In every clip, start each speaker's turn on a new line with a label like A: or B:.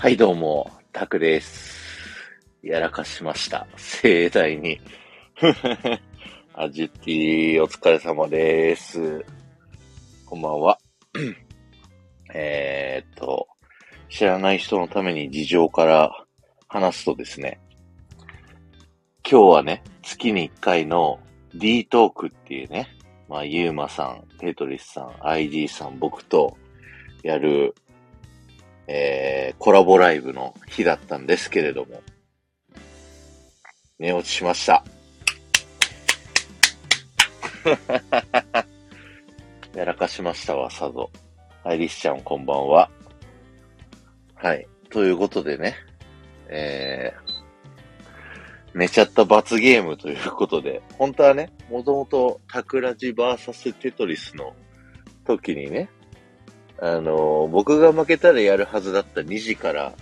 A: はい、どうも、タクです。やらかしました。盛大に。アジティ、お疲れ様です。こんばんは。えーっと、知らない人のために事情から話すとですね、今日はね、月に1回の D トークっていうね、まあ、ゆうまさん、テトリスさん、ID さん、僕とやるえー、コラボライブの日だったんですけれども、寝落ちしました。やらかしましたわ、さぞ。アイリスちゃん、こんばんは。はい。ということでね、えー、寝ちゃった罰ゲームということで、本当はね、もともとタクラジバーサステトリスの時にね、あの、僕が負けたらやるはずだった2時から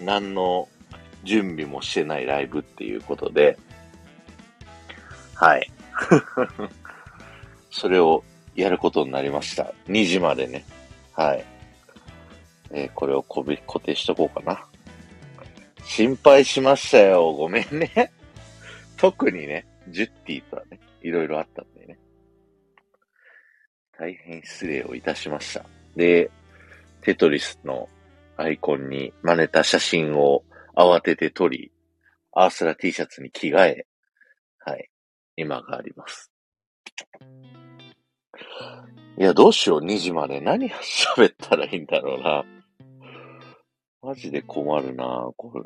A: 何の準備もしてないライブっていうことで、はい。それをやることになりました。2時までね。はい。えーこれをこび固定しとこうかな。心配しましたよ。ごめんね。特にね、ジュッティとはね、いろいろあったんでね。大変失礼をいたしました。で、テトリスのアイコンに真似た写真を慌てて撮り、アースラ T シャツに着替え、はい、今があります。いや、どうしよう、2時まで何喋ったらいいんだろうな。マジで困るなこれ。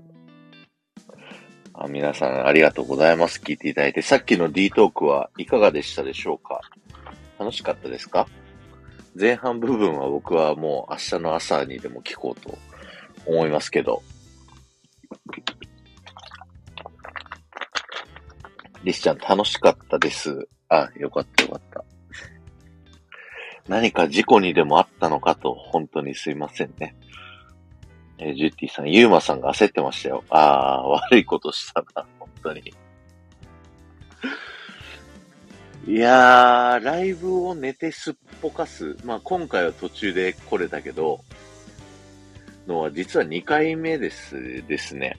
A: あ皆さんありがとうございます。聞いていただいて。さっきの D トークはいかがでしたでしょうか？楽しかったですか？前半部分は僕はもう明日の朝にでも聞こうと思いますけど。リスちゃん楽しかったです。あ、よかったよかった。何か事故にでもあったのかと本当にすいませんね。えジュッティさん、ユーマさんが焦ってましたよ。あー、悪いことしたな、本当に。いやー、ライブを寝てすっぽかす。まあ今回は途中で来れたけど、のは実は2回目です、ですね。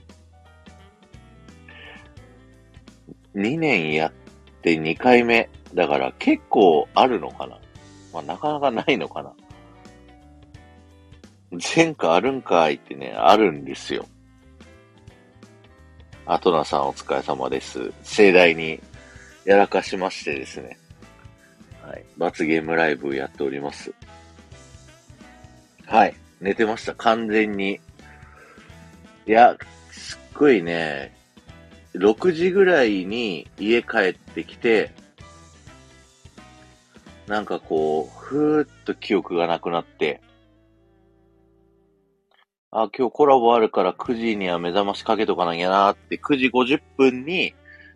A: 2年やって2回目。だから結構あるのかな。まあなかなかないのかな。前科あるんかいってね、あるんですよ。アトナさんお疲れ様です。盛大にやらかしましてですね。はい。罰ゲームライブやっております。はい。寝てました。完全に。いや、すっごいね、6時ぐらいに家帰ってきて、なんかこう、ふーっと記憶がなくなって、あ、今日コラボあるから9時には目覚ましかけとかなきゃなーって、9時50分に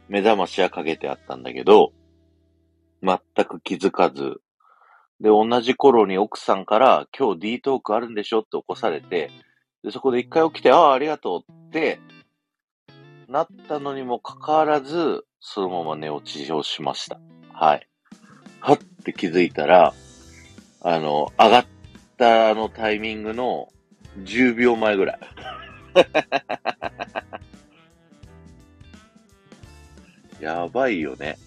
A: 目覚ましはかけてあったんだけど、全く気づかず、で、同じ頃に奥さんから、今日 D トークあるんでしょって起こされて、で、そこで一回起きて、ああ、ありがとうって、なったのにもかかわらず、そのまま寝落ちをしました。はい。はって気づいたら、あの、上がったあのタイミングの10秒前ぐらい。やばいよね。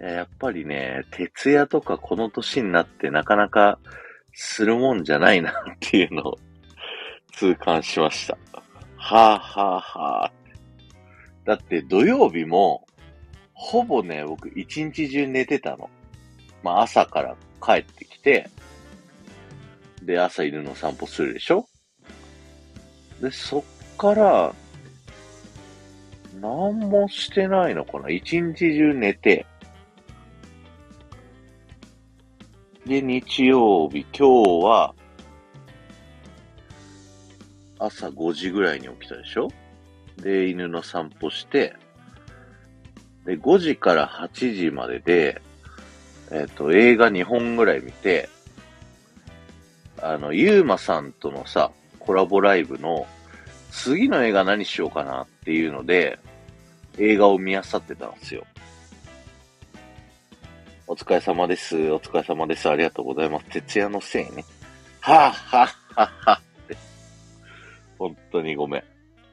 A: やっぱりね、徹夜とかこの年になってなかなかするもんじゃないなっていうのを 痛感しました。はあはあはあ。だって土曜日も、ほぼね、僕一日中寝てたの。まあ朝から帰ってきて、で、朝犬の散歩するでしょ？で、そっから、何もしてないのかな？一日中寝て、で、日曜日、今日は、朝5時ぐらいに起きたでしょ？で、犬の散歩して、で、5時から8時までで、えっ、と、映画2本ぐらい見て、あの、ゆうまさんとのさ、コラボライブの、次の映画何しようかなっていうので、映画を見漁ってたんですよ。お疲れ様です。お疲れ様です。ありがとうございます。徹夜のせいね。はぁ、はぁ、はぁ、はって。本当にごめん。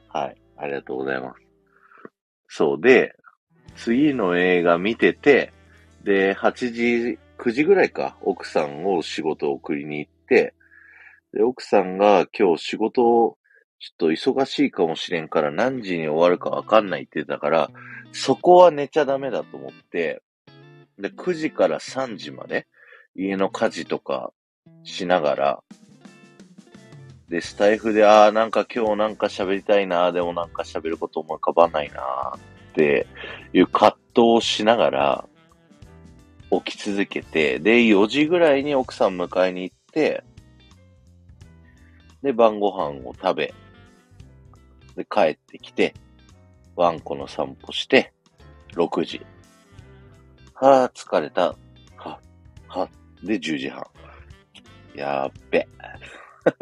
A: はい。ありがとうございます。そうで、次の映画見てて、で、8時、9時ぐらいか、奥さんを仕事を送りに行って、で、奥さんが今日仕事ちょっと忙しいかもしれんから何時に終わるかわかんないって言ってたから、そこは寝ちゃダメだと思って、で、9時から3時まで家の家事とかしながら、で、スタイフで、ああ、なんか今日なんか喋りたいな、でもなんか喋ること思い浮かばないな、っていう葛藤をしながら、起き続けて、で、4時ぐらいに奥さん迎えに行って、で、晩ご飯を食べ、で、帰ってきて、ワンコの散歩して、6時。はぁ、疲れた。は、は、で、10時半。やっべ。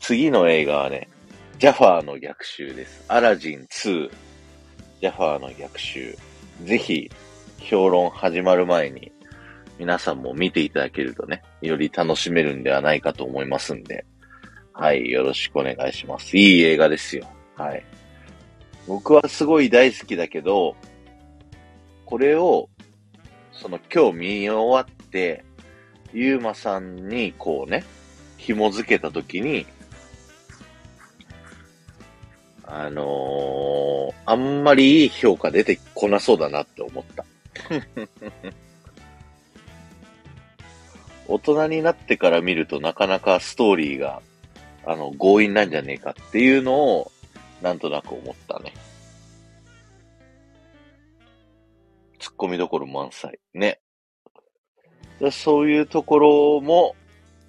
A: 次の映画はね、ジャファーの逆襲です。アラジン2、ジャファーの逆襲。ぜひ、評論始まる前に、皆さんも見ていただけるとね、より楽しめるんではないかと思いますんで、はい、よろしくお願いします。いい映画ですよ。はい。僕はすごい大好きだけど、これを、その今日見終わって、ゆうまさんにこうね、紐づけたときに、あのー、あんまりいい評価出てこなそうだなって思った。大人になってから見るとなかなかストーリーが、あの、強引なんじゃねえかっていうのを、なんとなく思ったね。突っ込みどころ満載。ね。そういうところも、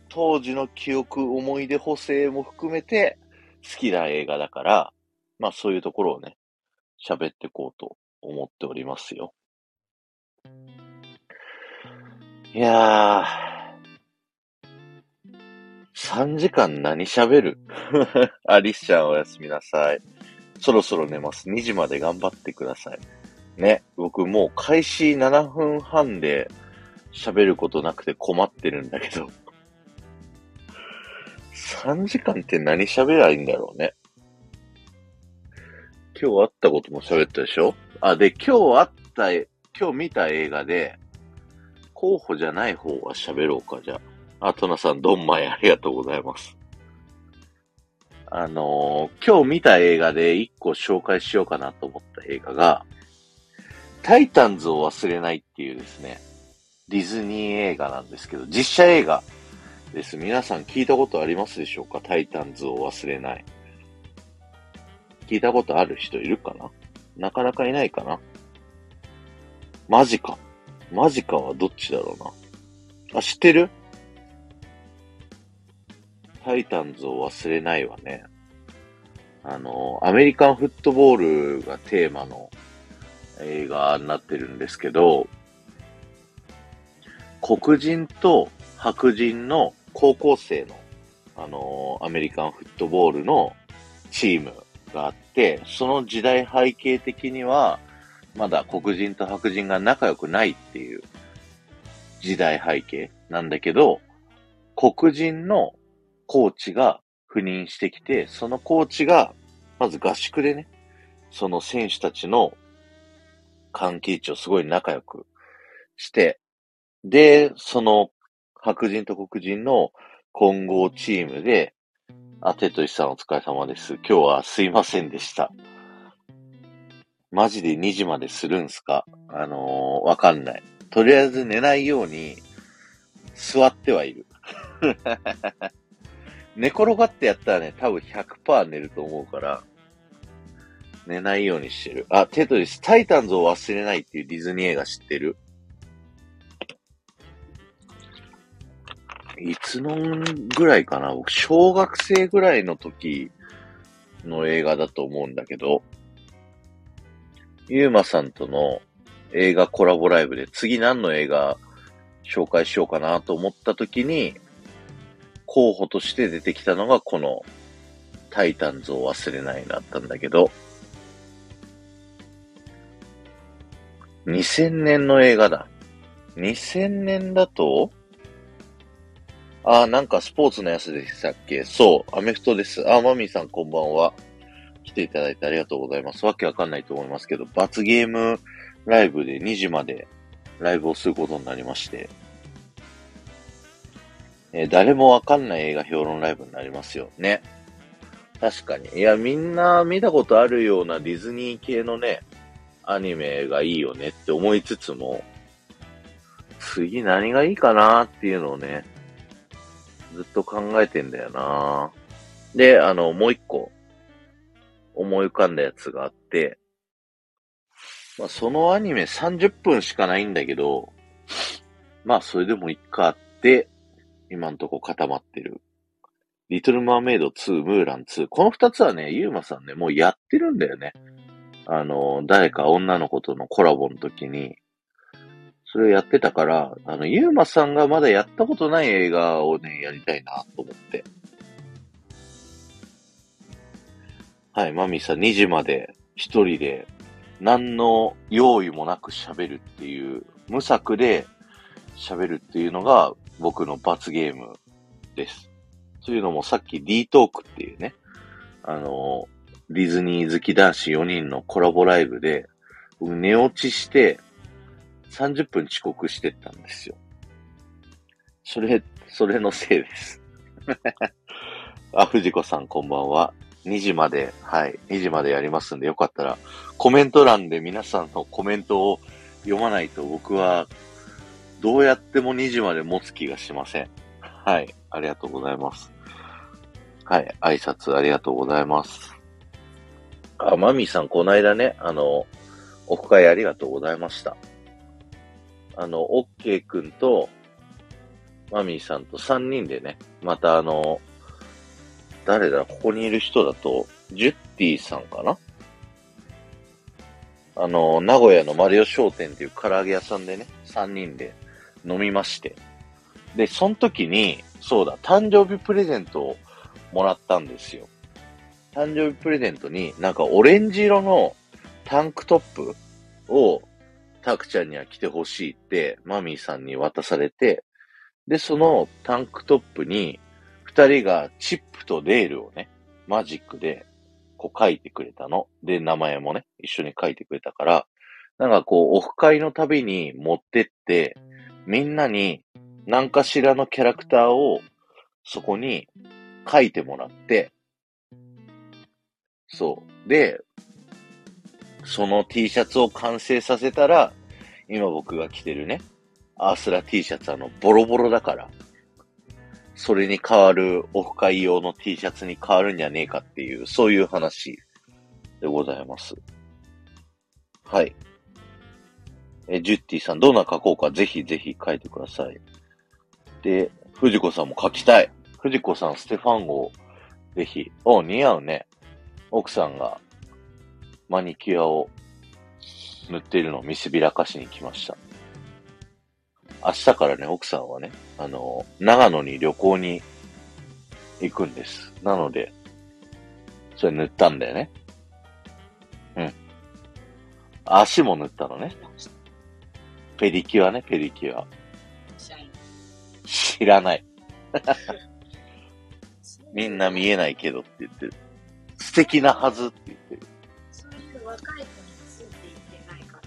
A: 当時の記憶、思い出補正も含めて好きな映画だから、まあそういうところをね、喋ってこうと思っておりますよ。いやー、3時間何喋る？アリスちゃんおやすみなさい。そろそろ寝ます。2時まで頑張ってください。ね、僕もう開始7分半で喋ることなくて困ってるんだけど。3時間って何喋らいいんだろうね。今日あったことも喋ったでしょ？あ、で、今日あった、今日見た映画で、候補じゃない方は喋ろうか、じゃあ。あ、トナさん、どんまいありがとうございます。あのー、今日見た映画で一個紹介しようかなと思った映画が、タイタンズを忘れないっていうですね、ディズニー映画なんですけど、実写映画です。皆さん聞いたことありますでしょうか？タイタンズを忘れない。聞いたことある人いるかな？なかなかいないかな？マジか。マジかはどっちだろうな。あ、知ってる？タイタンズを忘れないわね。あの、アメリカンフットボールがテーマの映画になってるんですけど、黒人と白人の高校生の、あの、アメリカンフットボールのチームがあって、その時代背景的には、まだ黒人と白人が仲良くないっていう時代背景なんだけど、黒人のコーチが赴任してきて、そのコーチが、まず合宿でね、その選手たちの関係値をすごい仲良くして、で、その白人と黒人の混合チームで、あ、テトシさんお疲れ様です。今日はすいませんでした。マジで2時までするんすか？あのー、わかんない。とりあえず寝ないように座ってはいる。寝転がってやったらね、多分100%寝ると思うから、寝ないようにしてる。あ、テトリス、タイタンズを忘れないっていうディズニー映画知ってる？いつのぐらいかな？僕、小学生ぐらいの時の映画だと思うんだけど、ゆうまさんとの映画コラボライブで次何の映画紹介しようかなと思った時に、候補として出てきたのがこのタイタンズを忘れないだったんだけど、2000年の映画だ。2000年だとあ、なんかスポーツのやつでしたっけ？そう、アメフトです。あ、マミーさんこんばんは。来ていただいてありがとうございます。わけわかんないと思いますけど、罰ゲームライブで2時までライブをすることになりまして、えー、誰もわかんない映画評論ライブになりますよね。確かに。いや、みんな見たことあるようなディズニー系のね、アニメがいいよねって思いつつも、次何がいいかなっていうのをね、ずっと考えてんだよなで、あの、もう一個、思い浮かんだやつがあって、まあ、そのアニメ30分しかないんだけど、まあ、それでもいっかって、今んとこ固まってる。リトルマーメイド2、ムーラン2。この二つはね、ユーマさんね、もうやってるんだよね。あの、誰か女の子とのコラボの時に、それをやってたから、あの、ユーマさんがまだやったことない映画をね、やりたいなと思って。はい、マミーさん2時まで一人で何の用意もなく喋るっていう、無策で喋るっていうのが僕の罰ゲームです。というのもさっき D トークっていうね、あの、ディズニー好き男子4人のコラボライブで、寝落ちして30分遅刻してったんですよ。それ、それのせいです。あ、藤子さんこんばんは。2時まで、はい、2時までやりますんで、よかったら、コメント欄で皆さんのコメントを読まないと僕は、どうやっても2時まで持つ気がしません。はい、ありがとうございます。はい、挨拶ありがとうございます。あ、マミーさん、この間ね、あの、オフ会ありがとうございました。あの、オッケーくんと、マミーさんと3人でね、またあの、誰だ、ここにいる人だと、ジュッティさんかな？あの、名古屋のマリオ商店っていう唐揚げ屋さんでね、3人で飲みまして。で、その時に、そうだ、誕生日プレゼントをもらったんですよ。誕生日プレゼントになんかオレンジ色のタンクトップをタクちゃんには着てほしいってマミーさんに渡されて、で、そのタンクトップに二人がチップとデールをね、マジックで、こう書いてくれたの。で、名前もね、一緒に書いてくれたから、なんかこう、オフ会のたびに持ってって、みんなに何かしらのキャラクターをそこに書いてもらって、そう。で、その T シャツを完成させたら、今僕が着てるね、アースラ T シャツあの、ボロボロだから、それに代わるオフ会用の T シャツに変わるんじゃねえかっていう、そういう話でございます。はい。え、ジュッティさん、どんな書こうかぜひぜひ書いてください。で、藤子さんも書きたい。藤子さん、ステファン号、ぜひ。お、似合うね。奥さんがマニキュアを塗っているのを見せびらかしに来ました。明日からね、奥さんはね、あの、長野に旅行に行くんです。なので、それ塗ったんだよね。うん。足も塗ったのね。ペディキュアね、ペディキュア。知らない。みんな見えないけどって言ってる。素敵なはずって言ってる。
B: そういう若い子についていってないから。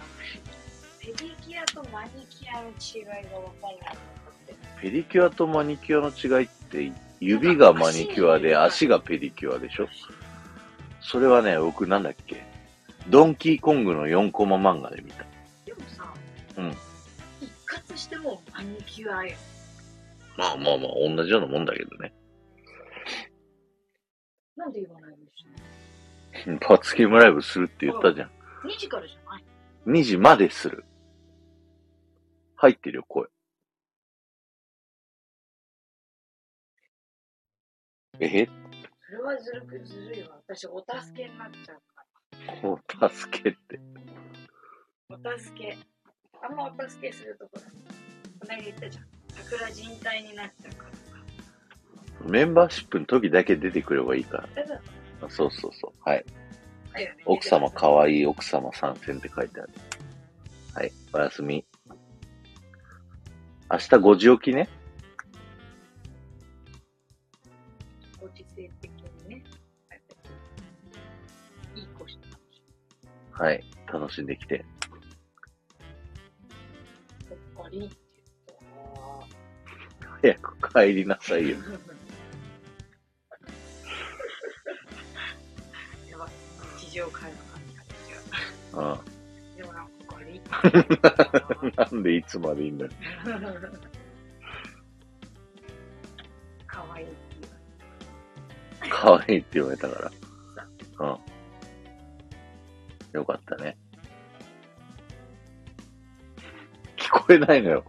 B: ペディキュアとマニキュアの違いが分かんない
A: ペディキュアとマニキュアの違いって、指がマニキュアで足がペディキュアでしょ？それはね、僕なんだっけ？ドンキーコングの4コマ漫画で見た。
B: でもさ、
A: うん。
B: 一括してもマニキュアよ。
A: まあまあまあ、同じようなもんだけどね。
B: なんで言わないの？
A: 罰ゲームライブするって言ったじゃん。
B: 2時からじゃない
A: 2時までする。入ってるよ、声。え？
B: それはずるくずるいわ。私、お助けになっちゃうか
A: ら。お助けって。
B: お助け。あんまお助けするところ。この間言ったじゃん。桜人体になっちゃうから。
A: メンバーシップの時だけ出てくればいいから。そうそうそう。はい。奥様かわいい奥様参戦って書いてある。はい。おやすみ。明日5時起きね。
B: にね、やっていい子してたし、
A: はい。楽しんできて。
B: りって言っ
A: 早く帰りなさいよ。
B: やばい、日常会話
A: うん。
B: が違う。でもなんかこりって言ったら
A: なんでいつまでいいんだよ。
B: かわいいって言われ
A: 可愛いって言われたから。うん。よかったね。えないのよ。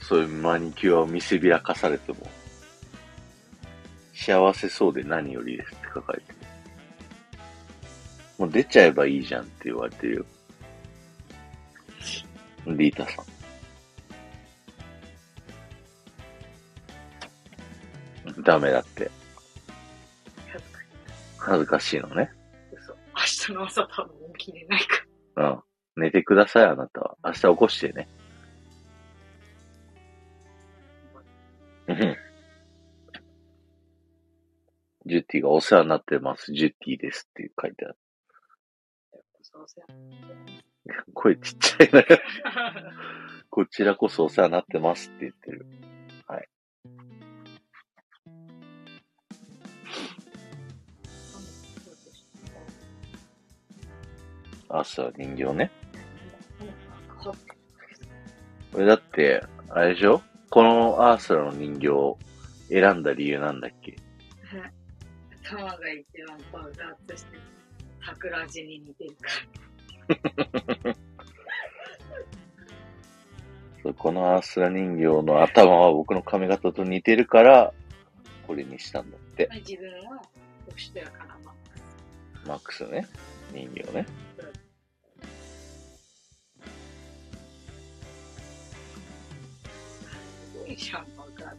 A: そういうマニキュアを見せびらかされても。幸せそうで何よりですって書かれてる。もう出ちゃえばいいじゃんって言われてるよ。リータさん。ダメだって。
B: 恥ずかしい。
A: のね。
B: 嘘。明日の朝多分起きれないか
A: うん。寝てください、あなたは。明日起こしてね。ジュッティがお世話になってます。ジュッティですって書いてある。声ちっちゃいな。こちらこそお世話になってますって言ってる。アースは人形ね。これだって、あれでしょ？このアースラの人形を選んだ理由なんだっけ？
B: 頭が一番パウダーとして桜地に似てるから。
A: そうこのアースラ人形の頭は僕の髪型と似てるから、これにしたんだって。
B: 自分はおしとやかなマックス。
A: マックスね。人形ね。
B: すごいじゃん、パウダーっ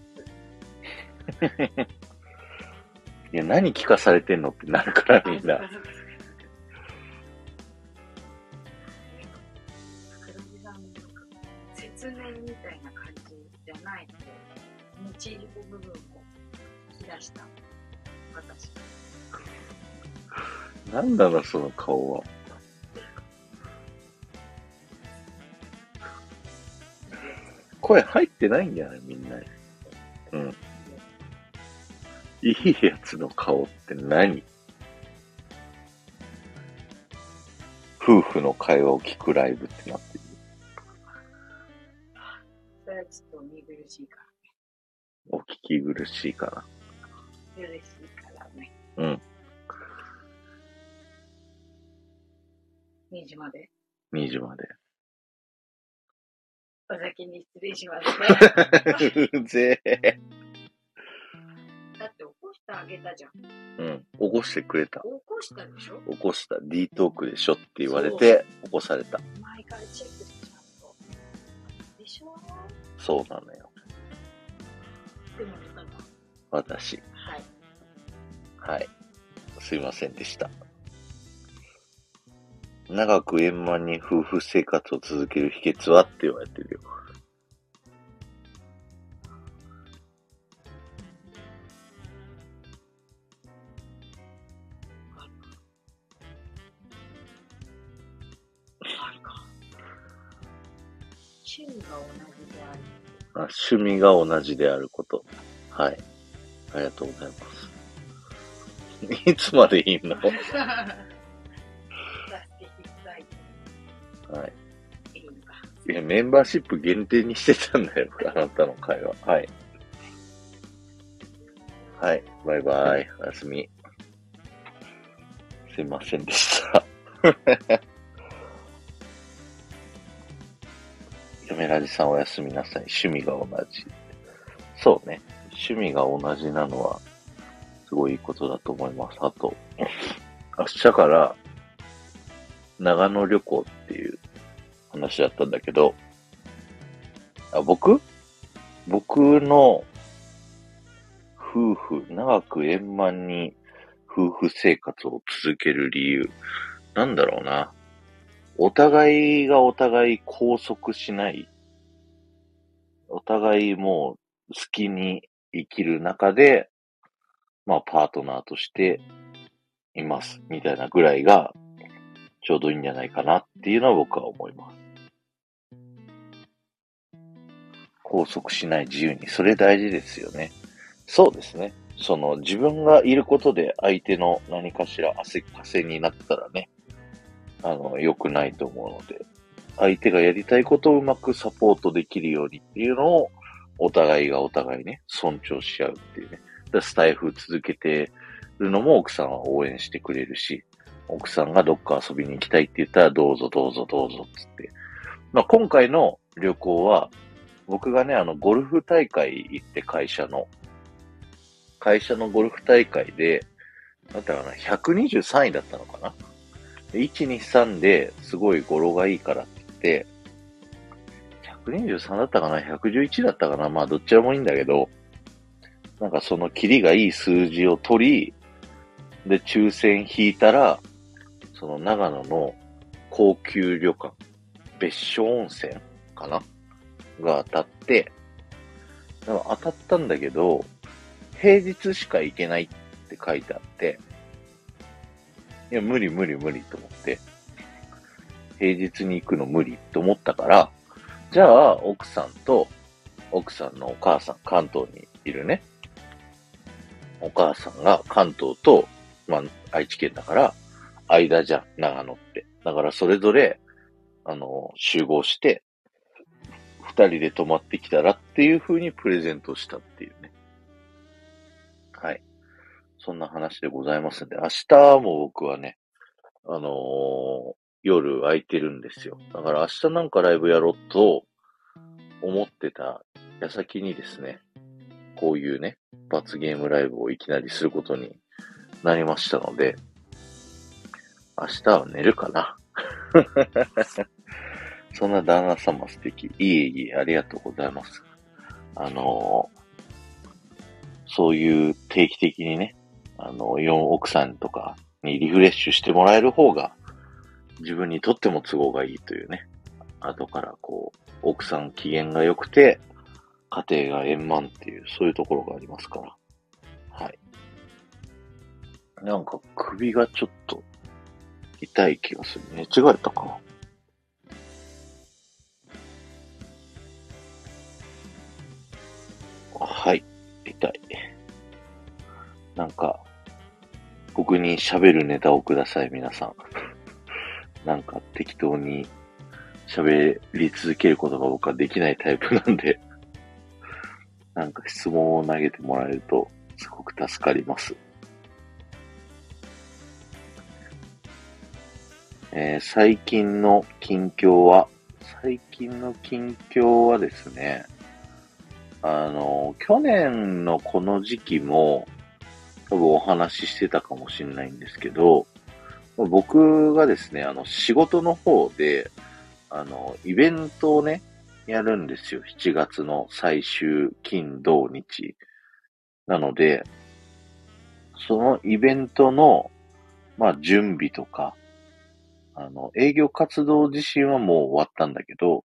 B: て。
A: いや、何聞かされてんのってなるからみんな。
B: 桜地さんなんか説明みたいな感じじゃないと、日常部分を引き出した私。
A: なんだろ、その顔は。声入ってないんじゃないみんなに。うん。いいやつの顔って何？夫婦の会話を聞くライブってなってる。
B: それはちょっと見苦しいか
A: お聞き苦しいかな。
B: ら、嬉しいからね。
A: うん。
B: 2時まで
A: ？2時まで。
B: お先に失礼しますね。
A: う ぜえ。
B: あげたじゃん。
A: うん。起こしてくれた。
B: 起こしたでしょ？
A: 起こした。D トークでしょって言われて、起こされた。
B: 前からチェックしてちゃんと。でしょ？
A: そうなのよ。
B: でも
A: 私。
B: はい。
A: はい。すいませんでした。長く円満に夫婦生活を続ける秘訣は？って言われてるよ。
B: ある。あ
A: 趣味が同じであること。はい。ありがとうございます。いつまでい いの？はい。
B: い
A: や、メンバーシップ限定にしてたんだよ。あなたの会話。はい。はい。バイバイ。おやすみ。すいませんでした。嫁ラジさんおやすみなさい。趣味が同じ。そうね。趣味が同じなのは、すごいいいことだと思います。あと、明日から、長野旅行っていう話だったんだけど、あ、僕？僕の夫婦、長く円満に夫婦生活を続ける理由、なんだろうな。お互いがお互い拘束しない。お互いもう好きに生きる中で、まあ、パートナーとしています、みたいなぐらいが、ちょうどいいんじゃないかなっていうのは僕は思います。拘束しない自由に、それ大事ですよね。そうですね。その自分がいることで相手の何かしら汗かせになったらね、あの、良くないと思うので、相手がやりたいことをうまくサポートできるようにっていうのを、お互いがお互いね、尊重し合うっていうね。でスタイフ続けてるのも奥さんは応援してくれるし、奥さんがどっか遊びに行きたいって言ったら、どうぞどうぞどうぞっつって。まあ、今回の旅行は、僕がね、あの、ゴルフ大会行って会社の、会社のゴルフ大会で、なんだろうな、123位だったのかな？?1、2、3ですごい語呂がいいからって言って、123だったかな ?111 だったかな？まあどっちでもいいんだけど、なんかそのキリがいい数字を取り、で、抽選引いたら、その長野の高級旅館、別所温泉かな？が当たって、でも当たったんだけど、平日しか行けないって書いてあって、いや、無理無理無理と思って、平日に行くの無理と思ったから、じゃあ、奥さんと、奥さんのお母さん、関東にいるね。お母さんが関東と、まあ、愛知県だから、間じゃ、長野って。だからそれぞれ、あの、集合して、二人で泊まってきたらっていう風にプレゼントしたっていうね。はい。そんな話でございますんで、明日も僕はね、あのー夜空いてるんですよ。だから明日なんかライブやろうと思ってた矢先にですね、こういうね、罰ゲームライブをいきなりすることになりましたので、明日は寝るかな。そんな旦那様素敵。いえいえ、ありがとうございます。あのーそういう定期的にね、あの、4奥さんとかにリフレッシュしてもらえる方が、自分にとっても都合がいいというね。後からこう、奥さん機嫌が良くて、家庭が円満っていう、そういうところがありますから。はい。なんか首がちょっと痛い気がする。寝違えたかなはい。痛い。なんか、僕に喋るネタをください、皆さん。なんか適当に喋り続けることが僕はできないタイプなんで、なんか質問を投げてもらえるとすごく助かります。えー最近の近況は、最近の近況はですね、あの、去年のこの時期も、多分お話ししてたかもしれないんですけど、僕がですね、あの、仕事の方で、あの、イベントをね、やるんですよ。7月の最終金土日。なので、そのイベントの、まあ、準備とか、あの、営業活動自身はもう終わったんだけど、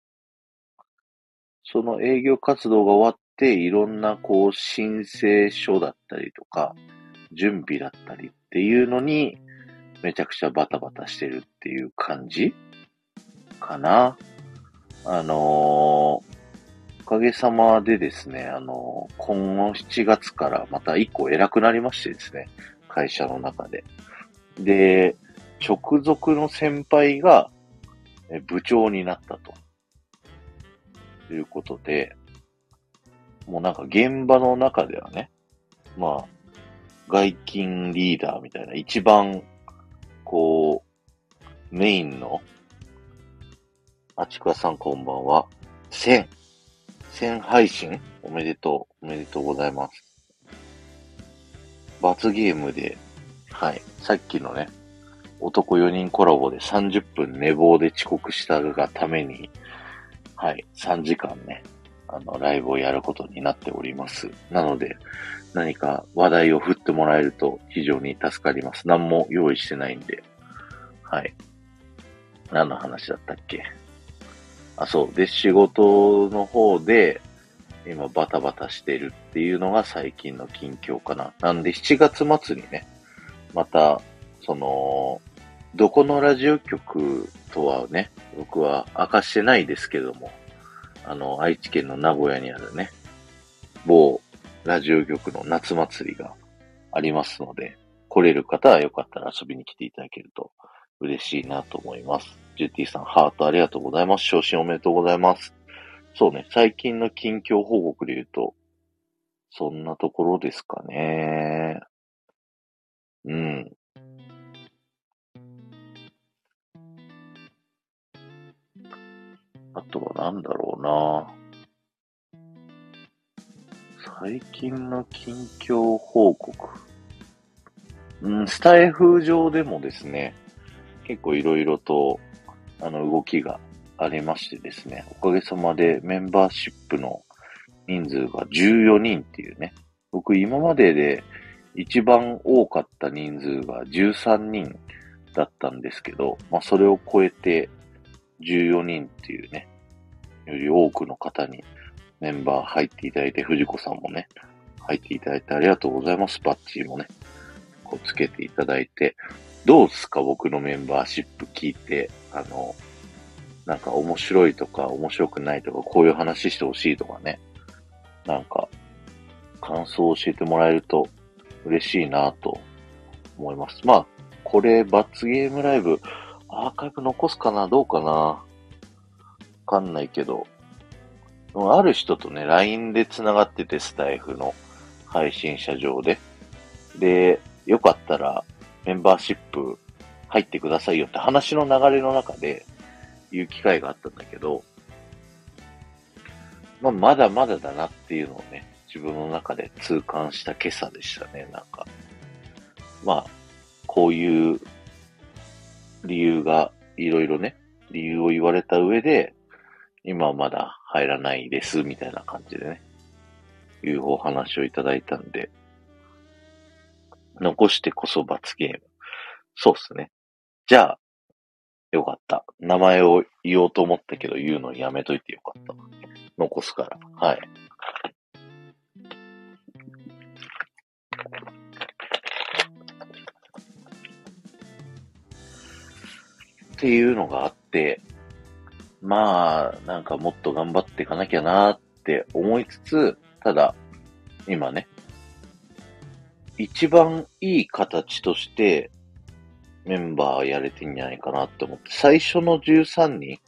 A: その営業活動が終わって、いろんなこう申請書だったりとか、準備だったりっていうのに、めちゃくちゃバタバタしてるっていう感じかな。あのーおかげさまでですね、あのー今後7月からまた一個偉くなりましてですね、会社の中で。で、直属の先輩が部長になったとと。いうことで、もうなんか現場の中ではね、まあ、外勤リーダーみたいな一番、こう、メインの、あちくわさんこんばんは。1000、1000配信？おめでとう、おめでとうございます。罰ゲームで、はい、さっきのね、男4人コラボで30分寝坊で遅刻したがために、はい、3時間ね、あの、ライブをやることになっております。なので、何か話題を振ってもらえると非常に助かります。何も用意してないんで。はい。何の話だったっけ？あ、そう。で、仕事の方で、今バタバタしてるっていうのが最近の近況かな。なんで7月末にね、また、その、どこのラジオ局とはね、僕は明かしてないですけども、あの、愛知県の名古屋にあるね、某ラジオ局の夏祭りがありますので、来れる方はよかったら遊びに来ていただけると嬉しいなと思います。ジュティさん、ハートありがとうございます。昇進おめでとうございます。そうね、最近の近況報告で言うと、そんなところですかね。うん。となんだろうな。最近の近況報告。うん、スタイフ上でもですね、結構いろいろと、あの、動きがありましてですね、おかげさまでメンバーシップの人数が14人っていうね、僕今までで一番多かった人数が13人だったんですけど、まあそれを超えて14人っていうね、より多くの方にメンバー入っていただいて、藤子さんもね、入っていただいてありがとうございます。バッチーもね、こうつけていただいて、どうすか？僕のメンバーシップ聞いて、あの、なんか面白いとか面白くないとか、こういう話してほしいとかね、なんか、感想を教えてもらえると嬉しいなと思います。まあ、これ、罰ゲームライブ、アーカイブ残すかな？どうかな？かんないけど、ある人とね、LINE で繋がってて、スタイフの配信者上で。で、よかったらメンバーシップ入ってくださいよって話の流れの中で言う機会があったんだけど、まあ、まだまだだなっていうのをね、自分の中で痛感した今朝でしたね、なんか。まあ、こういう理由がいろいろね、理由を言われた上で、今はまだ入らないです、みたいな感じでね、いうお話をいただいたんで、残してこそ罰ゲーム。そうっすね。じゃあ、よかった。名前を言おうと思ったけど言うのやめといてよかった。残すから。はい。っていうのがあって、まあ、なんかもっと頑張っていかなきゃなって思いつつ、ただ、今ね、一番いい形としてメンバーやれてんじゃないかなって思って、最初の13人、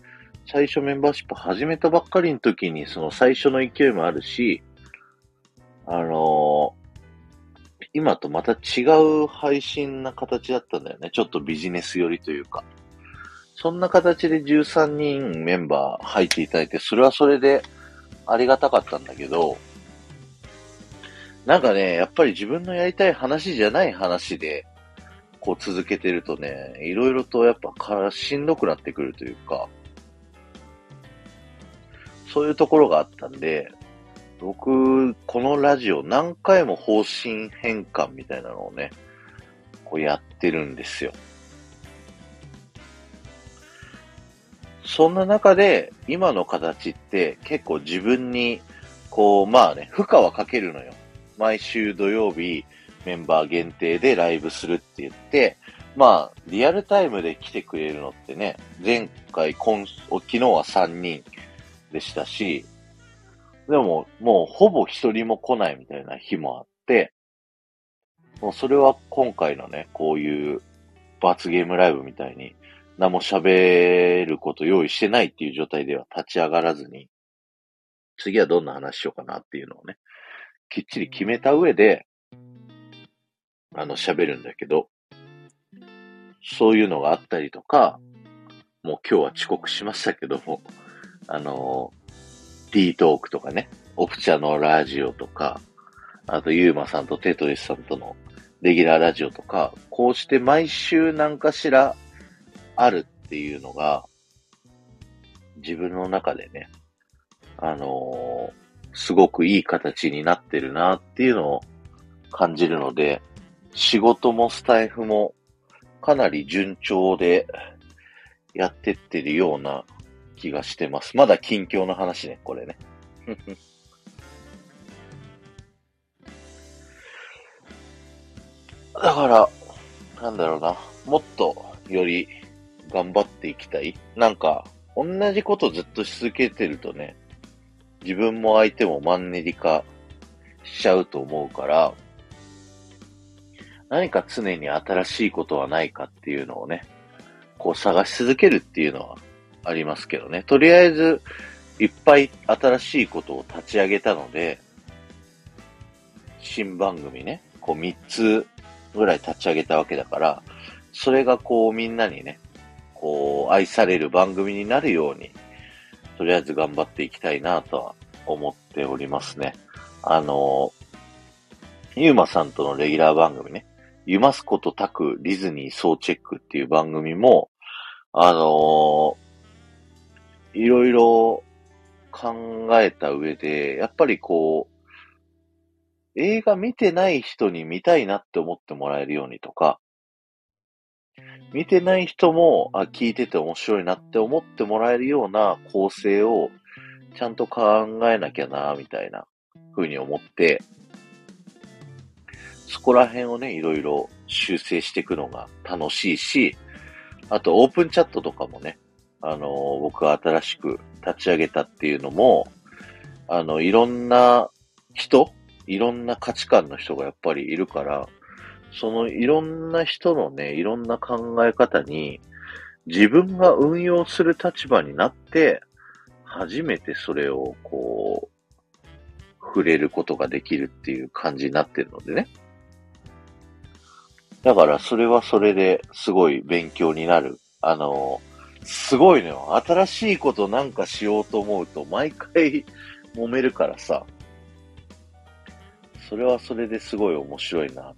A: 最初メンバーシップ始めたばっかりの時にその最初の勢いもあるし、あのー、今とまた違う配信な形だったんだよね。ちょっとビジネス寄りというか。そんな形で13人メンバー入っていただいて、それはそれでありがたかったんだけど、なんかね、やっぱり自分のやりたい話じゃない話で、こう続けてるとね、いろいろとやっぱからしんどくなってくるというか、そういうところがあったんで、僕、このラジオ何回も方針変換みたいなのをね、こうやってるんですよ。そんな中で、今の形って結構自分に、こう、まあね、負荷はかけるのよ。毎週土曜日、メンバー限定でライブするって言って、まあ、リアルタイムで来てくれるのってね、前回、今、昨日は3人でしたし、でも、もうほぼ一人も来ないみたいな日もあって、もうそれは今回のね、こういう罰ゲームライブみたいに、何も喋ること用意してないっていう状態では立ち上がらずに、次はどんな話しようかなっていうのをね、きっちり決めた上で、あの、喋るんだけど、そういうのがあったりとか、もう今日は遅刻しましたけども、あの、D トークとかね、オプチャのラジオとか、あとユーマさんとテトリスさんとのレギュラーラジオとか、こうして毎週何かしらあるっていうのが、自分の中でね、あのー、すごくいい形になってるなっていうのを感じるので、仕事もスタイフもかなり順調でやってってるような気がしてます。まだ近況の話ね、これね。だから、なんだろうな、もっとより頑張っていきたい。なんか、同じことずっとし続けてるとね、自分も相手もマンネリ化しちゃうと思うから、何か常に新しいことはないかっていうのをね、こう探し続けるっていうのはありますけどね。とりあえず、いっぱい新しいことを立ち上げたので、新番組ね、こう3つぐらい立ち上げたわけだから、それがこうみんなにね、こう愛される番組になるように、とりあえず頑張っていきたいなとは思っておりますね。あの、ゆうまさんとのレギュラー番組ね、ゆますことたくディズニー総チェックっていう番組も、あのいろいろ考えた上で、やっぱりこう、映画見てない人に見たいなって思ってもらえるようにとか、見てない人も、あ、聞いてて面白いなって思ってもらえるような構成をちゃんと考えなきゃな、みたいな風に思って、そこら辺をね、いろいろ修正していくのが楽しいし、あとオープンチャットとかもね、あのー僕が新しく立ち上げたっていうのも、あの、いろんな人、いろんな価値観の人がやっぱりいるから、そのいろんな人のね、いろんな考え方に自分が運用する立場になって、初めてそれをこう、触れることができるっていう感じになってるのでね。だからそれはそれですごい勉強になる。あの、すごいのよ。新しいことなんかしようと思うと毎回 揉めるからさ。それはそれですごい面白いなっ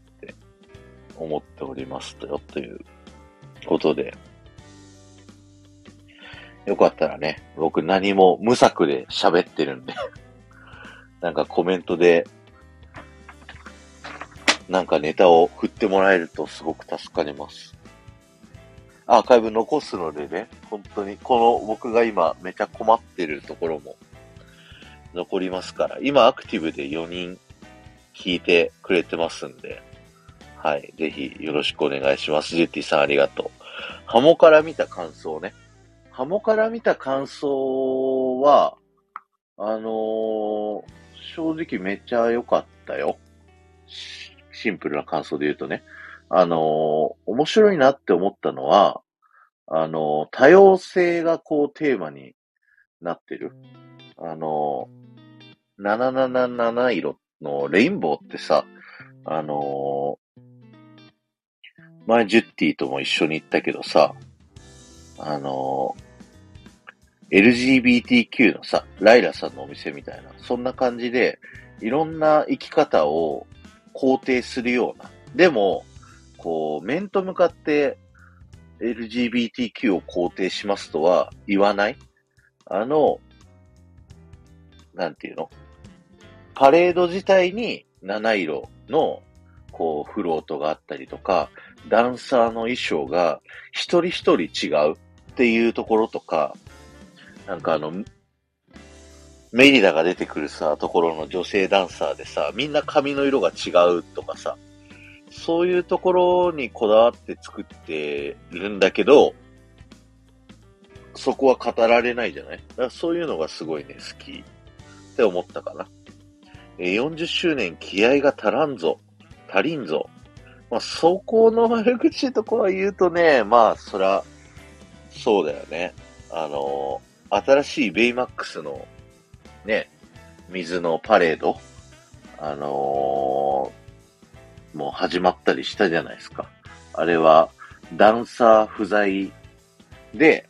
A: 思っておりますよということで。よかったらね、僕何も無策で喋ってるんで、なんかコメントで、なんかネタを振ってもらえるとすごく助かります。アーカイブ残すのでね、本当に、この僕が今めちゃ困ってるところも残りますから、今アクティブで4人聞いてくれてますんで、はい、ぜひよろしくお願いします。ジュティさんありがとう。ハモから見た感想ね。ハモから見た感想は、あのー正直めっちゃ良かったよ。シンプルな感想で言うとね。あのー面白いなって思ったのは、あのー多様性がこうテーマになってる。あのー、777色のレインボーってさ、あの前ジュッティとも一緒に行ったけどさ、あのー LGBTQ のさ、ライラさんのお店みたいな、そんな感じで、いろんな生き方を肯定するような。でも、こう、面と向かって LGBTQ を肯定しますとは言わない。あの、なんていうの？パレード自体に七色の、こう、フロートがあったりとか、ダンサーの衣装が一人一人違うっていうところとか、なんかあの、メリダが出てくるさ、ところの女性ダンサーでさ、みんな髪の色が違うとかさ、そういうところにこだわって作ってるんだけど、そこは語られないじゃない？だからそういうのがすごいね、好きって思ったかな。40周年気合が足らんぞ、足りんぞ。まあ、そこの悪口とこは言うとね、まあ、そら、そうだよね。あの新しいベイマックスの、ね、水のパレード、あのーもう始まったりしたじゃないですか。あれは、ダンサー不在で、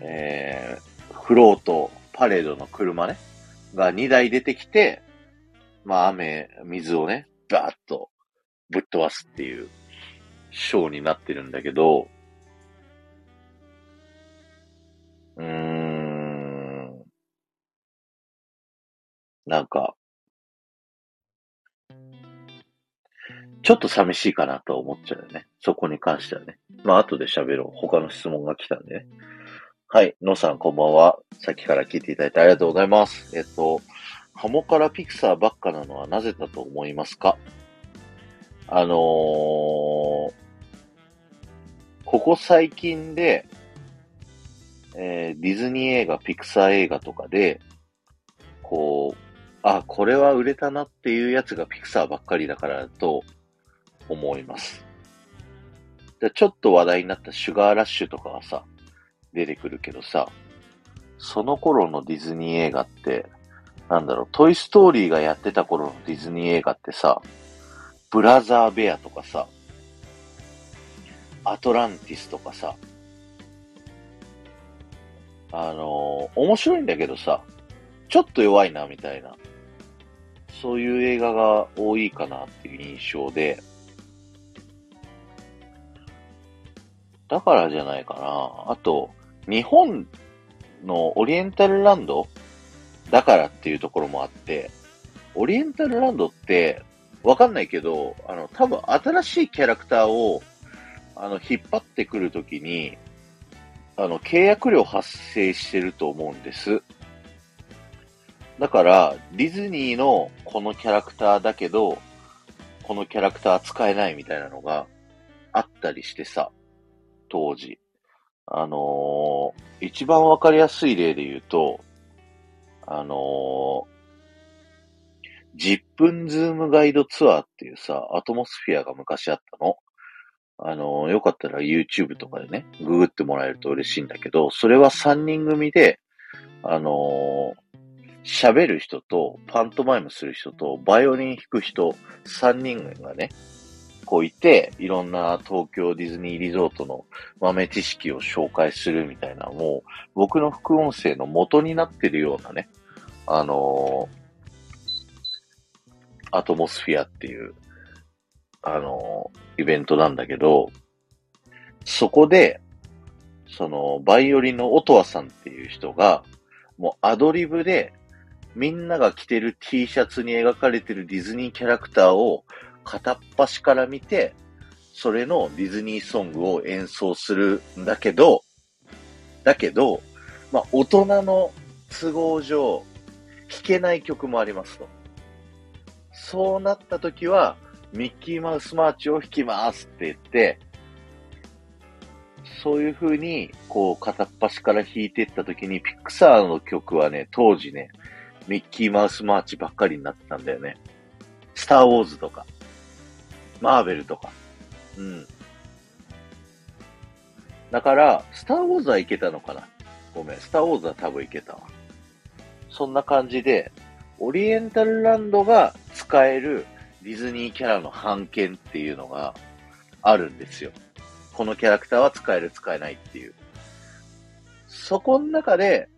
A: えー、フロート、パレードの車ね、が2台出てきて、まあ雨、水をね、ガーッとぶっ飛ばすっていうショーになってるんだけど、うーん。なんか、ちょっと寂しいかなと思っちゃうよね。そこに関してはね。まあ、後で喋ろう。他の質問が来たんでね。はい。のさん、こんばんは。さっきから聞いていただいてありがとうございます。えっと、ハモからピクサーばっかなのはなぜだと思いますか？あのーここ最近で、えーディズニー映画、ピクサー映画とかで、こう、あ、これは売れたなっていうやつがピクサーばっかりだからだと思います。でちょっと話題になったシュガーラッシュとかがさ、出てくるけどさ、その頃のディズニー映画って、なんだろう、トイストーリーがやってた頃のディズニー映画ってさ、ブラザーベアとかさ、アトランティスとかさ、あのー面白いんだけどさ、ちょっと弱いな、みたいな。そういう映画が多いかなっていう印象で、だからじゃないかな。あと、日本のオリエンタルランドだからっていうところもあって、オリエンタルランドって、わかんないけど、あの、多分新しいキャラクターを、あの、引っ張ってくるときに、あの、契約料発生してると思うんです。だから、ディズニーのこのキャラクターだけど、このキャラクター使えないみたいなのがあったりしてさ、当時。あのー一番わかりやすい例で言うと、あの、10分ズームガイドツアーっていうさ、アトモスフィアが昔あったの。あのよかったら YouTube とかでね、ググってもらえると嬉しいんだけど、それは3人組で、あのー喋る人と、パントマイムする人と、バイオリン弾く人、3人がね、こういて、いろんな東京ディズニーリゾートの豆知識を紹介するみたいな、もう、僕の副音声の元になってるようなね、あのーアトモスフィアっていう、あのイベントなんだけど、そこで、その、バイオリンの音羽さんっていう人が、もうアドリブで、みんなが着てる T シャツに描かれてるディズニーキャラクターを片っ端から見て、それのディズニーソングを演奏するんだけど、だけど、まあ、大人の都合上、弾けない曲もありますと。そうなった時は、ミッキーマウスマーチを弾きますって言って、そういう風に、こう、片っ端から弾いていった時に、ピクサーの曲はね、当時ね、ミッキーマウスマーチばっかりになってたんだよね。スターウォーズとか、マーベルとか。うん。だから、スターウォーズはいけたのかなごめん、スターウォーズは多分いけたわ。そんな感じで、オリエンタルランドが使えるディズニーキャラの版権っていうのがあるんですよ。このキャラクターは使える、使えないっていう。そこの中で、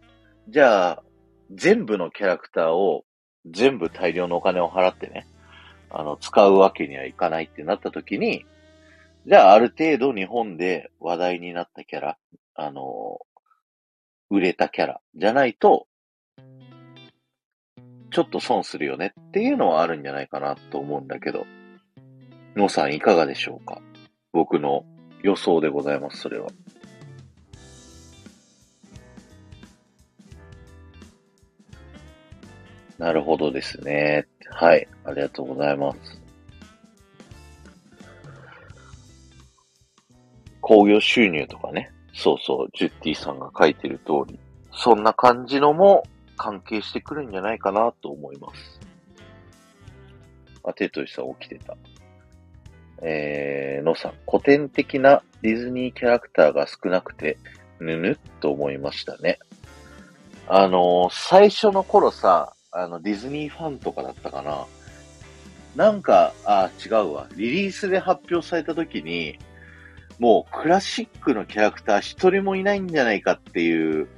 A: じゃあ、全部のキャラクターを全部大量のお金を払ってね、あの、使うわけにはいかないってなった時に、じゃあある程度日本で話題になったキャラ、あの、売れたキャラじゃないと、ちょっと損するよねっていうのはあるんじゃないかなと思うんだけど、のさんいかがでしょうか？僕の予想でございます、それは。なるほどですね。はい。ありがとうございます。工業収入とかね。そうそう、ジュッティさんが書いてる通り。そんな感じのも関係してくるんじゃないかなと思います。あ、テトイさん起きてた。えー、のさん、古典的なディズニーキャラクターが少なくて、ぬぬっと思いましたね。あのー最初の頃さ、あの、ディズニーファンとかだったかな。なんか、あ、違うわ。リリースで発表された時に、もうクラシックのキャラクター一人もいないんじゃないかっていう、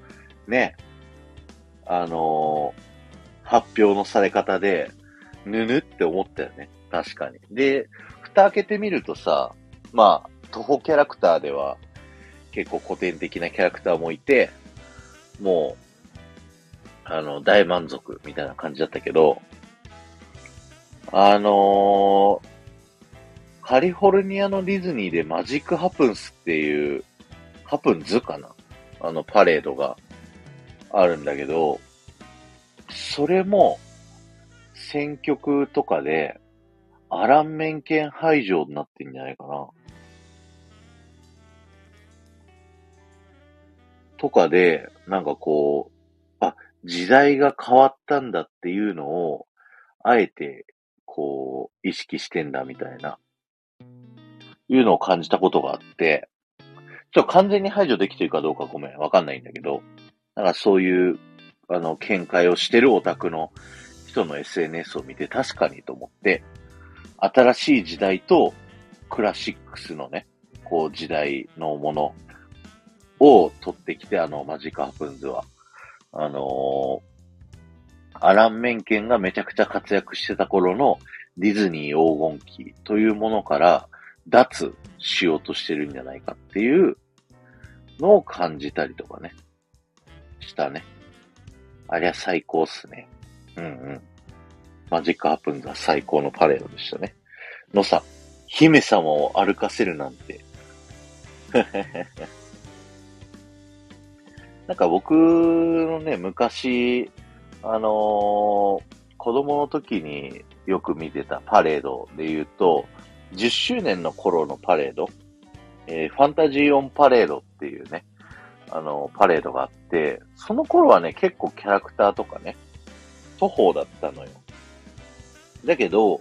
A: ね、あのー発表のされ方で、ぬぬって思ったよね。確かに。で、蓋開けてみるとさ、まあ、徒歩キャラクターでは結構古典的なキャラクターもいて、もう、あの、大満足みたいな感じだったけど、あのーカリフォルニアのディズニーでマジックハプンスっていう、ハプンズかな？あのパレードがあるんだけど、それも選曲とかで、アランメン犬排除になってんじゃないかな。とかで、なんかこう、あ、時代が変わったんだっていうのを、あえて、こう、意識してんだみたいな、いうのを感じたことがあって、ちょっと完全に排除できてるかどうかごめん、わかんないんだけど、なんかそういう、あの、見解をしてるオタクの人の SNS を見て確かにと思って、新しい時代とクラシックスのね、こう時代のものを取ってきて、あの、マジカハプンズは。あのー、アラン・メンケンがめちゃくちゃ活躍してた頃のディズニー黄金期というものから脱しようとしてるんじゃないかっていうのを感じたりとかね。したね。ありゃ最高っすね。うんうん。マジックハプンズは最高のパレードでしたね。のさ、姫様を歩かせるなんて。なんか僕のね、昔、あのー、子供の時によく見てたパレードで言うと、10周年の頃のパレード、えー、ファンタジーオンパレードっていうね、あの、パレードがあって、その頃はね、結構キャラクターとかね、徒歩だったのよ。だけど、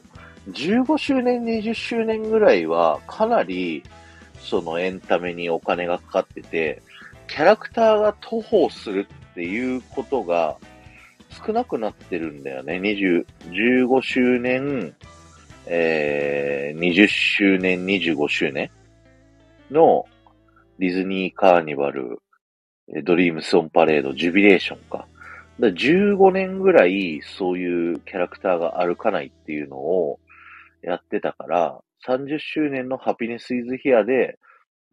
A: 15周年、20周年ぐらいは、かなり、そのエンタメにお金がかかってて、キャラクターが徒歩するっていうことが少なくなってるんだよね。20、15周年、えー、20周年、25周年のディズニーカーニバル、ドリームスオンパレード、ジュビレーションか。だ15年ぐらいそういうキャラクターが歩かないっていうのをやってたから、30周年のハピネスイズヒアで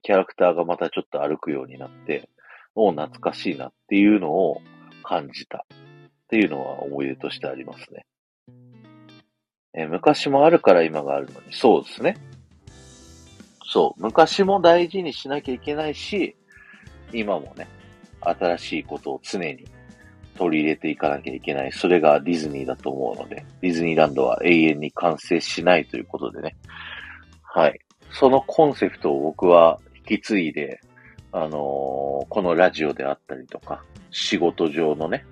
A: キャラクターがまたちょっと歩くようになって、もう懐かしいなっていうのを感じたっていうのは思い出としてありますね。え昔もあるから今があるのに、そうですね。そう、昔も大事にしなきゃいけないし、今もね、新しいことを常に取り入れていかなきゃいけない。それがディズニーだと思うので、ディズニーランドは永遠に完成しないということでね。はい。そのコンセプトを僕は引き継いで、あのー、このラジオであったりとか、仕事上のね、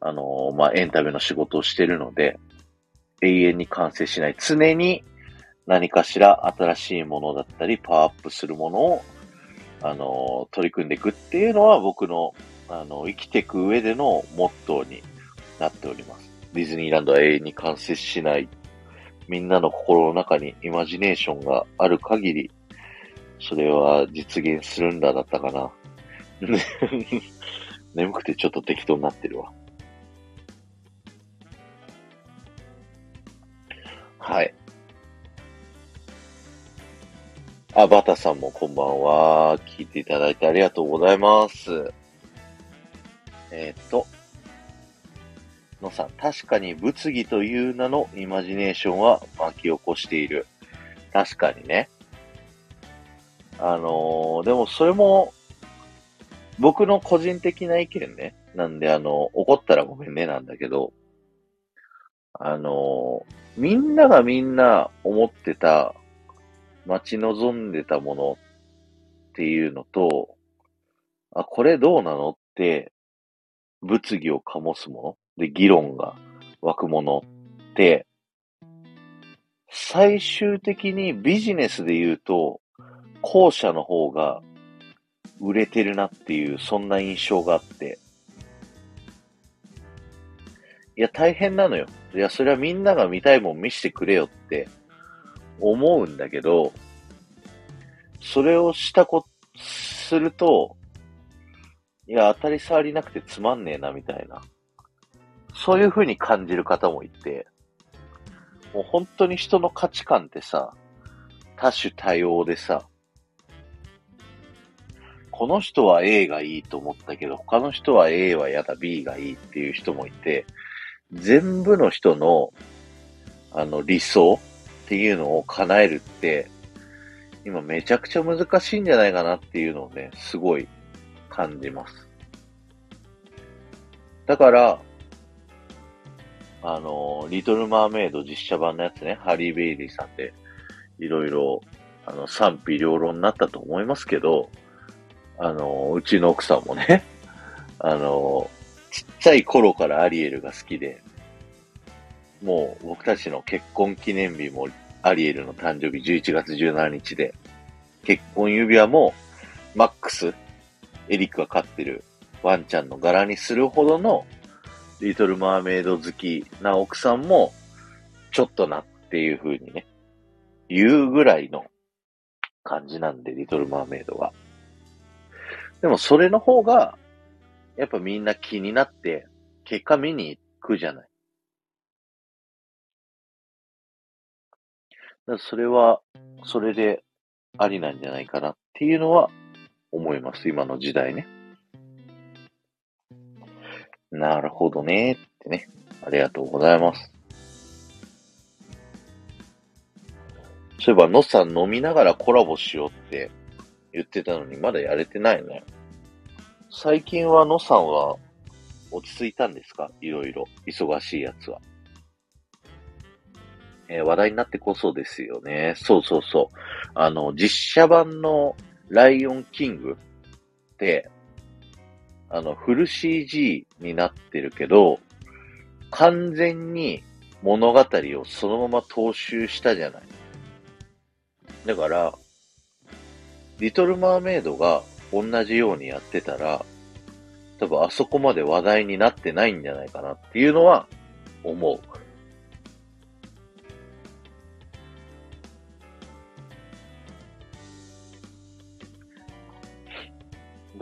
A: あのー、まあ、エンタメの仕事をしてるので、永遠に完成しない。常に何かしら新しいものだったり、パワーアップするものを、あの、取り組んでいくっていうのは僕の、あの、生きていく上でのモットーになっております。ディズニーランドは永遠に完成しない。みんなの心の中にイマジネーションがある限り、それは実現するんだだったかな。眠くてちょっと適当になってるわ。はい。あ、バタさんもこんばんは。聞いていただいてありがとうございます。えっ、と、のさん、確かに物議という名のイマジネーションは巻き起こしている。確かにね。あのー、でもそれも、僕の個人的な意見ね。なんで、あの、怒ったらごめんねなんだけど、あの、みんながみんな思ってた、待ち望んでたものっていうのと、あ、これどうなのって、物議を醸すもので、議論が湧くものって、最終的にビジネスで言うと、後者の方が売れてるなっていう、そんな印象があって。いや、大変なのよ。いや、それはみんなが見たいもん見せてくれよって思うんだけど、それをしたこ、すると、いや、当たり障りなくてつまんねえな、みたいな。そういう風に感じる方もいて、もう本当に人の価値観ってさ、多種多様でさ、この人は A がいいと思ったけど、他の人は A は嫌だ、B がいいっていう人もいて、全部の人の、あの、理想っていうのを叶えるって、今めちゃくちゃ難しいんじゃないかなっていうのをね、すごい感じます。だから、あの、リトルマーメイド実写版のやつね、ハリー・ベイリーさんで、いろいろ、あの、賛否両論になったと思いますけど、あの、うちの奥さんもね、あの、ちっちゃい頃からアリエルが好きで、もう僕たちの結婚記念日もアリエルの誕生日11月17日で、結婚指輪もマックス、エリックが飼ってるワンちゃんの柄にするほどのリトルマーメイド好きな奥さんも、ちょっとなっていう風にね、言うぐらいの感じなんで、リトルマーメイドが。でもそれの方が、やっぱみんな気になって、結果見に行くじゃない。だそれは、それでありなんじゃないかなっていうのは思います。今の時代ね。なるほどねってね。ありがとうございます。そういえば、のさん飲みながらコラボしようって言ってたのに、まだやれてないね。最近はのさんは落ち着いたんですか？いろいろ。忙しいやつは。えー、話題になってこそですよね。そうそうそう。あの、実写版のライオンキングって、あの、フル CG になってるけど、完全に物語をそのまま踏襲したじゃない。だから、リトルマーメイドが同じようにやってたら、多分あそこまで話題になってないんじゃないかなっていうのは思う。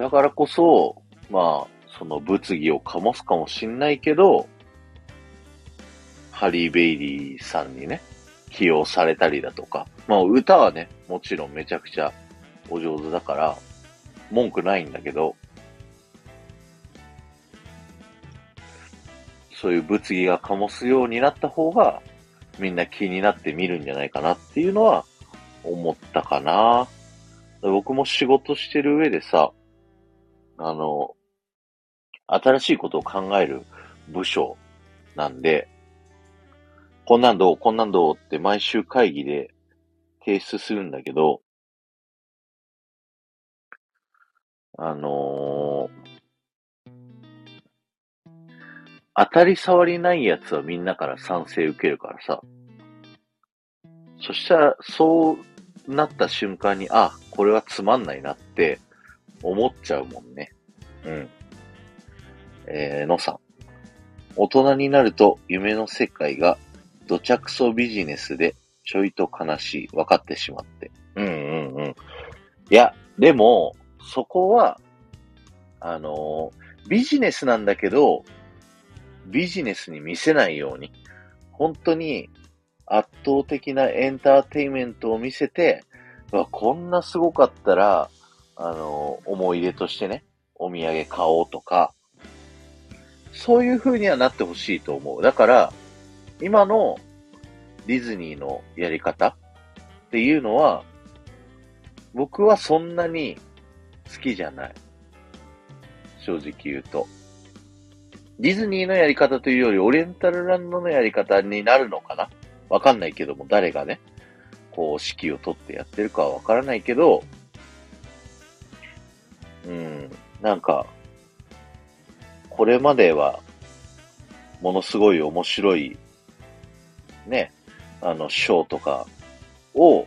A: だからこそ、まあ、その物議を醸すかもしんないけど、ハリー・ベイリーさんにね、起用されたりだとか、まあ歌はね、もちろんめちゃくちゃお上手だから、文句ないんだけど、そういう物議が醸すようになった方が、みんな気になって見るんじゃないかなっていうのは思ったかな。僕も仕事してる上でさ、あの、新しいことを考える部署なんで、こんなんどうこんなんどうって毎週会議で提出するんだけど、あのー、当たり障りないやつはみんなから賛成受けるからさ。そしたら、そうなった瞬間に、あ、これはつまんないなって思っちゃうもんね。うん。えー、のさん。大人になると夢の世界が土着そビジネスでちょいと悲しい。分かってしまって。うんうんうん。いや、でも、そこは、あのー、ビジネスなんだけど、ビジネスに見せないように、本当に圧倒的なエンターテイメントを見せて、こんなすごかったら、あの、思い出としてね、お土産買おうとか、そういう風にはなってほしいと思う。だから、今のディズニーのやり方っていうのは、僕はそんなに好きじゃない。正直言うと。ディズニーのやり方というより、オリエンタルランドのやり方になるのかな？わかんないけども、誰がね、こう、指揮を取ってやってるかはわからないけど、うん、なんか、これまでは、ものすごい面白い、ね、あの、ショーとかを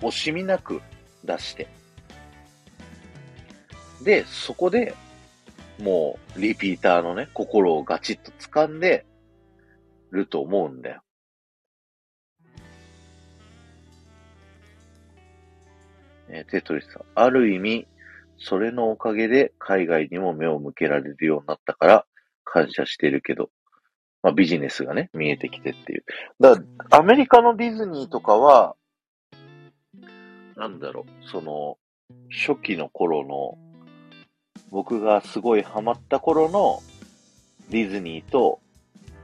A: 惜しみなく出して、で、そこで、もう、リピーターのね、心をガチッと掴んでると思うんだよ。えテトリスさん。ある意味、それのおかげで海外にも目を向けられるようになったから感謝してるけど、まあビジネスがね、見えてきてっていう。だアメリカのディズニーとかは、なんだろう、その、初期の頃の、僕がすごいハマった頃のディズニーと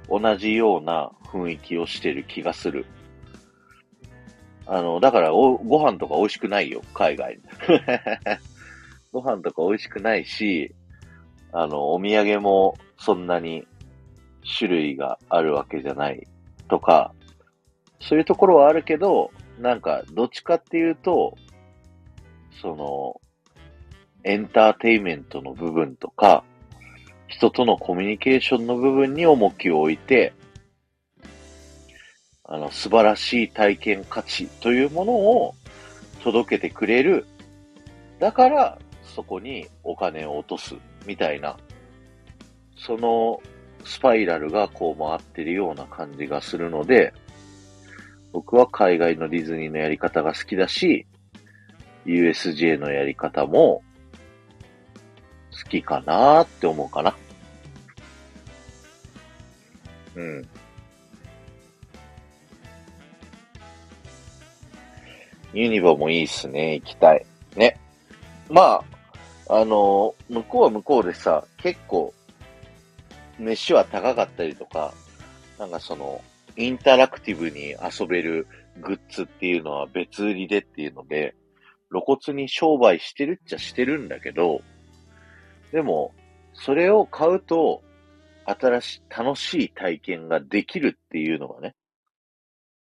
A: 同じような雰囲気をしてる気がする。あの、だから、ご飯とか美味しくないよ、海外。ご飯とか美味しくないし、あの、お土産もそんなに種類があるわけじゃないとか、そういうところはあるけど、なんか、どっちかっていうと、その、エンターテイメントの部分とか、人とのコミュニケーションの部分に重きを置いて、あの、素晴らしい体験価値というものを届けてくれる。だから、そこにお金を落とす、みたいな。そのスパイラルがこう回ってるような感じがするので、僕は海外のディズニーのやり方が好きだし、USJ のやり方も好きかなーって思うかな。うん。ユニバもいいっすね。行きたい。ね。まあ、あの、向こうは向こうでさ、結構、飯は高かったりとか、なんかその、インタラクティブに遊べるグッズっていうのは別売りでっていうので、露骨に商売してるっちゃしてるんだけど、でも、それを買うと、新しい、楽しい体験ができるっていうのがね、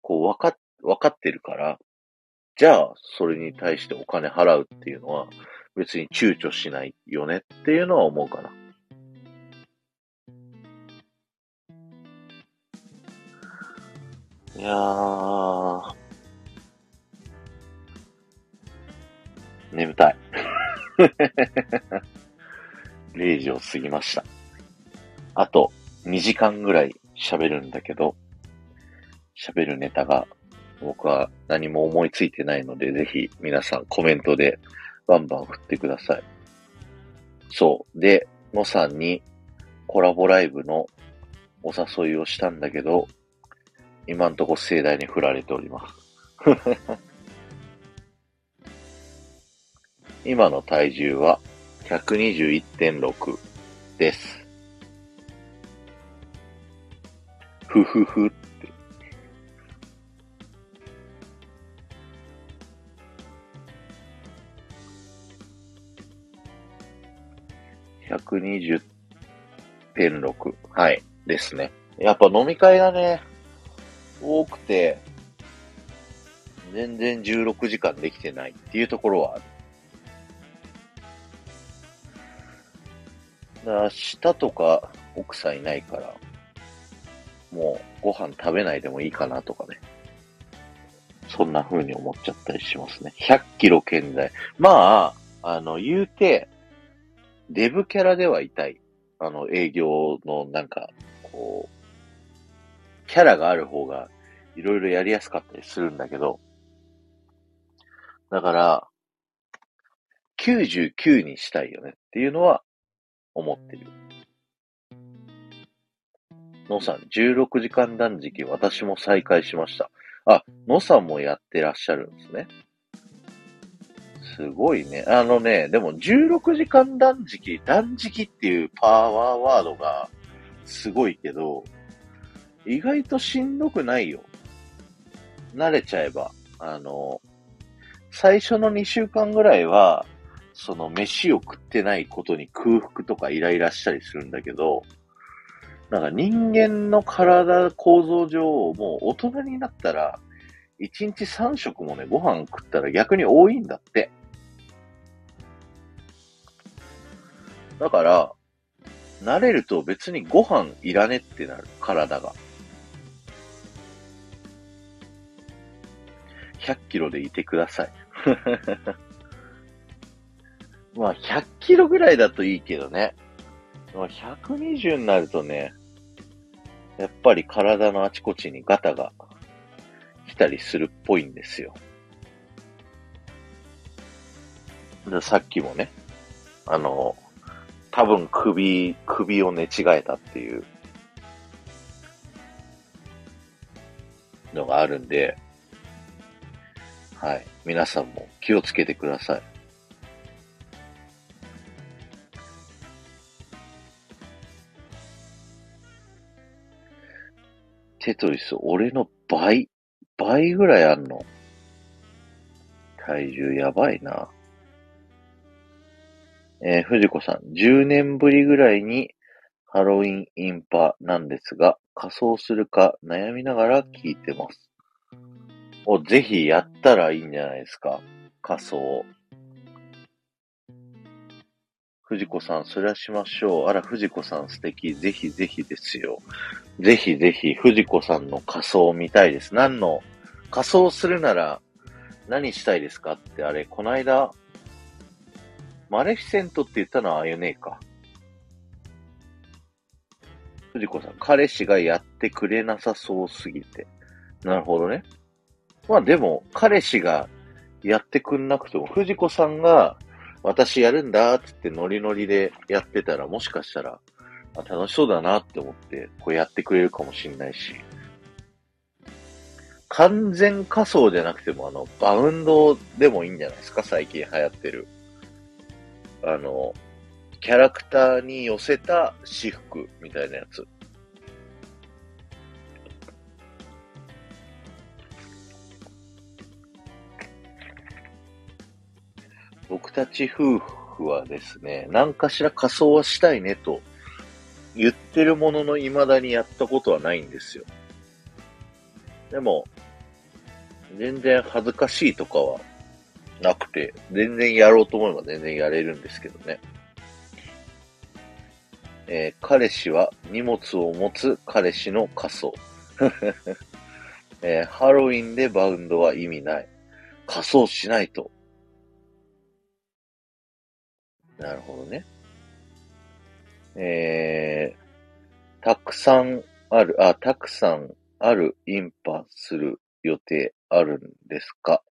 A: こう、わか、わかってるから、じゃあ、それに対してお金払うっていうのは、別に躊躇しないよねっていうのは思うかな。いやー、眠たい。0時を過ぎました。あと2時間ぐらい喋るんだけど、喋るネタが僕は何も思いついてないので、ぜひ皆さんコメントでバンバン振ってください。そう。で、のさんにコラボライブのお誘いをしたんだけど、今んとこ盛大に振られております。今の体重は121.6です。ふふふ120.6。はい。ですね。やっぱ飲み会がね、多くて、全然16時間できてないっていうところはある。明日とか奥さんいないから、もうご飯食べないでもいいかなとかね。そんな風に思っちゃったりしますね。100キロ圏内。まあ、あの、言うて、デブキャラではいたい。あの、営業のなんか、こう、キャラがある方がいろいろやりやすかったりするんだけど、だから、99にしたいよねっていうのは思ってる。のさん、16時間断食私も再開しました。あ、のさんもやってらっしゃるんですね。すごいね。あのね、でも16時間断食、断食っていうパワーワードがすごいけど、意外としんどくないよ。慣れちゃえば。あの、最初の2週間ぐらいは、その飯を食ってないことに空腹とかイライラしたりするんだけど、なんか人間の体構造上、もう大人になったら、1日3食もね、ご飯食ったら逆に多いんだって。だから、慣れると別にご飯いらねってなる、体が。100キロでいてください。まあ、100キロぐらいだといいけどね。まあ、120になるとね、やっぱり体のあちこちにガタが来たりするっぽいんですよ。さっきもね、あの、多分首、首を寝違えたっていうのがあるんで、はい。皆さんも気をつけてください。テトリス、俺の倍、倍ぐらいあんの？体重やばいな。えー、藤子さん、10年ぶりぐらいにハロウィンインパなんですが、仮装するか悩みながら聞いてます。お、ぜひやったらいいんじゃないですか。仮装。藤子さん、それはしましょう。あら、藤子さん素敵。ぜひぜひですよ。ぜひぜひ、藤子さんの仮装を見たいです。何の、仮装するなら何したいですかって、あれ、この間、マレフィセントって言ったのはあゆねえか。藤子さん、彼氏がやってくれなさそうすぎて。なるほどね。まあでも、彼氏がやってくんなくても、藤子さんが、私やるんだってってノリノリでやってたら、もしかしたら、あ楽しそうだなって思って、こうやってくれるかもしんないし。完全仮想じゃなくても、あの、バウンドでもいいんじゃないですか？最近流行ってる。あの、キャラクターに寄せた私服みたいなやつ。僕たち夫婦はですね、何かしら仮装はしたいねと言ってるものの未だにやったことはないんですよ。でも、全然恥ずかしいとかはなくて、全然やろうと思えば全然やれるんですけどね。えー彼氏は荷物を持つ彼氏の仮装。えーハロウィンでバウンドは意味ない。仮装しないと。なるほどね。えー、たくさんある、あ、たくさんあるインパする予定あるんですか？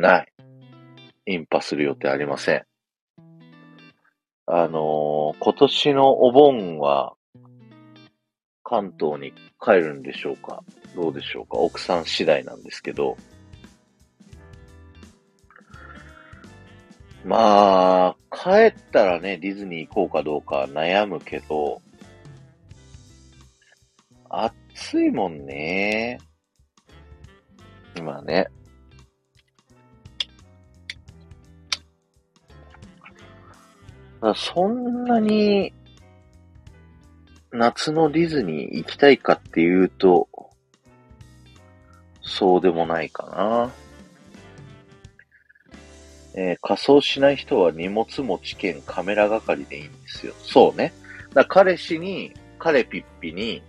A: ない。インパする予定ありません。あのー今年のお盆は関東に帰るんでしょうか？どうでしょうか？奥さん次第なんですけど。まあ、帰ったらね、ディズニー行こうかどうか悩むけど、暑いもんね。今ね。そんなに、夏のディズニー行きたいかっていうと、そうでもないかな。えー仮装しない人は荷物持ち兼カメラ係でいいんですよ。そうね。だ彼氏に、彼ピッピに、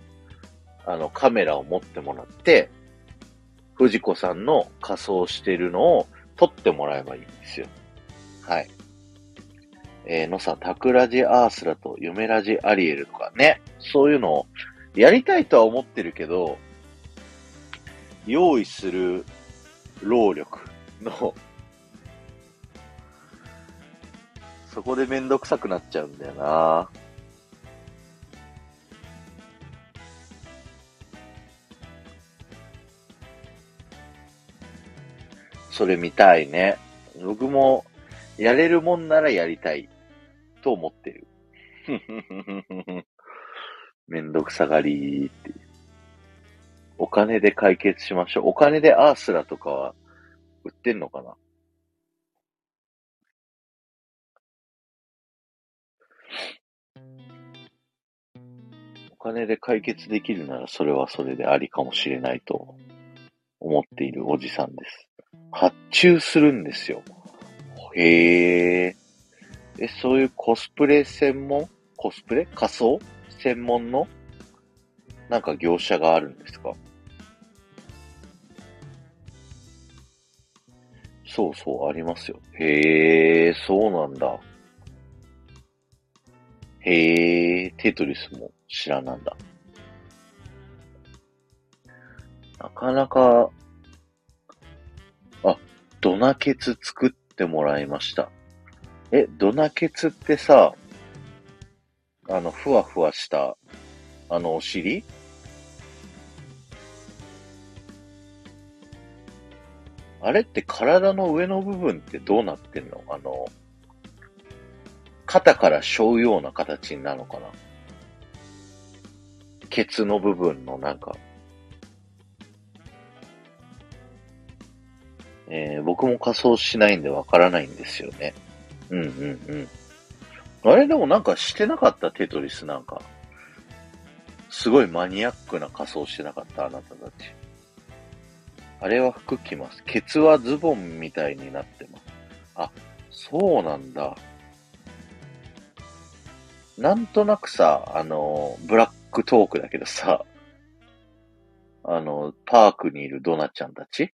A: あの、カメラを持ってもらって、藤子さんの仮装してるのを撮ってもらえばいいんですよ。はい。えー、のさ、タクラジアースラと夢ラジアリエルとかね、そういうのをやりたいとは思ってるけど、用意する労力の、そこでめんどくさくなっちゃうんだよな。それ見たいね。僕も、やれるもんならやりたい、と思ってる。めんどくさがりーって。お金で解決しましょう。お金でアースラとかは売ってんのかな？お金で解決できるならそれはそれでありかもしれないと思っているおじさんです。発注するんですよ。へえ。え、そういうコスプレ専門？コスプレ？仮装？専門の？なんか業者があるんですか？そうそう、ありますよ。へえ、そうなんだ。へえ、テトリスも知らなんだ。なかなか、あ、ドナケツ作ってもらいました。え、ドナケツってさ、あの、ふわふわした、あの、お尻？あれって体の上の部分ってどうなってんの？あの、肩から背負うような形になるのかな？ケツの部分のなんか、えー僕も仮装しないんでわからないんですよね。うんうんうん。あれでもなんかしてなかったテトリスなんか。すごいマニアックな仮装してなかったあなたたち。あれは服着ます。ケツはズボンみたいになってます。あ、そうなんだ。なんとなくさ、あの、ブラックトークだけどさ、あの、パークにいるドナちゃんたち？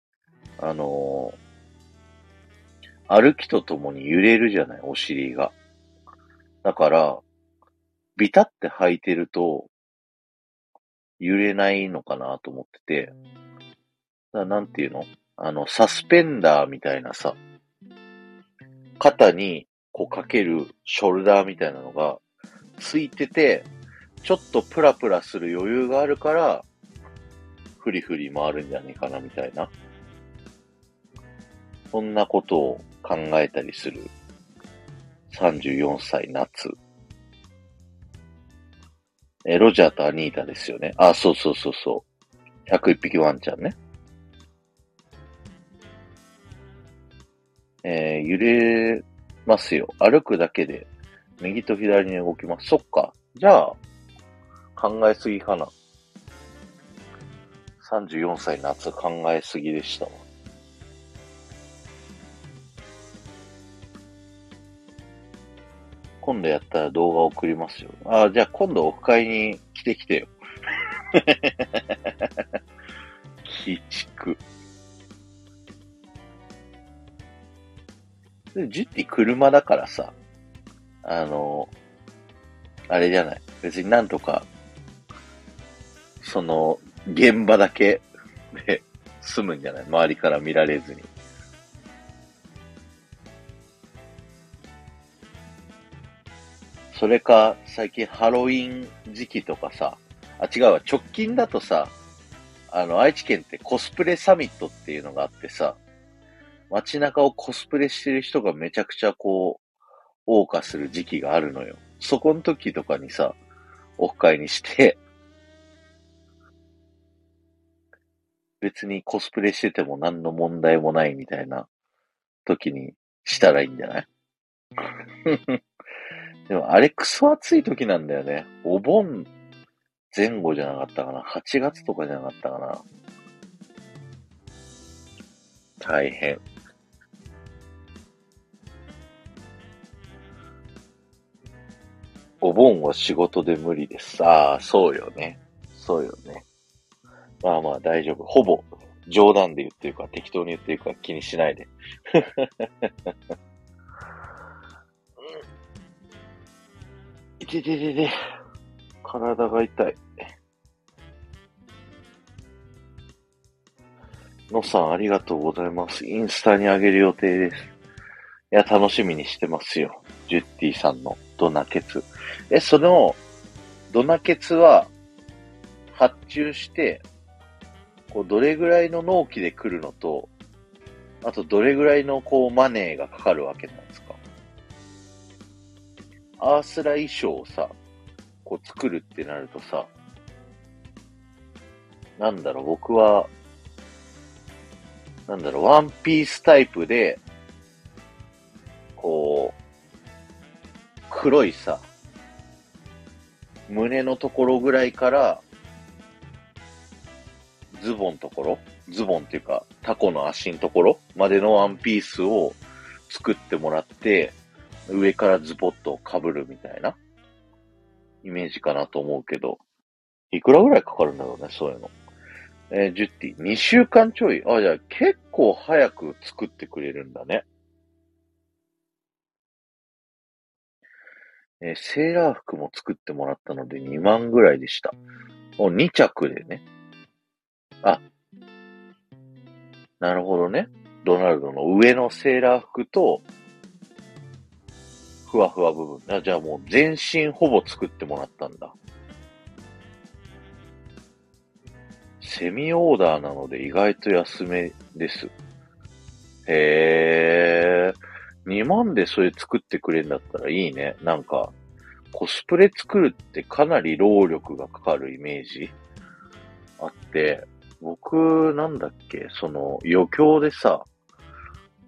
A: あの、歩きとともに揺れるじゃない、お尻が。だから、ビタって履いてると、揺れないのかなと思ってて、だなんていうの？あの、サスペンダーみたいなさ、肩にこうかけるショルダーみたいなのがついてて、ちょっとプラプラする余裕があるから、フリフリ回るんじゃねえかなみたいな。そんなことを考えたりする34歳夏。え、ロジャーとアニータですよね。あ、そうそうそうそう。101匹ワンちゃんね。えー、揺れますよ。歩くだけで、右と左に動きます。そっか。じゃあ、考えすぎかな。34歳夏考えすぎでしたわ。今度やったら動画送りますよ。ああ、じゃあ今度オフ会に来てきてよ。鬼畜。ジュッティ車だからさ、あの、あれじゃない。別になんとか、その、現場だけで済むんじゃない周りから見られずに。それか、最近ハロウィン時期とかさ、あ、違うわ、直近だとさ、あの、愛知県ってコスプレサミットっていうのがあってさ、街中をコスプレしてる人がめちゃくちゃこう、謳歌する時期があるのよ。そこの時とかにさ、オフ会にして、別にコスプレしてても何の問題もないみたいな時にしたらいいんじゃない？でも、あれクソ暑い時なんだよね。お盆前後じゃなかったかな。8月とかじゃなかったかな。大変。お盆は仕事で無理です。ああ、そうよね。そうよね。まあまあ大丈夫。ほぼ冗談で言ってるか適当に言ってるか気にしないで。てててて。体が痛い。のさん、ありがとうございます。インスタにあげる予定です。いや、楽しみにしてますよ。ジュッティさんのドナケツ。え、その、ドナケツは、発注して、こう、どれぐらいの納期で来るのと、あと、どれぐらいの、こう、マネーがかかるわけなんですか？アースラ衣装をさ、こう、作るってなるとさ、なんだろう、僕は、なんだろう、ワンピースタイプで、こう、黒いさ、胸のところぐらいから、ズボンところズボンっていうか、タコの足のところまでのワンピースを作ってもらって、上からズボッと被るみたいなイメージかなと思うけど、いくらぐらいかかるんだろうね、そういうの。えー、ジュッティ、2週間ちょい。あ、じゃあ結構早く作ってくれるんだね。えー、セーラー服も作ってもらったので2万ぐらいでした。もう2着でね。あ、なるほどね。ドナルドの上のセーラー服と、ふわふわ部分。あじゃあもう全身ほぼ作ってもらったんだ。セミオーダーなので意外と安めです。へえ。2万でそれ作ってくれんだったらいいね。なんか、コスプレ作るってかなり労力がかかるイメージあって、僕、なんだっけ、その、余興でさ、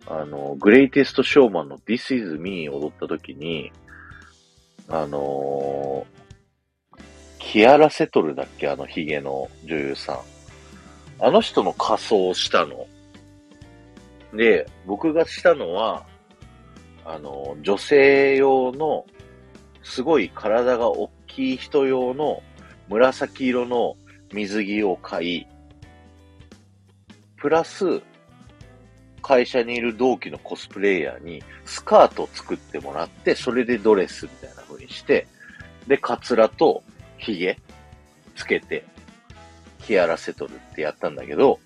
A: あの、グレイテストショーマンの This is Me 踊った時に、あのー、キアラ・セトルだっけあのヒゲの女優さん。あの人の仮装をしたの。で、僕がしたのは、あの、女性用の、すごい体が大きい人用の紫色の水着を買い、プラス、会社にいる同期のコスプレイヤーにスカートを作ってもらって、それでドレスみたいな風にして、で、カツラとヒゲつけて、キアラセトルってやったんだけど、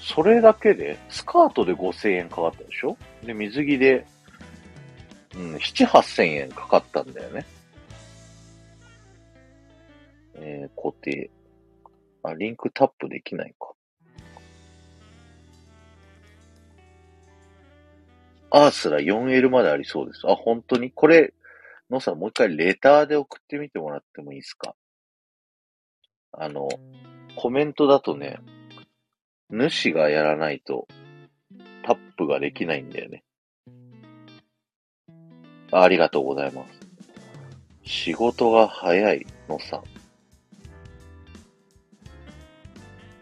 A: それだけで、スカートで5000円かかったでしょ？で、水着で、うん、7、8000円かかったんだよね。えー、固定。あ、リンクタップできないか。アースラ 4L までありそうです。あ、本当に？これ、のさんもう一回レターで送ってみてもらってもいいですか？あの、コメントだとね、主がやらないとタップができないんだよね。ありがとうございます。仕事が早いのさん。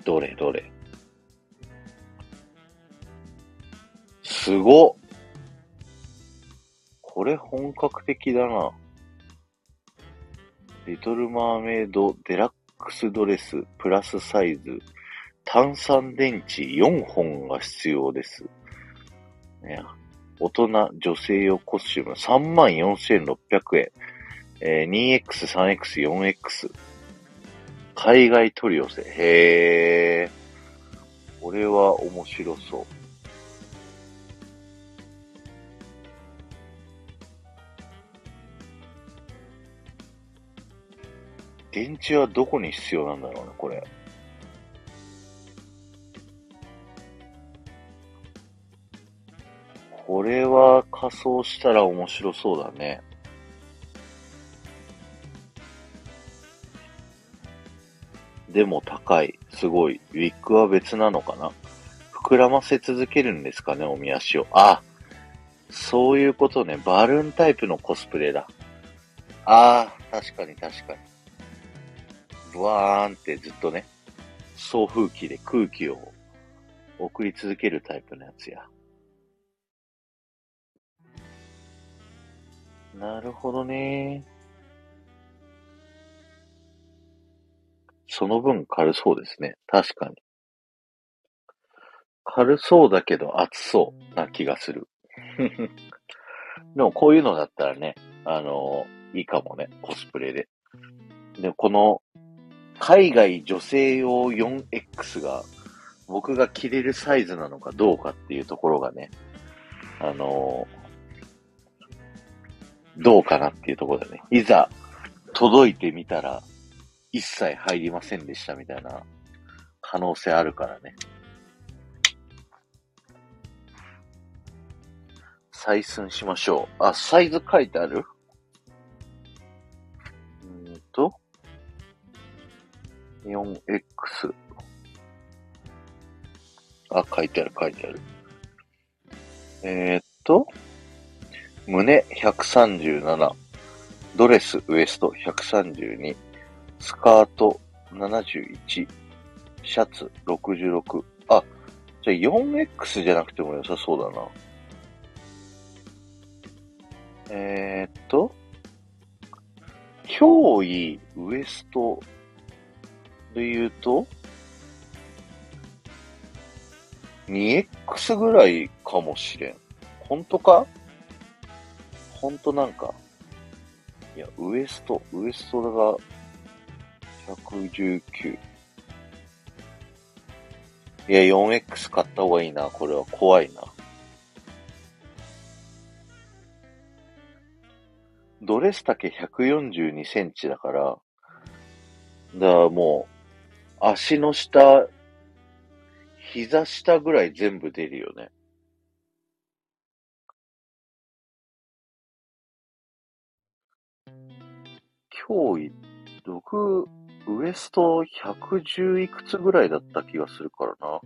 A: どれどれ？すごっこれ本格的だな。リトルマーメイドデラックスドレスプラスサイズ炭酸電池4本が必要です。ね、大人女性用コスチューム34,600円。えー、2X、3X、4X。海外取り寄せ。へー。これは面白そう。電池はどこに必要なんだろうね、これ。これは仮装したら面白そうだね。でも高い。すごい。ウィッグは別なのかな？膨らませ続けるんですかね、おみ足を。あ、そういうことね。バルーンタイプのコスプレだ。ああ、確かに確かに。ブワーンってずっとね、送風機で空気を送り続けるタイプのやつや。なるほどね。その分軽そうですね。確かに。軽そうだけど熱そうな気がする。でもこういうのだったらね、あのいいかもね、コスプレで。で、この海外女性用 4X が僕が着れるサイズなのかどうかっていうところがね、あのー、どうかなっていうところだね。いざ届いてみたら一切入りませんでしたみたいな可能性あるからね。採寸しましょう。あ、サイズ書いてある？4X。あ、書いてある、書いてある。えー、っと、胸137、ドレスウエスト132、スカート71、シャツ66。あ、じゃあ 4X じゃなくても良さそうだな。えー、っと、脅威ウエストで言うと、2X ぐらいかもしれん。本当か？本当なんか。いや、ウエスト、ウエストが、119。いや、4X 買った方がいいな。これは怖いな。ドレス丈142センチだから、だからもう、足の下、膝下ぐらい全部出るよね。脅威、僕、ウエスト110いくつぐらいだった気がするからな。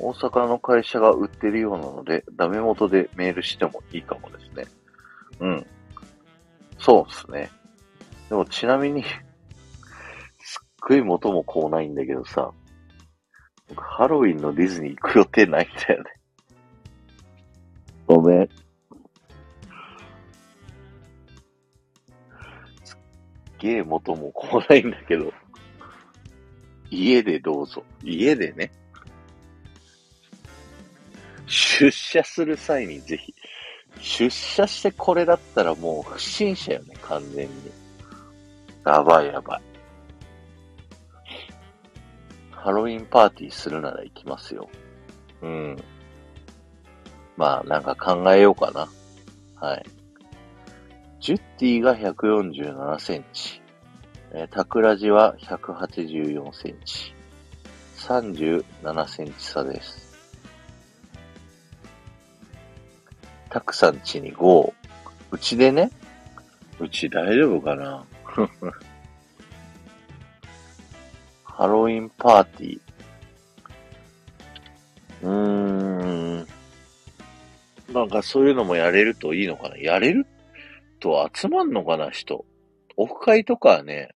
A: 大阪の会社が売ってるようなので、ダメ元でメールしてもいいかもですね。うん。そうっすね。でもちなみに、すっごい元もこうないんだけどさ、僕ハロウィンのディズニー行く予定ないんだよね。ごめん。すっげえ元もこうないんだけど、家でどうぞ。家でね。出社する際にぜひ。出社してこれだったらもう不審者よね、完全に。やばいやばい。ハロウィンパーティーするなら行きますよ。うん。まあ、なんか考えようかな。はい。ジュッティが147センチ。えータクラジは184センチ。37センチ差です。たくさんちに5。うちでね、うち大丈夫かな？ハロウィンパーティー。うーん。なんかそういうのもやれるといいのかな？やれると集まんのかな？人。オフ会とかはね、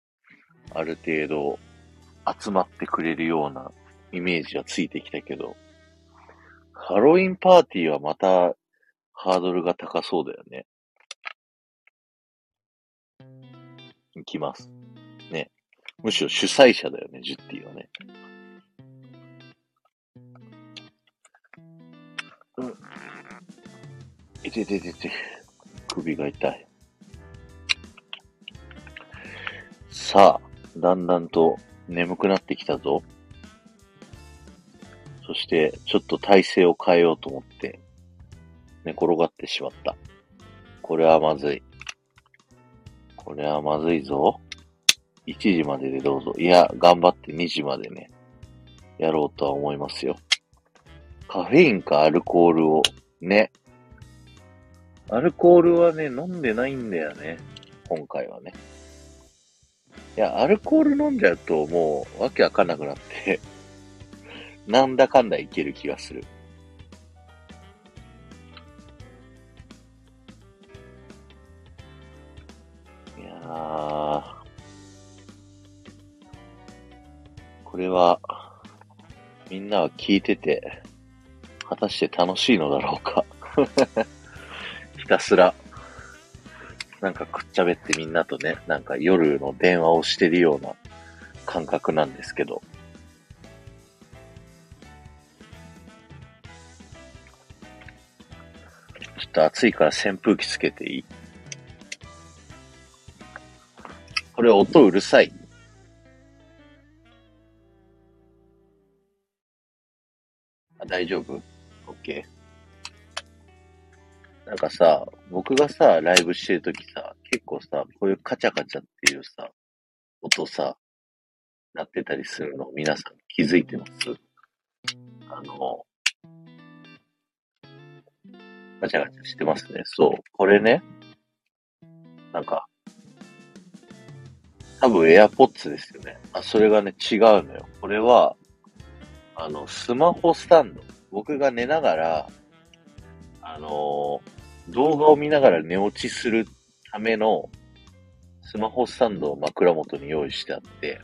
A: ある程度集まってくれるようなイメージはついてきたけど、ハロウィンパーティーはまたハードルが高そうだよね。行きます。ね。むしろ主催者だよね、ジュッティはね。うん。いてててて。首が痛い。さあ、だんだんと眠くなってきたぞ。そして、ちょっと体勢を変えようと思って、寝転がってしまった。これはまずい。これはまずいぞ。1時まででどうぞ。いや、頑張って2時までね、やろうとは思いますよ。カフェインかアルコールを、ね。アルコールはね、飲んでないんだよね。今回はね。いや、アルコール飲んじゃうともうわけわかんなくなって、なんだかんだいける気がする。いやー、これは、みんなは聞いてて、果たして楽しいのだろうか。ひたすら、なんかくっちゃべってみんなとね、なんか夜の電話をしてるような感覚なんですけど。ちょっと暑いから扇風機つけていい？これ音うるさいあ大丈夫 ?OK? なんかさ、僕がさ、ライブしてるときさ、結構さ、こういうカチャカチャっていうさ、音さ、鳴ってたりするの皆さん気づいてます？あの、ガチャガチャしてますね。そう。これね、なんか、多分 AirPods ですよね。あ、それがね、違うのよ。これは、あの、スマホスタンド。僕が寝ながら、あのー動画を見ながら寝落ちするためのスマホスタンドを枕元に用意してあって、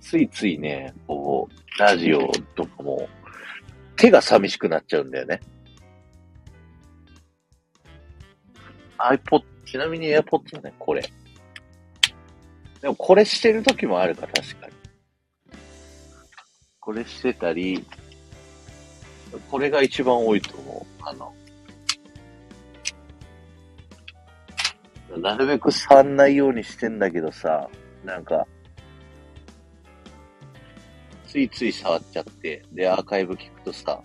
A: ついついね、こう、ラジオとかも、手が寂しくなっちゃうんだよね。iPod、ちなみに AirPods はね、これ。でもこれしてる時もあるから、確かに。これしてたり、これが一番多いと思う。あの、なるべく触んないようにしてんだけどさ、なんか、ついつい触っちゃって、で、アーカイブ聞くとさ、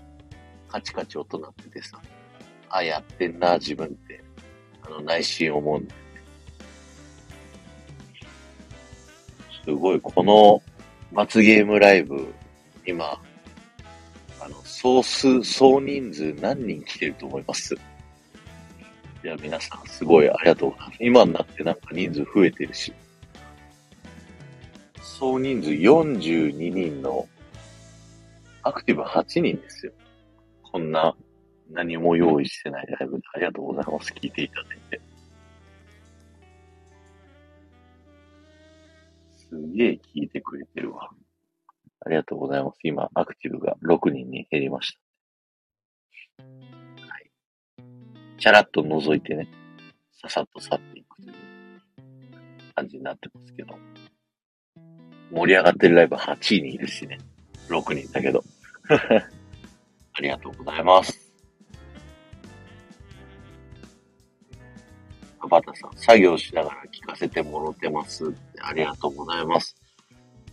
A: カチカチ音鳴っててさ、あ、やってんな、自分って、あの、内心思うんだよすごい、この、罰ゲームライブ、今、あの、総数、総人数何人来てると思います？いや、皆さん、すごいありがとうございます。今になってなんか人数増えてるし。総人数42人のアクティブ8人ですよ。こんな何も用意してないライブでありがとうございます。聞いていただいて。すげえ聞いてくれてるわ。ありがとうございます。今、アクティブが6人に減りました。はい。チャラッと覗いてね、ささっと去っていくという感じになってますけど。盛り上がってるライブ8位にいるしね。6人だけど。ありがとうございます。バタさん、作業しながら聞かせてもろてますありがとうございます。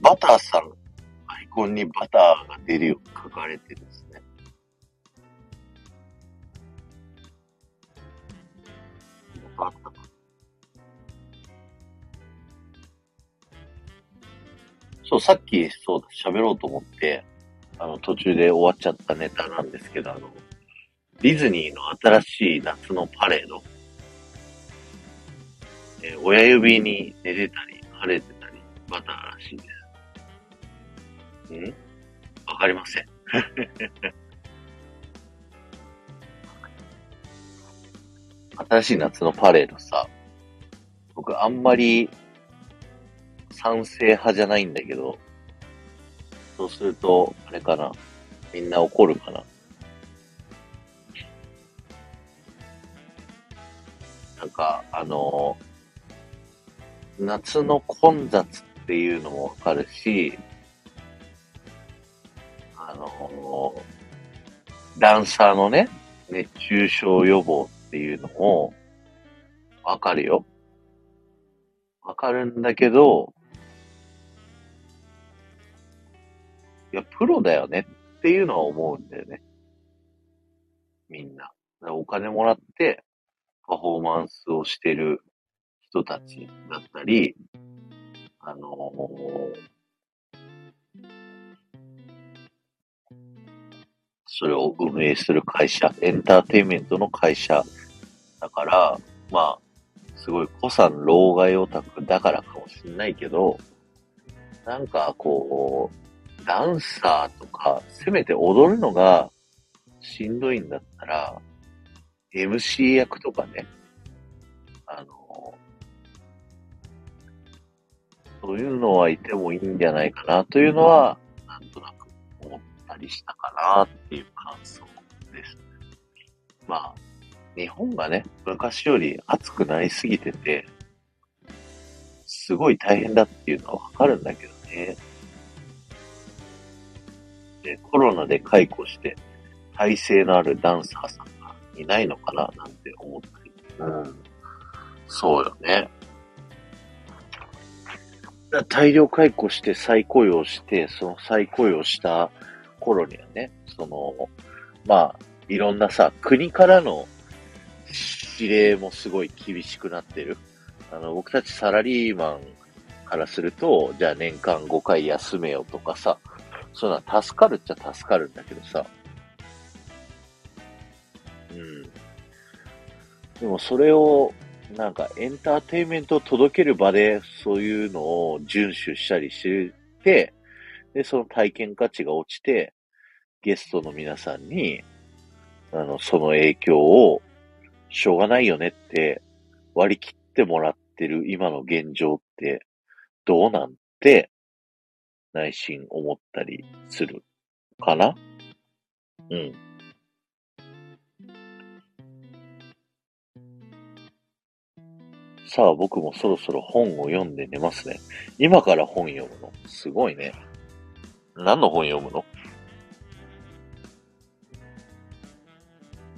A: バターさん、アイコンにバターが出るように書かれてですね。なんかあったかなそう、さっき、そうだ、喋ろうと思って、あの、途中で終わっちゃったネタなんですけど、あの、ディズニーの新しい夏のパレード、えー親指に寝てたり、腫れてたり、バターらしいです。ん？わかりません。新しい夏のパレードさ、僕あんまり賛成派じゃないんだけど、そうすると、あれかな、みんな怒るかな。なんか、あの夏の混雑っていうのもわかるし、あのダンサーのね、熱中症予防っていうのもわかるよ。わかるんだけど、いや、プロだよねっていうのは思うんだよね。みんな。お金もらってパフォーマンスをしてる人たちだったり、あのそれを運営する会社、エンターテインメントの会社だから、まあ、すごい古参老害オタクだからかもしれないけど、なんかこう、ダンサーとか、せめて踊るのがしんどいんだったら、MC 役とかね、あの、そういうのはいてもいいんじゃないかなというのは、なんとなく思ったりしたかなっていう感想です。まあ、日本がね、昔より暑くなりすぎてて、すごい大変だっていうのはわかるんだけどね。で、コロナで解雇して、体制のあるダンサーさんがいないのかななんて思ったり。うん。そうよね。大量解雇して再雇用して、その再雇用した頃にはね、その、まあ、いろんなさ、国からの指令もすごい厳しくなってる。あの、僕たちサラリーマンからすると、じゃあ年間5回休めよとかさ、そういうのは助かるっちゃ助かるんだけどさ。うん。でもそれを、なんかエンターテインメントを届ける場でそういうのを遵守したりしてて、で、その体験価値が落ちて、ゲストの皆さんに、あの、その影響を、しょうがないよねって割り切ってもらってる今の現状ってどうなんて内心思ったりするかな？うん。さあ僕もそろそろ本を読んで寝ますね。今から本読むの？すごいね。何の本読むの？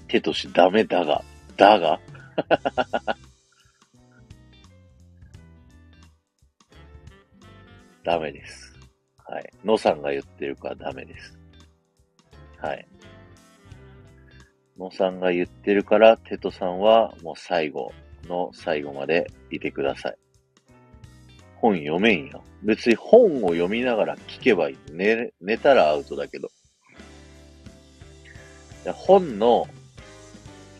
A: 手としダメだが。だが？ダメです。はい。野さんが言ってるからダメです。はい。野さんが言ってるから、テトさんはもう最後の最後までいてください。本読めんよ。別に本を読みながら聞けばいい。寝、寝たらアウトだけど。本の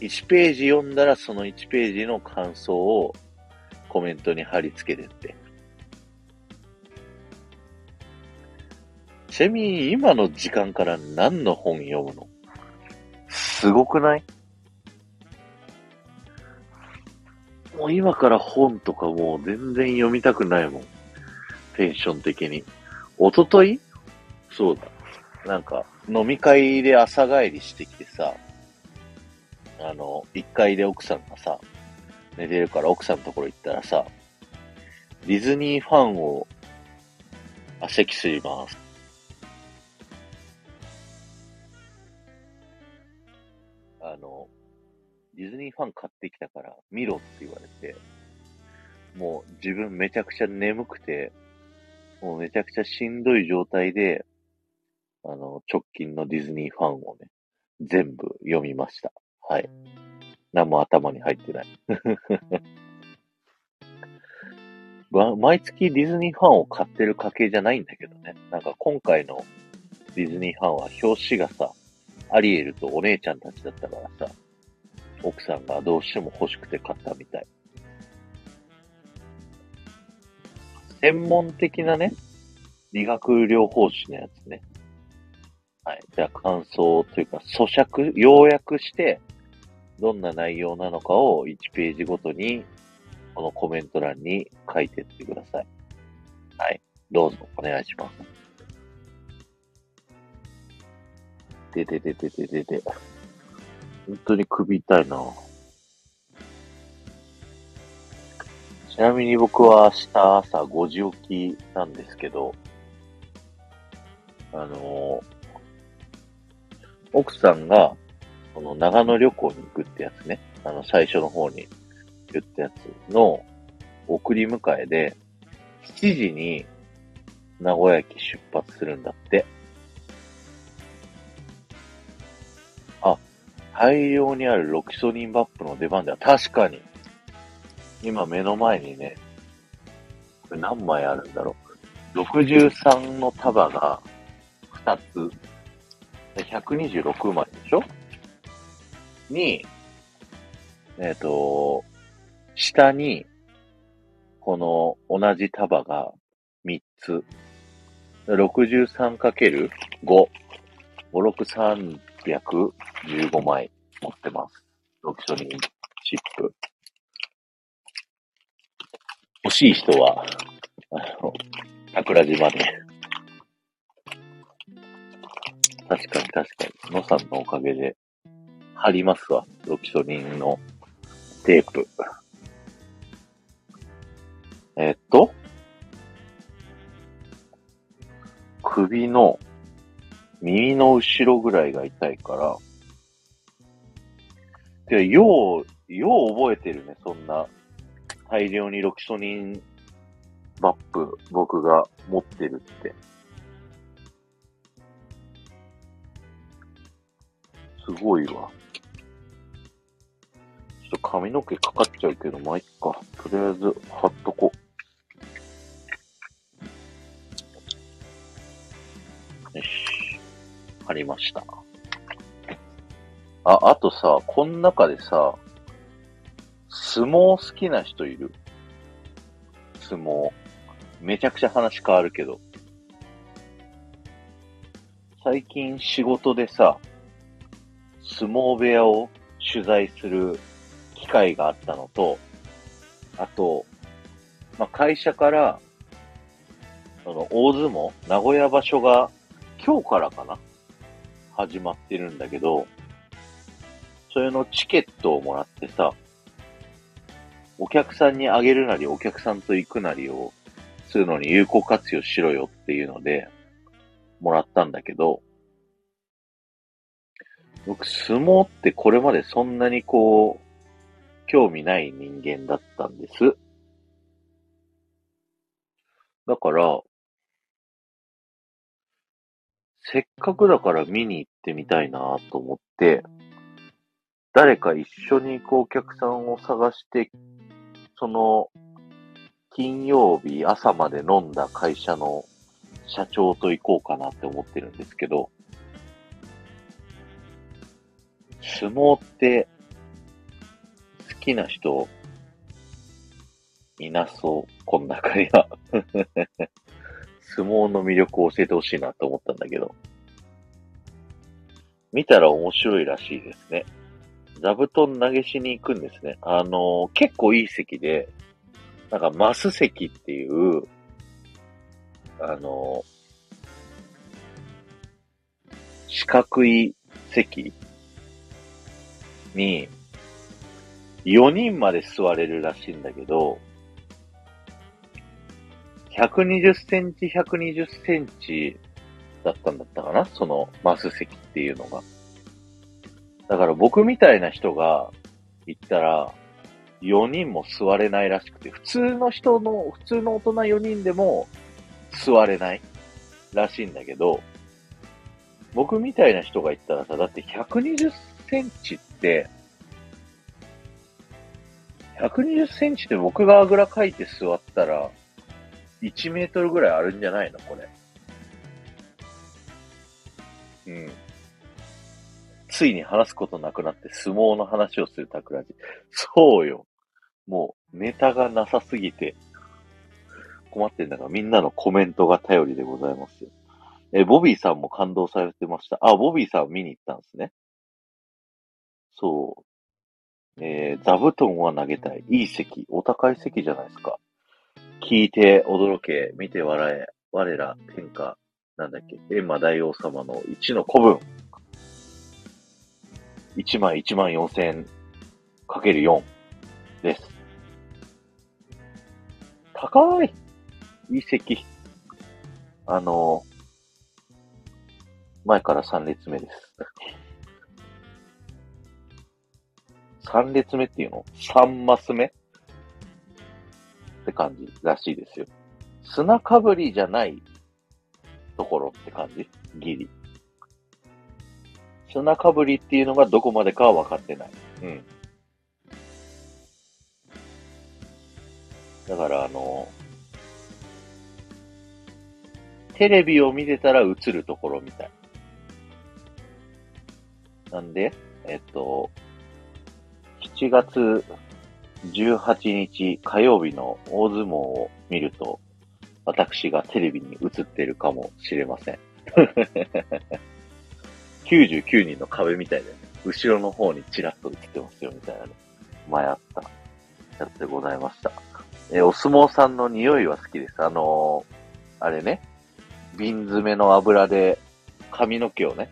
A: 1ページ読んだらその1ページの感想をコメントに貼り付けてって。ちなみに今の時間から何の本読むの？すごくない？もう今から本とかもう全然読みたくないもん。テンション的に。おととい？そうだ。なんか、飲み会で朝帰りしてきてさ、あの、一階で奥さんがさ、寝てるから奥さんのところ行ったらさ、ディズニーファンを、あ、席すります。ディズニーファン買ってきたから見ろって言われて、もう自分めちゃくちゃ眠くて、もうめちゃくちゃしんどい状態で、あの、直近のディズニーファンをね、全部読みました。はい。何も頭に入ってない。毎月ディズニーファンを買ってる家系じゃないんだけどね。なんか今回のディズニーファンは表紙がさ、アリエルとお姉ちゃんたちだったからさ、奥さんがどうしても欲しくて買ったみたい。専門的なね、理学療法士のやつね。はい。じゃあ感想というか、咀嚼、要約して、どんな内容なのかを1ページごとに、このコメント欄に書いてってください。はい。どうぞお願いします。ででででででで。本当に首痛いなちなみに僕は明日朝5時起きなんですけど、あのー奥さんが、この長野旅行に行くってやつね、あの最初の方に言ったやつの送り迎えで、7時に名古屋駅出発するんだって。大量にあるロキソニンバップの出番では確かに、今目の前にね、これ何枚あるんだろう。63の束が2つ。126枚でしょ？に、えっ、と、下に、この同じ束が3つ。63×5。5、6、3。615枚持ってます。ロキソニンチップ。欲しい人は、あの、桜島で。確かに確かに。野さんのおかげで、貼りますわ。ロキソニンのテープ。えっと、首の耳の後ろぐらいが痛いから、てよう、よう覚えてるね、そんな大量にロキソニンバップ僕が持ってるって。すごいわ。ちょっと髪の毛かかっちゃうけど、まあ、いっか。とりあえず、貼っとこう。よし。貼りました。あ、あとさ、この中でさ、相撲好きな人いる？相撲。めちゃくちゃ話変わるけど。最近仕事でさ、相撲部屋を取材する機会があったのと、あと、まあ、会社から、その、大相撲、名古屋場所が今日からかな？始まってるんだけど、それのチケットをもらってさ、お客さんにあげるなり、お客さんと行くなりをするのに有効活用しろよっていうので、もらったんだけど、僕、相撲ってこれまでそんなにこう、興味ない人間だったんです。だから、せっかくだから見に行ってみたいなと思って、誰か一緒に行くお客さんを探して、その、金曜日朝まで飲んだ会社の社長と行こうかなって思ってるんですけど、相撲って好きな人いなそう、この中には。相撲の魅力を教えてほしいなと思ったんだけど。見たら面白いらしいですね。座布団投げしに行くんですね。あのー、結構いい席で、なんかマス席っていう、あのー、四角い席に、4人まで座れるらしいんだけど、120センチ、120センチだったんだったかな？そのマス席っていうのが。だから僕みたいな人が行ったら、4人も座れないらしくて、普通の人の、普通の大人4人でも座れないらしいんだけど、僕みたいな人が行ったらさ、だって120センチって、120センチで僕があぐらかいて座ったら、1メートルぐらいあるんじゃないのこれ。うん。ついに話すことなくなって相撲の話をする桜地。そうよ。もう、ネタがなさすぎて、困ってんだからみんなのコメントが頼りでございますよ。え、ボビーさんも感動されてました。あ、ボビーさん見に行ったんですね。そう。えー、座布団は投げたい。いい席。お高い席じゃないですか。聞いて驚け、見て笑え、我ら天下、なんだっけ、閻魔大王様の1の古文。1枚1万4千かける4です。高いいい席。あの、前から3列目です。3列目っていうの ?3 マス目？って感じらしいですよ。砂かぶりじゃないところって感じ？ギリ。砂かぶりっていうのがどこまでかは分かってない。うん。だからあの、テレビを見てたら映るところみたい。なんで、えっと、7月18日火曜日の大相撲を見ると、私がテレビに映ってるかもしれません。99人の壁みたいで、ね、後ろの方にチラッと映ってますよみたいなね、前あったやつでございました。えお相撲さんの匂いは好きです。あのー、あれね、瓶詰めの油で髪の毛をね、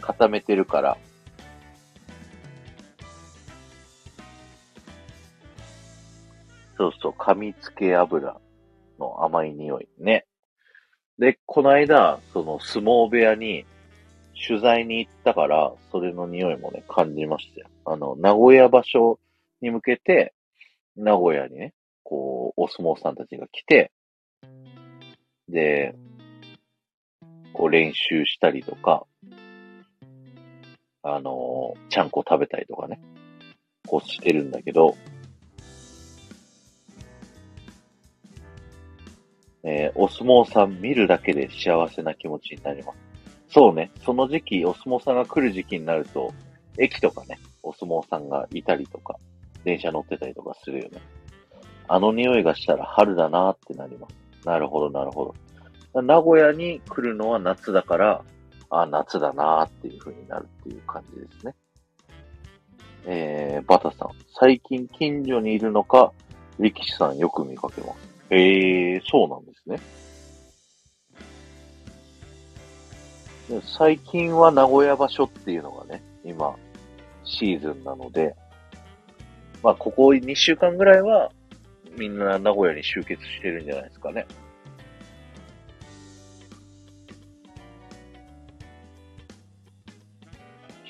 A: 固めてるから、そうそう、噛みつけ油の甘い匂いね。で、この間、その相撲部屋に取材に行ったから、それの匂いもね、感じましたよ。あの、名古屋場所に向けて、名古屋にね、こう、お相撲さんたちが来て、で、こう練習したりとか、あのちゃんこ食べたりとかね、こうしてるんだけど、えー、お相撲さん見るだけで幸せな気持ちになります。そうね、その時期、お相撲さんが来る時期になると、駅とかね、お相撲さんがいたりとか、電車乗ってたりとかするよね。あの匂いがしたら春だなってなります。なるほど、なるほど。名古屋に来るのは夏だから、あ、夏だなっていう風になるっていう感じですね。えー、バタさん。最近近所にいるのか、力士さんよく見かけます。えー、そうなんですね。最近は名古屋場所っていうのがね、今、シーズンなので、まあ、ここ2週間ぐらいは、みんな名古屋に集結してるんじゃないですかね。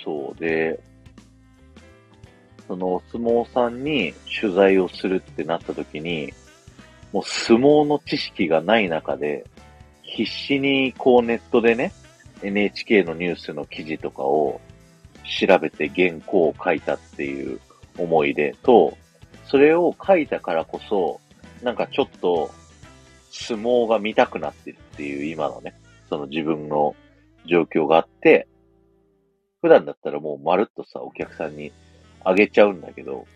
A: そうで、そのお相撲さんに取材をするってなった時に、もう相撲の知識がない中で、必死にこうネットでね、NHK のニュースの記事とかを調べて原稿を書いたっていう思い出と、それを書いたからこそ、なんかちょっと相撲が見たくなってるっていう今のね、その自分の状況があって、普段だったらもうまるっとさ、お客さんにあげちゃうんだけど、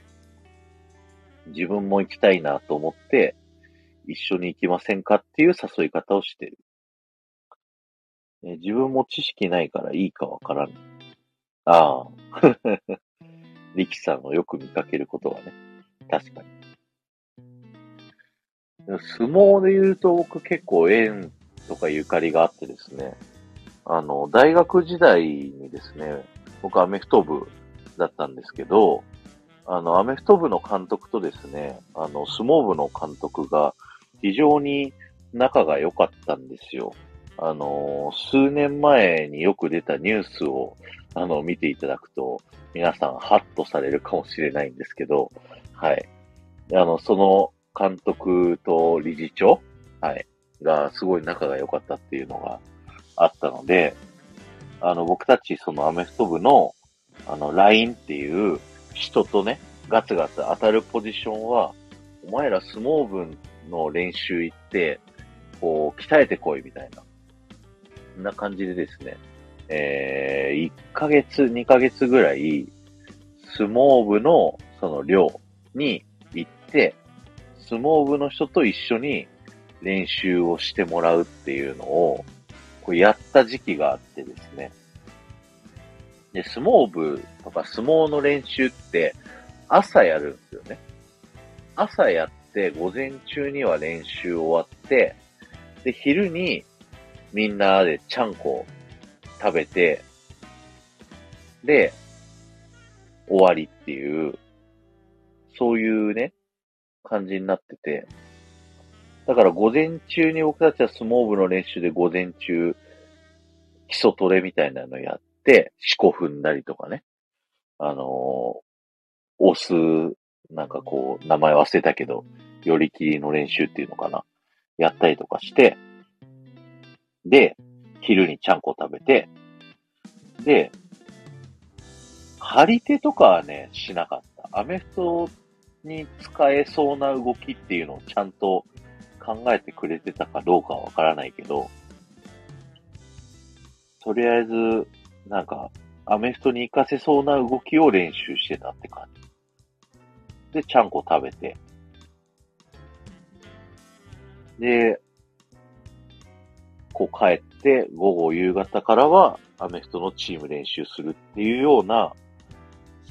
A: 自分も行きたいなと思って、一緒に行きませんかっていう誘い方をしてるえ自分も知識ないからいいかわからん。ああ。力士さんをよく見かけることがね。確かに。相撲で言うと僕結構縁とかゆかりがあってですね。あの、大学時代にですね、僕アメフト部だったんですけど、あの、アメフト部の監督とですね、あの、相撲部の監督が非常に仲が良かったんですよ。あの、数年前によく出たニュースを、あの、見ていただくと、皆さんハッとされるかもしれないんですけど、はい。あの、その監督と理事長はい。がすごい仲が良かったっていうのがあったので、あの、僕たちそのアメフト部の、あの、LINE っていう人とね、ガツガツ当たるポジションは、お前ら相撲部の練習行って、こう、鍛えてこいみたいな。そんな感じでですね、えー、1ヶ月、2ヶ月ぐらい、相撲部のその寮に行って、相撲部の人と一緒に練習をしてもらうっていうのを、こうやった時期があってですね。で、相撲部とか相撲の練習って朝やるんですよね。朝やっ午前中には練習終わって、で、昼にみんなでちゃんこ食べて、で、終わりっていう、そういうね、感じになってて、だから午前中に僕たちは相撲部の練習で午前中、基礎トレみたいなのやって、四股踏んだりとかね。あのー、押す、なんかこう、名前忘れたけど、寄り切りの練習っていうのかな。やったりとかして、で、昼にちゃんこ食べて、で、張り手とかはね、しなかった。アメフトに使えそうな動きっていうのをちゃんと考えてくれてたかどうかはわからないけど、とりあえず、なんか、アメフトに活かせそうな動きを練習してたって感じ。で、ちゃんこ食べて。で、こう帰って、午後夕方からはアメフトのチーム練習するっていうような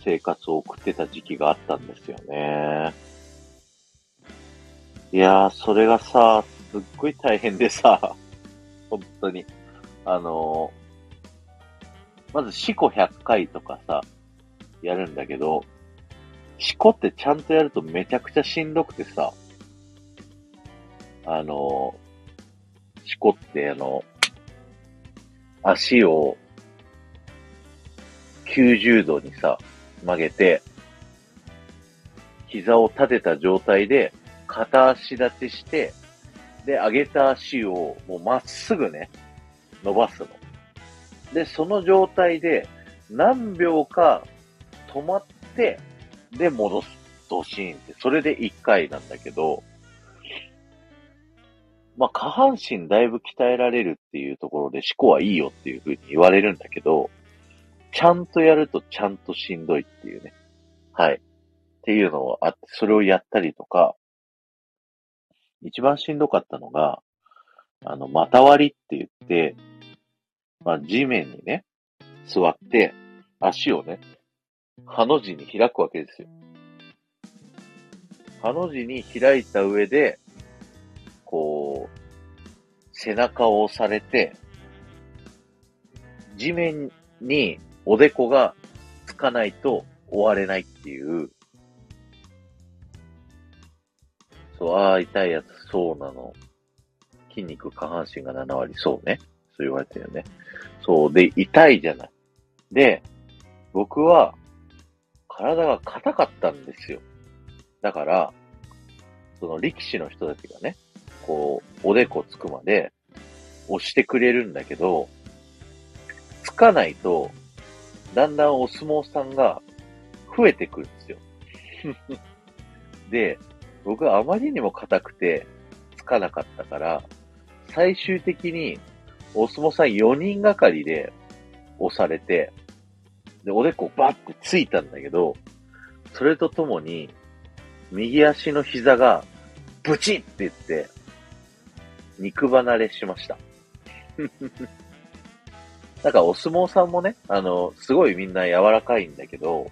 A: 生活を送ってた時期があったんですよね。いやー、それがさ、すっごい大変でさ、本当に。あのー、まず四股100回とかさ、やるんだけど、四股ってちゃんとやるとめちゃくちゃしんどくてさ、あの、しこってあの、足を90度にさ、曲げて、膝を立てた状態で片足立ちして、で、上げた足をもうまっすぐね、伸ばすの。で、その状態で何秒か止まって、で戻すドシーンって、それで1回なんだけど、まあ、下半身だいぶ鍛えられるっていうところで思考はいいよっていう風に言われるんだけど、ちゃんとやるとちゃんとしんどいっていうね。はい。っていうのはあって、それをやったりとか、一番しんどかったのが、あの、股割りって言って、まあ、地面にね、座って、足をね、ハの字に開くわけですよ。ハの字に開いた上で、こう、背中を押されて、地面におでこがつかないと終われないっていう、そう、ああ、痛いやつ、そうなの。筋肉、下半身が7割、そうね。そう言われてるよね。そう、で、痛いじゃない。で、僕は、体が硬かったんですよ。だから、その力士の人たちがね、こう、おでこつくまで押してくれるんだけど、つかないと、だんだんお相撲さんが増えてくるんですよ。で、僕はあまりにも硬くてつかなかったから、最終的にお相撲さん4人がかりで押されて、で、おでこバッてついたんだけど、それとともに、右足の膝がブチって言って、肉離れしました。だからお相撲さんもね、あの、すごいみんな柔らかいんだけど、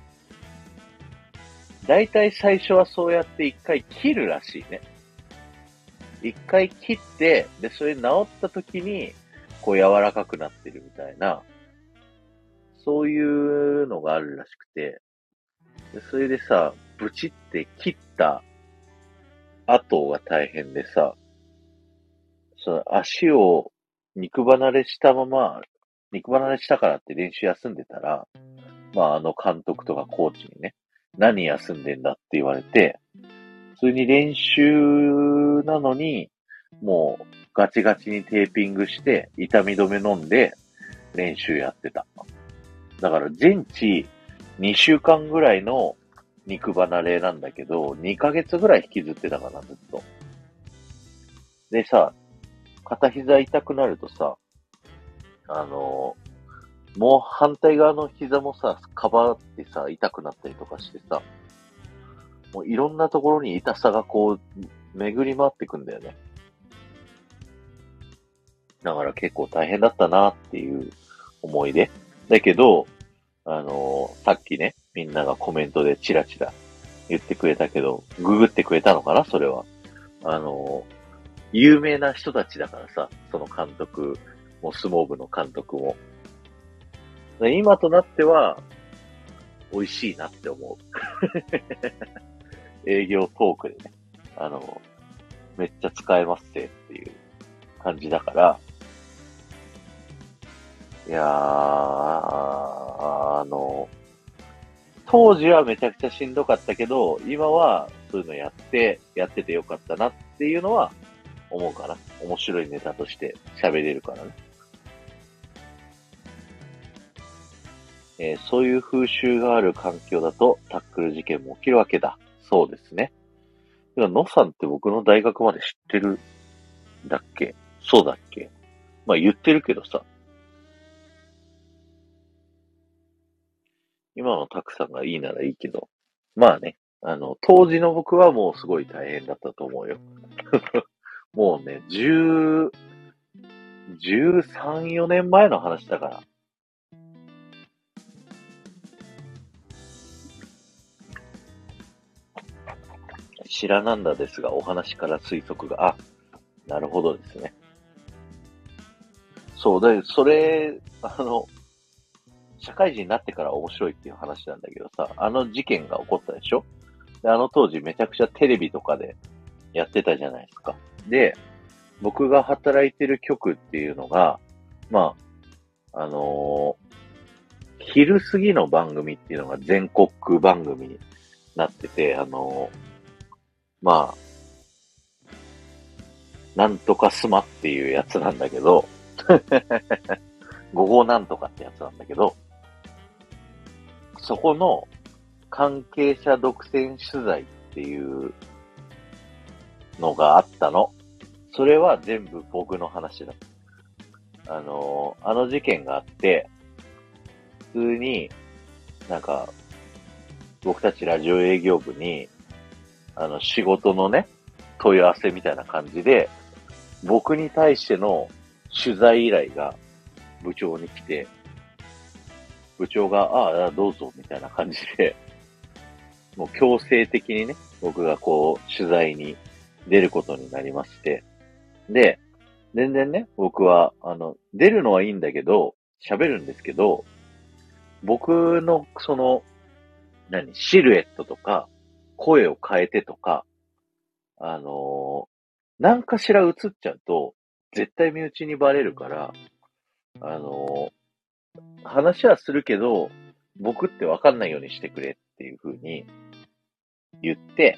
A: 大体最初はそうやって一回切るらしいね。一回切って、で、それ治った時に、こう柔らかくなってるみたいな、そういうのがあるらしくて、それでさ、ブチって切った後が大変でさ、その足を肉離れしたまま、肉離れしたからって練習休んでたら、まああの監督とかコーチにね、何休んでんだって言われて、普通に練習なのに、もうガチガチにテーピングして、痛み止め飲んで練習やってた。だから全治2週間ぐらいの肉離れなんだけど、2ヶ月ぐらい引きずってたかな、ずっと。でさ、片膝痛くなるとさ、あの、もう反対側の膝もさ、かばってさ、痛くなったりとかしてさ、もういろんなところに痛さがこう、巡り回ってくんだよね。だから結構大変だったなっていう思い出。だけど、あのー、さっきね、みんながコメントでチラチラ言ってくれたけど、ググってくれたのかなそれは。あのー、有名な人たちだからさ、その監督も相撲部の監督も。今となっては、美味しいなって思う。営業トークでね、あの、めっちゃ使えますってっていう感じだから、いやー、あの、当時はめちゃくちゃしんどかったけど、今はそういうのやって、やっててよかったなっていうのは思うかな。面白いネタとして喋れるからね。えー、そういう風習がある環境だとタックル事件も起きるわけだ。そうですね。野さんって僕の大学まで知ってるだっけ？そうだっけ？まあ言ってるけどさ。今のたくさんがいいならいいけど。まあね。あの、当時の僕はもうすごい大変だったと思うよ。もうね、十、十三、四年前の話だから。知らなんだですが、お話から推測が、あ、なるほどですね。そう、で、それ、あの、社会人になってから面白いっていう話なんだけどさ、あの事件が起こったでしょ？で、あの当時めちゃくちゃテレビとかでやってたじゃないですか。で、僕が働いてる局っていうのが、まあ、あのー、昼過ぎの番組っていうのが全国番組になってて、あのー、まあ、なんとかスマっていうやつなんだけど、午後なんとかってやつなんだけど、そこの関係者独占取材っていうのがあったの。それは全部僕の話だ。あの、あの事件があって、普通に、なんか、僕たちラジオ営業部に、あの、仕事のね、問い合わせみたいな感じで、僕に対しての取材依頼が部長に来て、部長が、ああ、どうぞ、みたいな感じで、もう強制的にね、僕がこう、取材に出ることになりまして、で、全然ね、僕は、あの、出るのはいいんだけど、喋るんですけど、僕の、その、何、シルエットとか、声を変えてとか、あのー、何かしら映っちゃうと、絶対身内にバレるから、あのー、話はするけど、僕ってわかんないようにしてくれっていう風に言って、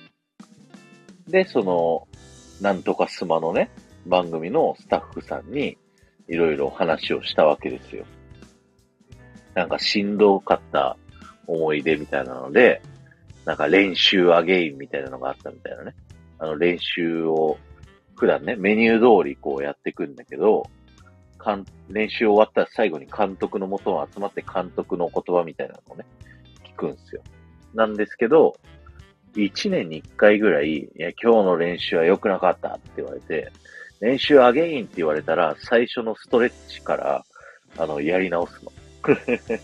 A: で、その、なんとかスマのね、番組のスタッフさんにいろいろ話をしたわけですよ。なんかしんどかった思い出みたいなので、なんか練習アゲインみたいなのがあったみたいなね。あの練習を普段ね、メニュー通りこうやってくんだけど、かん練習終わったら最後に監督の元を集まって監督の言葉みたいなのをね、聞くんですよ。なんですけど、1年に1回ぐらい、いや、今日の練習は良くなかったって言われて、練習アゲインって言われたら、最初のストレッチから、あの、やり直すの。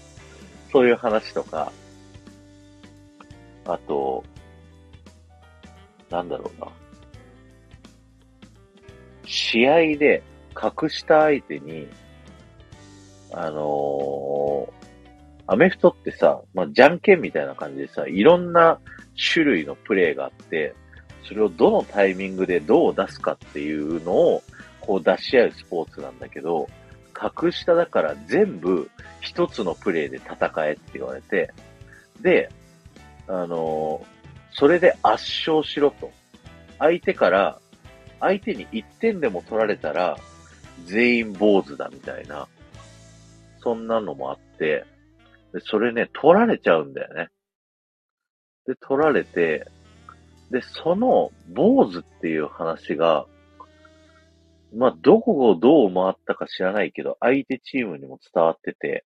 A: そういう話とか、あと、なんだろうな。試合で格下相手に、あのー、アメフトってさ、まあ、じゃんけんみたいな感じでさ、いろんな種類のプレーがあって、それをどのタイミングでどう出すかっていうのを、こう出し合うスポーツなんだけど、格下だから全部一つのプレーで戦えって言われて、で、あのー、それで圧勝しろと。相手から、相手に1点でも取られたら、全員坊主だみたいな、そんなのもあって、でそれね、取られちゃうんだよね。で、取られて、で、その坊主っていう話が、まあ、どこをどう回ったか知らないけど、相手チームにも伝わってて、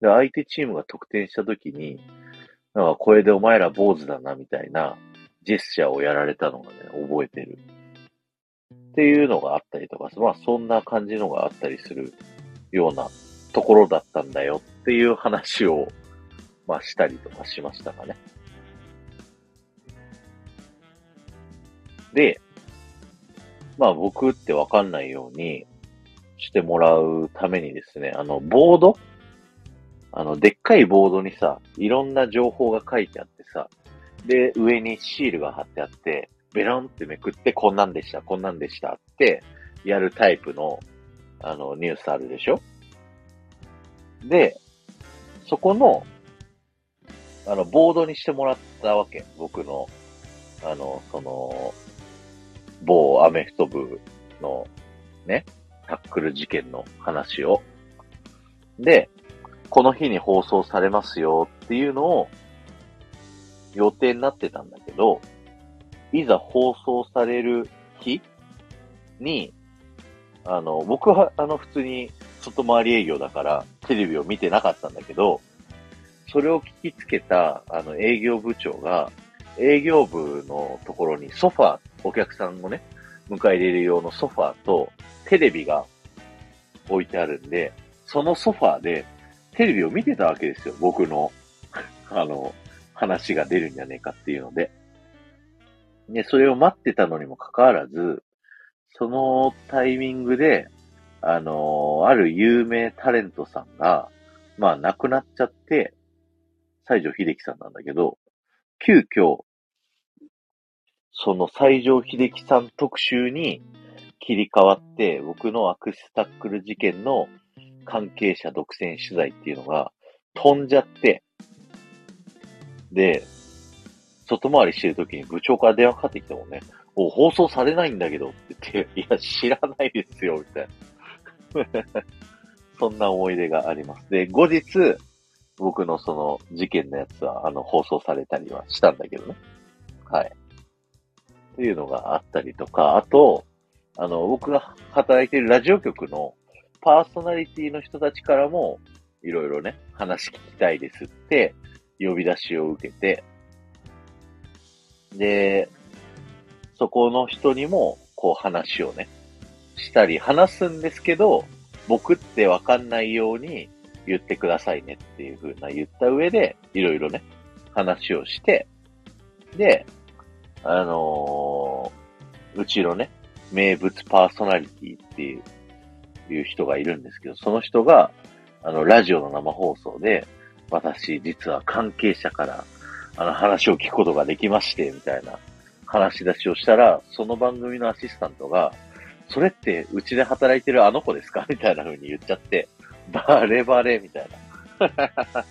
A: で、相手チームが得点したときに、なんかこれでお前ら坊主だな、みたいなジェスチャーをやられたのがね、覚えてる。っていうのがあったりとか、まあそんな感じのがあったりするようなところだったんだよっていう話を、まあしたりとかしましたかね。で、まあ僕ってわかんないようにしてもらうためにですね、あの、ボード？あの、でっかいボードにさ、いろんな情報が書いてあってさ、で、上にシールが貼ってあって、ベロンってめくって、こんなんでした、こんなんでしたって、やるタイプの、あの、ニュースあるでしょ？で、そこの、あの、ボードにしてもらったわけ。僕の、あの、その、某アメフト部の、ね、タックル事件の話を。で、この日に放送されますよっていうのを予定になってたんだけど、いざ放送される日に、あの、僕は、あの、普通に外回り営業だから、テレビを見てなかったんだけど、それを聞きつけた、あの、営業部長が、営業部のところにソファー、お客さんをね、迎え入れる用のソファーとテレビが置いてあるんで、そのソファーでテレビを見てたわけですよ。僕の、あの、話が出るんじゃねえかっていうので。で、それを待ってたのにもかかわらず、そのタイミングで、あのある有名タレントさんが、まあ亡くなっちゃって、西城秀樹さんなんだけど、急遽、その西城秀樹さん特集に切り替わって、僕のアクスタックル事件の関係者独占取材っていうのが飛んじゃって、で、外回りしてる時に部長から電話かかってきてもね、お、放送されないんだけどって言って、いや、知らないですよ、みたいな。そんな思い出があります。で、後日、僕のその事件のやつは、あの、放送されたりはしたんだけどね。はい。っていうのがあったりとか、あと、あの、僕が働いているラジオ局のパーソナリティの人たちからも、いろいろね、話聞きたいですって、呼び出しを受けて、で、そこの人にも、こう話をね、したり、話すんですけど、僕ってわかんないように言ってくださいねっていう風な言った上で、いろいろね、話をして、で、あのー、うちのね、名物パーソナリティっていういう人がいるんですけど、その人が、あの、ラジオの生放送で、私、実は関係者から、あの、話を聞くことができまして、みたいな話し出しをしたら、その番組のアシスタントが、それって、うちで働いてるあの子ですか？みたいな風に言っちゃって、バレバレ、みたいな。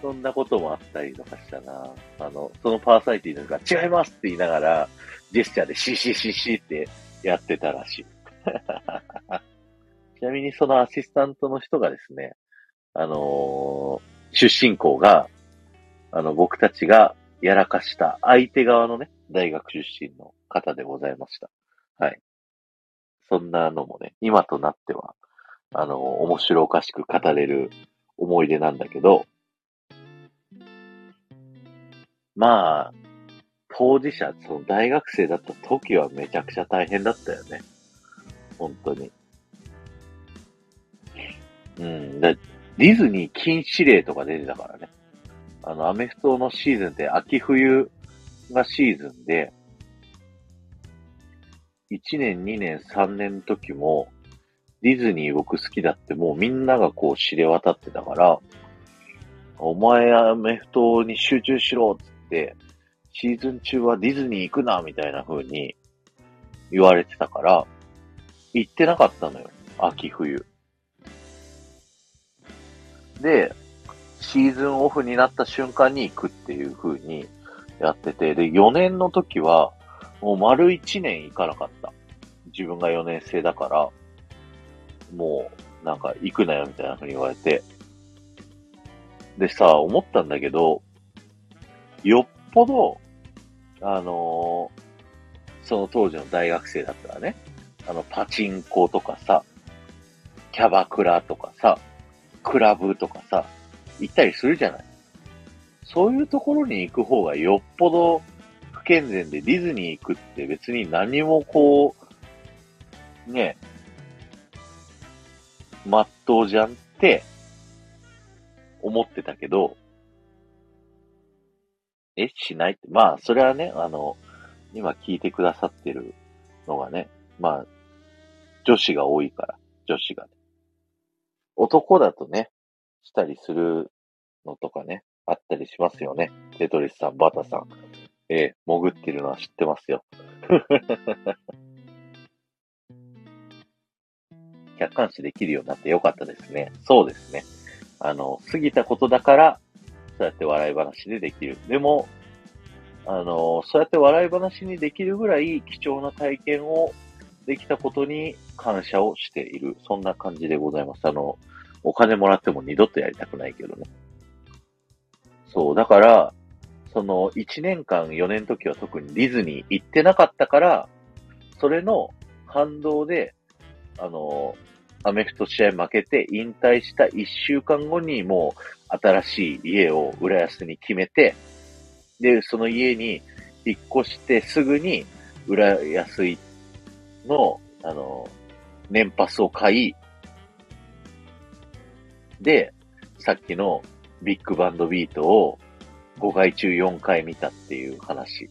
A: そんなこともあったりとかしたな。あの、そのパーサイティの人が違いますって言いながら、ジェスチャーでシーシーシーシーってやってたらしい。ちなみにそのアシスタントの人がですね、あのー、出身校が、あの、僕たちがやらかした相手側のね、大学出身の方でございました。はい。そんなのもね、今となっては、あの、面白おかしく語れる思い出なんだけど、まあ、当事者、その大学生だった時はめちゃくちゃ大変だったよね。本当に。うん。だディズニー禁止令とか出てたからね。あの、アメフトのシーズンって秋冬がシーズンで、1年、2年、3年の時も、ディズニー僕好きだってもうみんながこう知れ渡ってたから、お前アメフトに集中しろっつって、シーズン中はディズニー行くなみたいな風に言われてたから、行ってなかったのよ。秋冬。で、シーズンオフになった瞬間に行くっていう風にやってて、で、4年の時は、もう丸1年行かなかった。自分が4年生だから、もう、なんか行くなよみたいな風に言われて。でさ、思ったんだけど、よっぽど、あのーその当時の大学生だったらね、あの、パチンコとかさ、キャバクラとかさ、クラブとかさ、行ったりするじゃない。そういうところに行く方がよっぽど不健全でディズニー行くって別に何もこう、ね、まっとうじゃんって思ってたけど、え、しないって。まあ、それはね、あの、今聞いてくださってるのがね、まあ、女子が多いから、女子が。男だとね、したりするのとかね、あったりしますよね。テトリスさん、バタさん。ええ潜ってるのは知ってますよ。客観視できるようになってよかったですね。そうですね。あの、過ぎたことだから、そうやって笑い話でできる。でも、あの、そうやって笑い話にできるぐらい貴重な体験をできたことに感謝をしている。そんな感じでございます。あの、お金もらっても二度とやりたくないけどね。そう、だから、その1年間4年時は特にディズニー行ってなかったから、それの反動で、あの、アメフト試合負けて引退した1週間後にもう新しい家を浦安に決めて、で、その家に引っ越してすぐに浦安の、あの、年パスを買い、で、さっきのビッグバンドビートを5回中4回見たっていう話。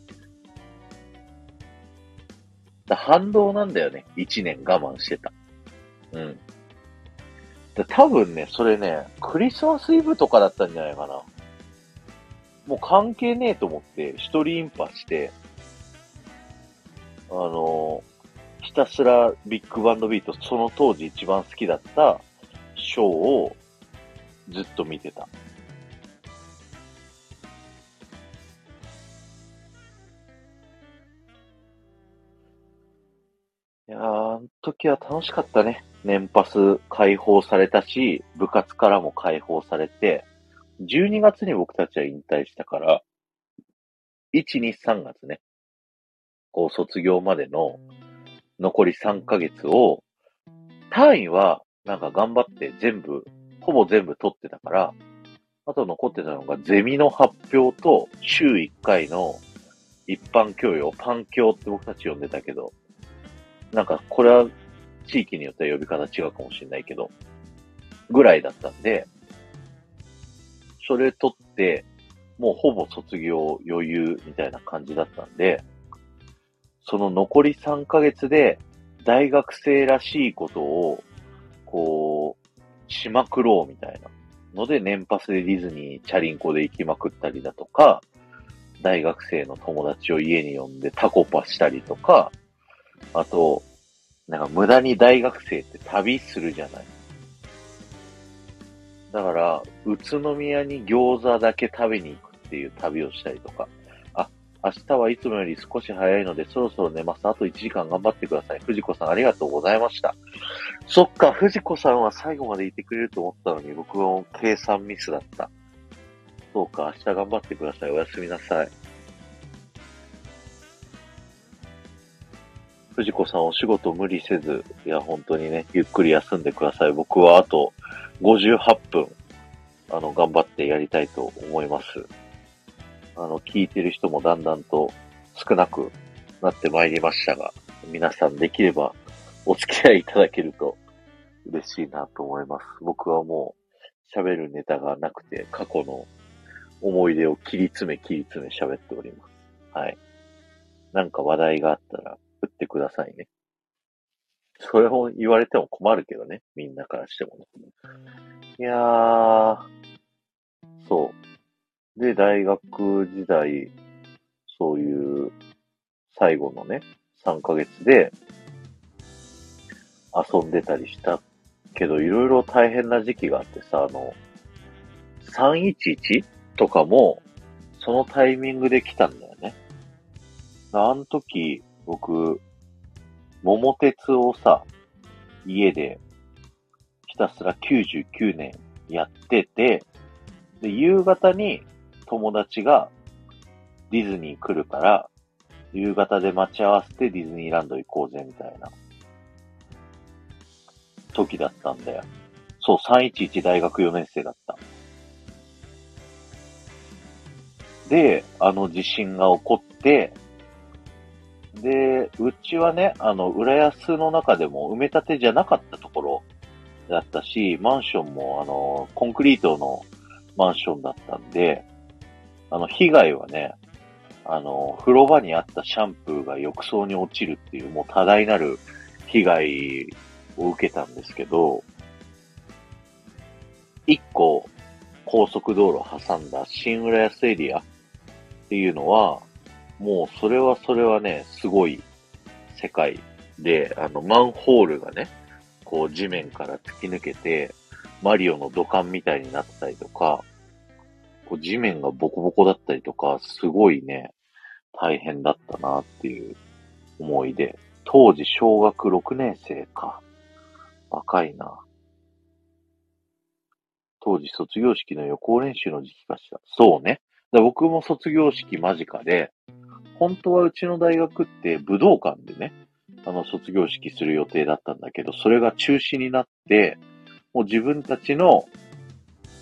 A: だ反動なんだよね。1年我慢してた。うん。だ多分ね、それね、クリスマスイブとかだったんじゃないかな。もう関係ねえと思って、一人インパして、あの、ひたすらビッグバンドビート、その当時一番好きだったショーをずっと見てた。いやー、あの時は楽しかったね。年パス解放されたし、部活からも解放されて、12月に僕たちは引退したから、1、2、3月ね、こう卒業までの残り3ヶ月を、単位はなんか頑張って全部、ほぼ全部取ってたから、あと残ってたのがゼミの発表と週1回の一般教養、パン教って僕たち呼んでたけど、なんかこれは地域によっては呼び方違うかもしれないけど、ぐらいだったんで、それ取って、もうほぼ卒業余裕みたいな感じだったんで、その残り3ヶ月で大学生らしいことを、こう、しまくろうみたいなので、年パスでディズニー、チャリンコで行きまくったりだとか、大学生の友達を家に呼んでタコパしたりとか、あと、なんか無駄に大学生って旅するじゃない。だから、宇都宮に餃子だけ食べに行くっていう旅をしたりとか、明日はいつもより少し早いのでそろそろ寝ます。あと1時間頑張ってください。藤子さんありがとうございました。そっか、藤子さんは最後までいてくれると思ったのに、僕は計算ミスだった。そうか、明日頑張ってください。おやすみなさい。藤子さんお仕事無理せず、いや、本当にね、ゆっくり休んでください。僕はあと58分、あの、頑張ってやりたいと思います。あの、聞いてる人もだんだんと少なくなってまいりましたが、皆さんできればお付き合いいただけると嬉しいなと思います。僕はもう喋るネタがなくて、過去の思い出を切り詰め切り詰め喋っております。はい。なんか話題があったら、打ってくださいね。それを言われても困るけどね。みんなからしてもね。いやー、そう。で、大学時代、そういう最後のね、3ヶ月で遊んでたりしたけど、いろいろ大変な時期があってさ、あの、311とかも、そのタイミングで来たんだよね。あの時、僕、桃鉄をさ、家でひたすら99年やってて、で、夕方に友達がディズニー来るから、夕方で待ち合わせてディズニーランド行こうぜ、みたいな時だったんだよ。そう、311大学4年生だった。で、あの地震が起こって、で、うちはね、あの、浦安の中でも埋め立てじゃなかったところだったし、マンションも、あの、コンクリートのマンションだったんで、あの、被害はね、あの、風呂場にあったシャンプーが浴槽に落ちるっていう、もう多大なる被害を受けたんですけど、一個高速道路を挟んだ新浦安エリアっていうのは、もうそれはそれはね、すごい世界で、あの、マンホールがね、こう地面から突き抜けて、マリオの土管みたいになったりとか、こう地面がボコボコだったりとか、すごいね、大変だったなっていう思いで、当時小学6年生か。若いな。当時卒業式の予行練習の時期かしら。そうね。僕も卒業式間近で、本当はうちの大学って武道館でね、あの、卒業式する予定だったんだけど、それが中止になって、もう自分たちの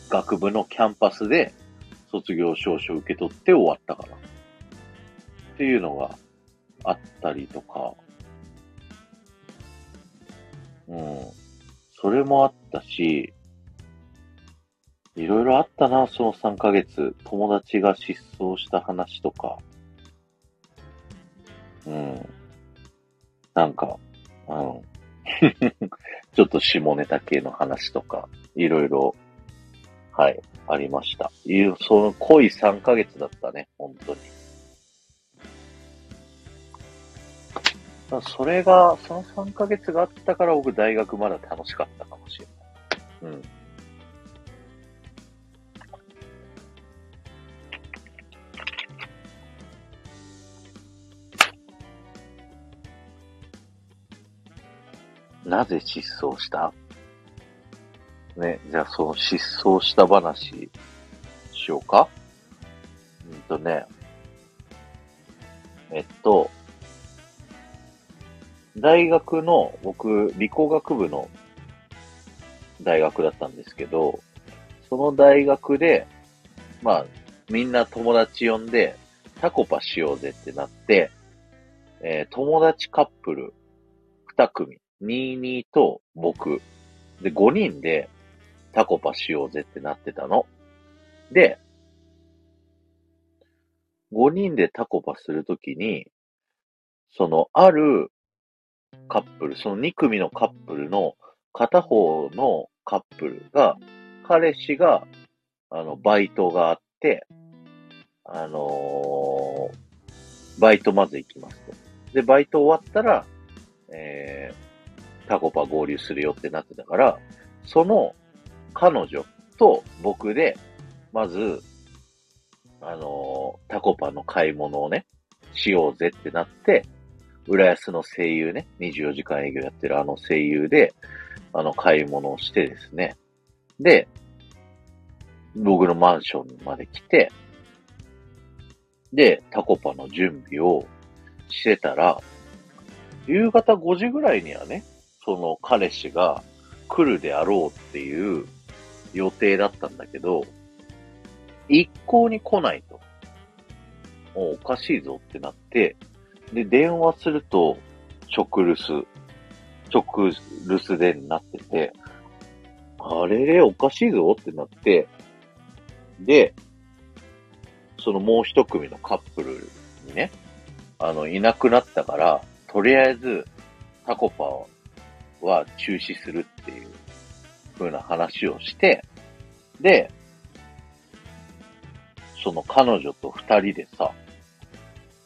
A: 学部のキャンパスで卒業証書受け取って終わったから。っていうのがあったりとか、うん。それもあったし、いろいろあったな、その3ヶ月。友達が失踪した話とか。うん。なんか、うん。ちょっと下ネタ系の話とか、いろいろ、はい、ありました。いう、その濃い3ヶ月だったね、本当に。それが、その3ヶ月があったから僕大学まだ楽しかったかもしれない。うん。なぜ失踪した？ね、じゃあその失踪した話しようか。うんとね、えっと、大学の、僕、理工学部の大学だったんですけど、その大学で、まあ、みんな友達呼んで、タコパしようぜってなって、えー、友達カップル2組、22と僕。で、5人でタコパしようぜってなってたの。で、5人でタコパするときに、その、あるカップル、その2組のカップルの片方のカップルが、彼氏が、あの、バイトがあって、あのー、バイトまず行きますと。で、バイト終わったら、えー、タコパ合流するよってなってたから、その彼女と僕で、まず、あのー、タコパの買い物をね、しようぜってなって、浦安の声優ね、24時間営業やってるあの声優で、あの、買い物をしてですね。で、僕のマンションまで来て、で、タコパの準備をしてたら、夕方5時ぐらいにはね、その彼氏が来るであろうっていう予定だったんだけど、一向に来ないと。もうおかしいぞってなって、で、電話すると、直留守。直留守電になってて、あれれ、おかしいぞってなって、で、そのもう一組のカップルにね、あの、いなくなったから、とりあえず、タコパは中止するっていう風な話をして、で、その彼女と二人でさ、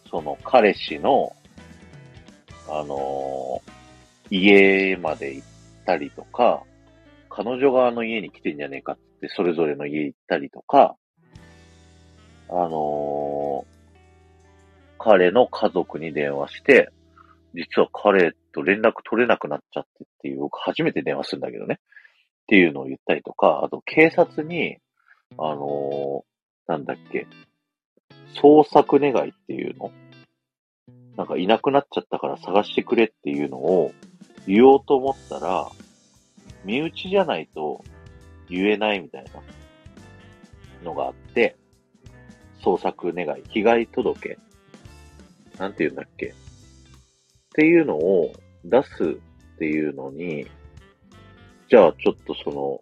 A: その彼氏の、あのー家まで行ったりとか、彼女側の家に来てんじゃねえかって、それぞれの家行ったりとか、あのー彼の家族に電話して、実は彼と連絡取れなくなっちゃってっていう、僕初めて電話するんだけどね。っていうのを言ったりとか、あと警察に、あのーなんだっけ、捜索願いっていうのなんかいなくなっちゃったから探してくれっていうのを言おうと思ったら、身内じゃないと言えないみたいなのがあって、捜索願い、被害届なんて言うんだっけっていうのを出すっていうのに、じゃあちょっとその、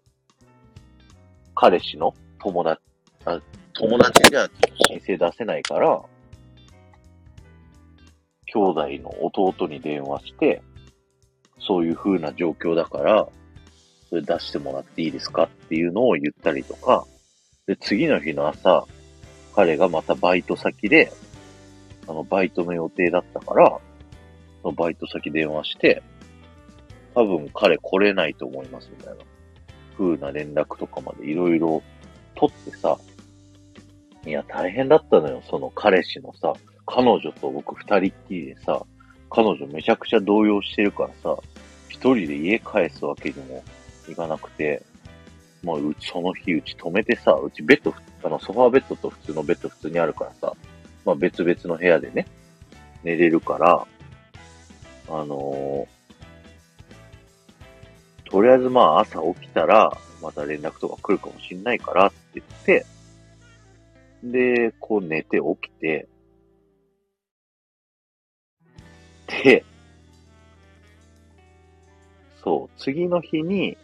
A: 彼氏の友達、あ友達じゃ申請出せないから、兄弟の弟に電話して、そういう風な状況だから、それ出してもらっていいですかっていうのを言ったりとか、で、次の日の朝、彼がまたバイト先で、あの、バイトの予定だったから、そのバイト先電話して、多分彼来れないと思いますみたいな。風な連絡とかまでいろいろ取ってさ、いや、大変だったのよ、その彼氏のさ、彼女と僕二人っきりでさ、彼女めちゃくちゃ動揺してるからさ、一人で家返すわけにもいかなくて、まあ、うち、その日うち止めてさ、うちベッド、あの、ソファーベッドと普通のベッド普通にあるからさ、まあ別々の部屋でね、寝れるから、あのーとりあえずまあ朝起きたら、また連絡とか来るかもしんないからって言って、で、こう寝て起きて、で、そう、次の日に、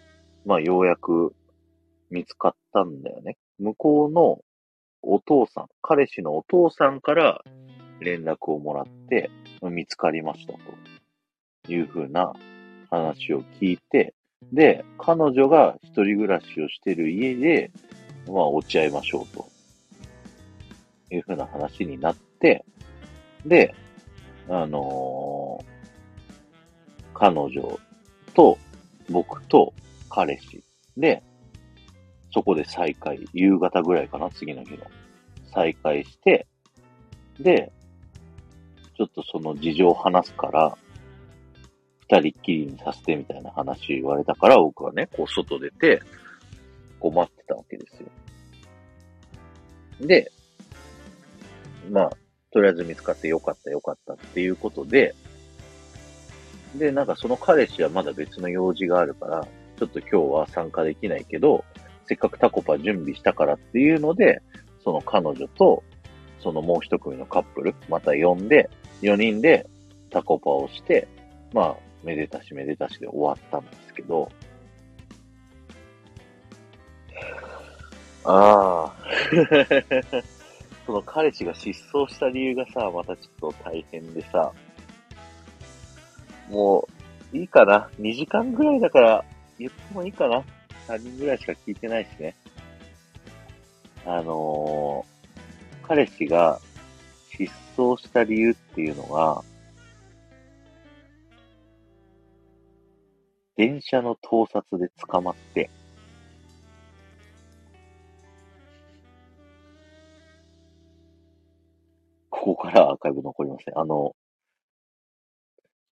A: まあようやく見つかったんだよね。向こうのお父さん、彼氏のお父さんから連絡をもらって、見つかりましたというふうな話を聞いて、で、彼女が一人暮らしをしてる家で、まあ落ち合いましょうと。いうふうな話になって、で、あのー彼女と僕と彼氏。で、そこで再会、夕方ぐらいかな、次の日の。再会して、で、ちょっとその事情を話すから、二人っきりにさせてみたいな話言われたから、僕はね、こう外出て、こう待ってたわけですよ。で、まあ、とりあえず見つかってよかったよかったっていうことで、で、なんかその彼氏はまだ別の用事があるから、ちょっと今日は参加できないけど、せっかくタコパ準備したからっていうので、その彼女と、そのもう一組のカップル、また呼んで、4人でタコパをして、まあ、めでたしめでたしで終わったんですけど、ああ。その彼氏が失踪した理由がさ、またちょっと大変でさ、もう、いいかな ?2 時間ぐらいだから言ってもいいかな ?3 人ぐらいしか聞いてないしね。あのー、彼氏が失踪した理由っていうのが、電車の盗撮で捕まって、ここからアーカイブ残りません。あの、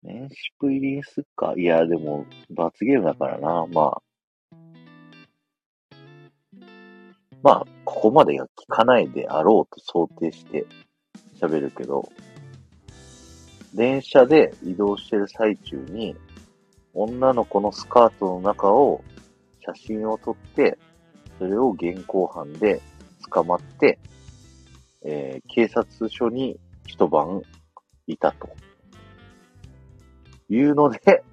A: 年始入りすっか？いや、でも、罰ゲームだからな。まあ。まあ、ここまでは聞かないであろうと想定して喋るけど、電車で移動してる最中に、女の子のスカートの中を写真を撮って、それを現行犯で捕まって、えー警察署に一晩いたと。いうので、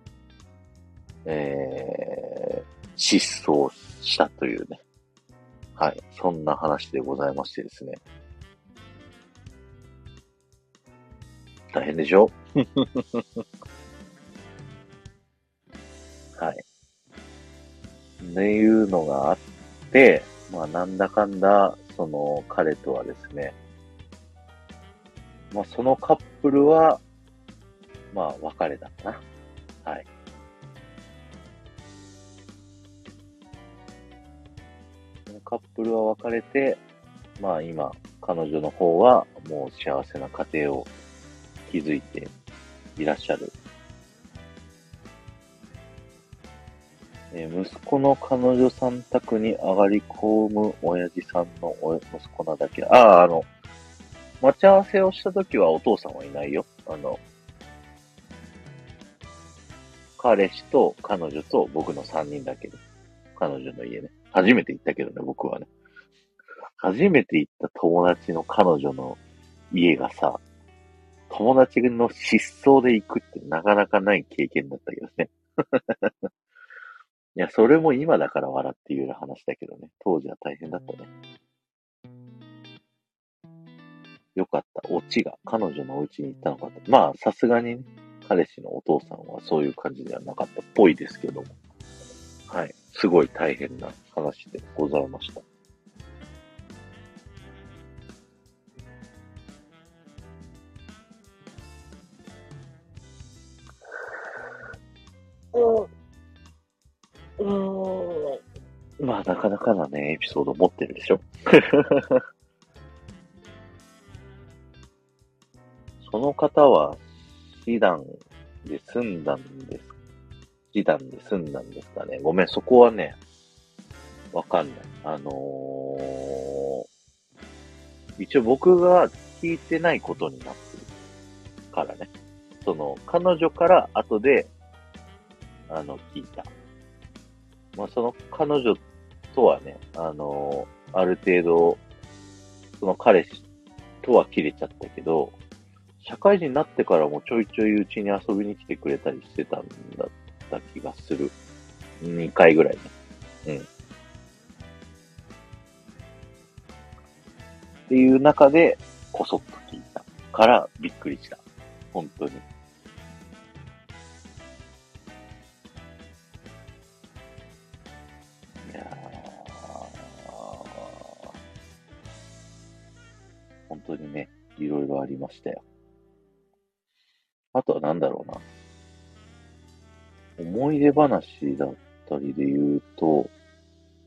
A: えー、失踪したというね。はい。そんな話でございましてですね。大変でしょ？はい。っていうのがあって、まあなんだかんだ、その彼とはですね、まあそのカップルは、まあ別れたかな。はい。そのカップルは別れて、まあ今、彼女の方はもう幸せな家庭を築いていらっしゃるえー、息子の彼女さん宅に上がり込む親父さんの息子なだけ。ああ、あの、待ち合わせをした時はお父さんはいないよ。あの、彼氏と彼女と僕の3人だけで。彼女の家ね。初めて行ったけどね、僕はね。初めて行った友達の彼女の家がさ、友達の失踪で行くってなかなかない経験だったけどね。いや、それも今だから笑って言う話だけどね。当時は大変だったね。よかった。オチが彼女のお家に行ったのかと。まあ、さすがにね、彼氏のお父さんはそういう感じではなかったっぽいですけども。はい。すごい大変な話でございました。うんうん。まあ、なかなかなね、エピソード持ってるでしょ その方は、死団で住んだんです。死団で住んだんですかね。ごめん、そこはね、わかんない。あのー、一応僕が聞いてないことになってるからね。その、彼女から後で、あの、聞いた。まあ、その彼女とはね、あのー、ある程度、その彼氏とは切れちゃったけど、社会人になってからもちょいちょいうちに遊びに来てくれたりしてたんだった気がする。2回ぐらいね。うん。っていう中で、こそっと聞いたからびっくりした。本当に。当にね、いろいろありましたよ。あとは何だろうな。思い出話だったりで言うと、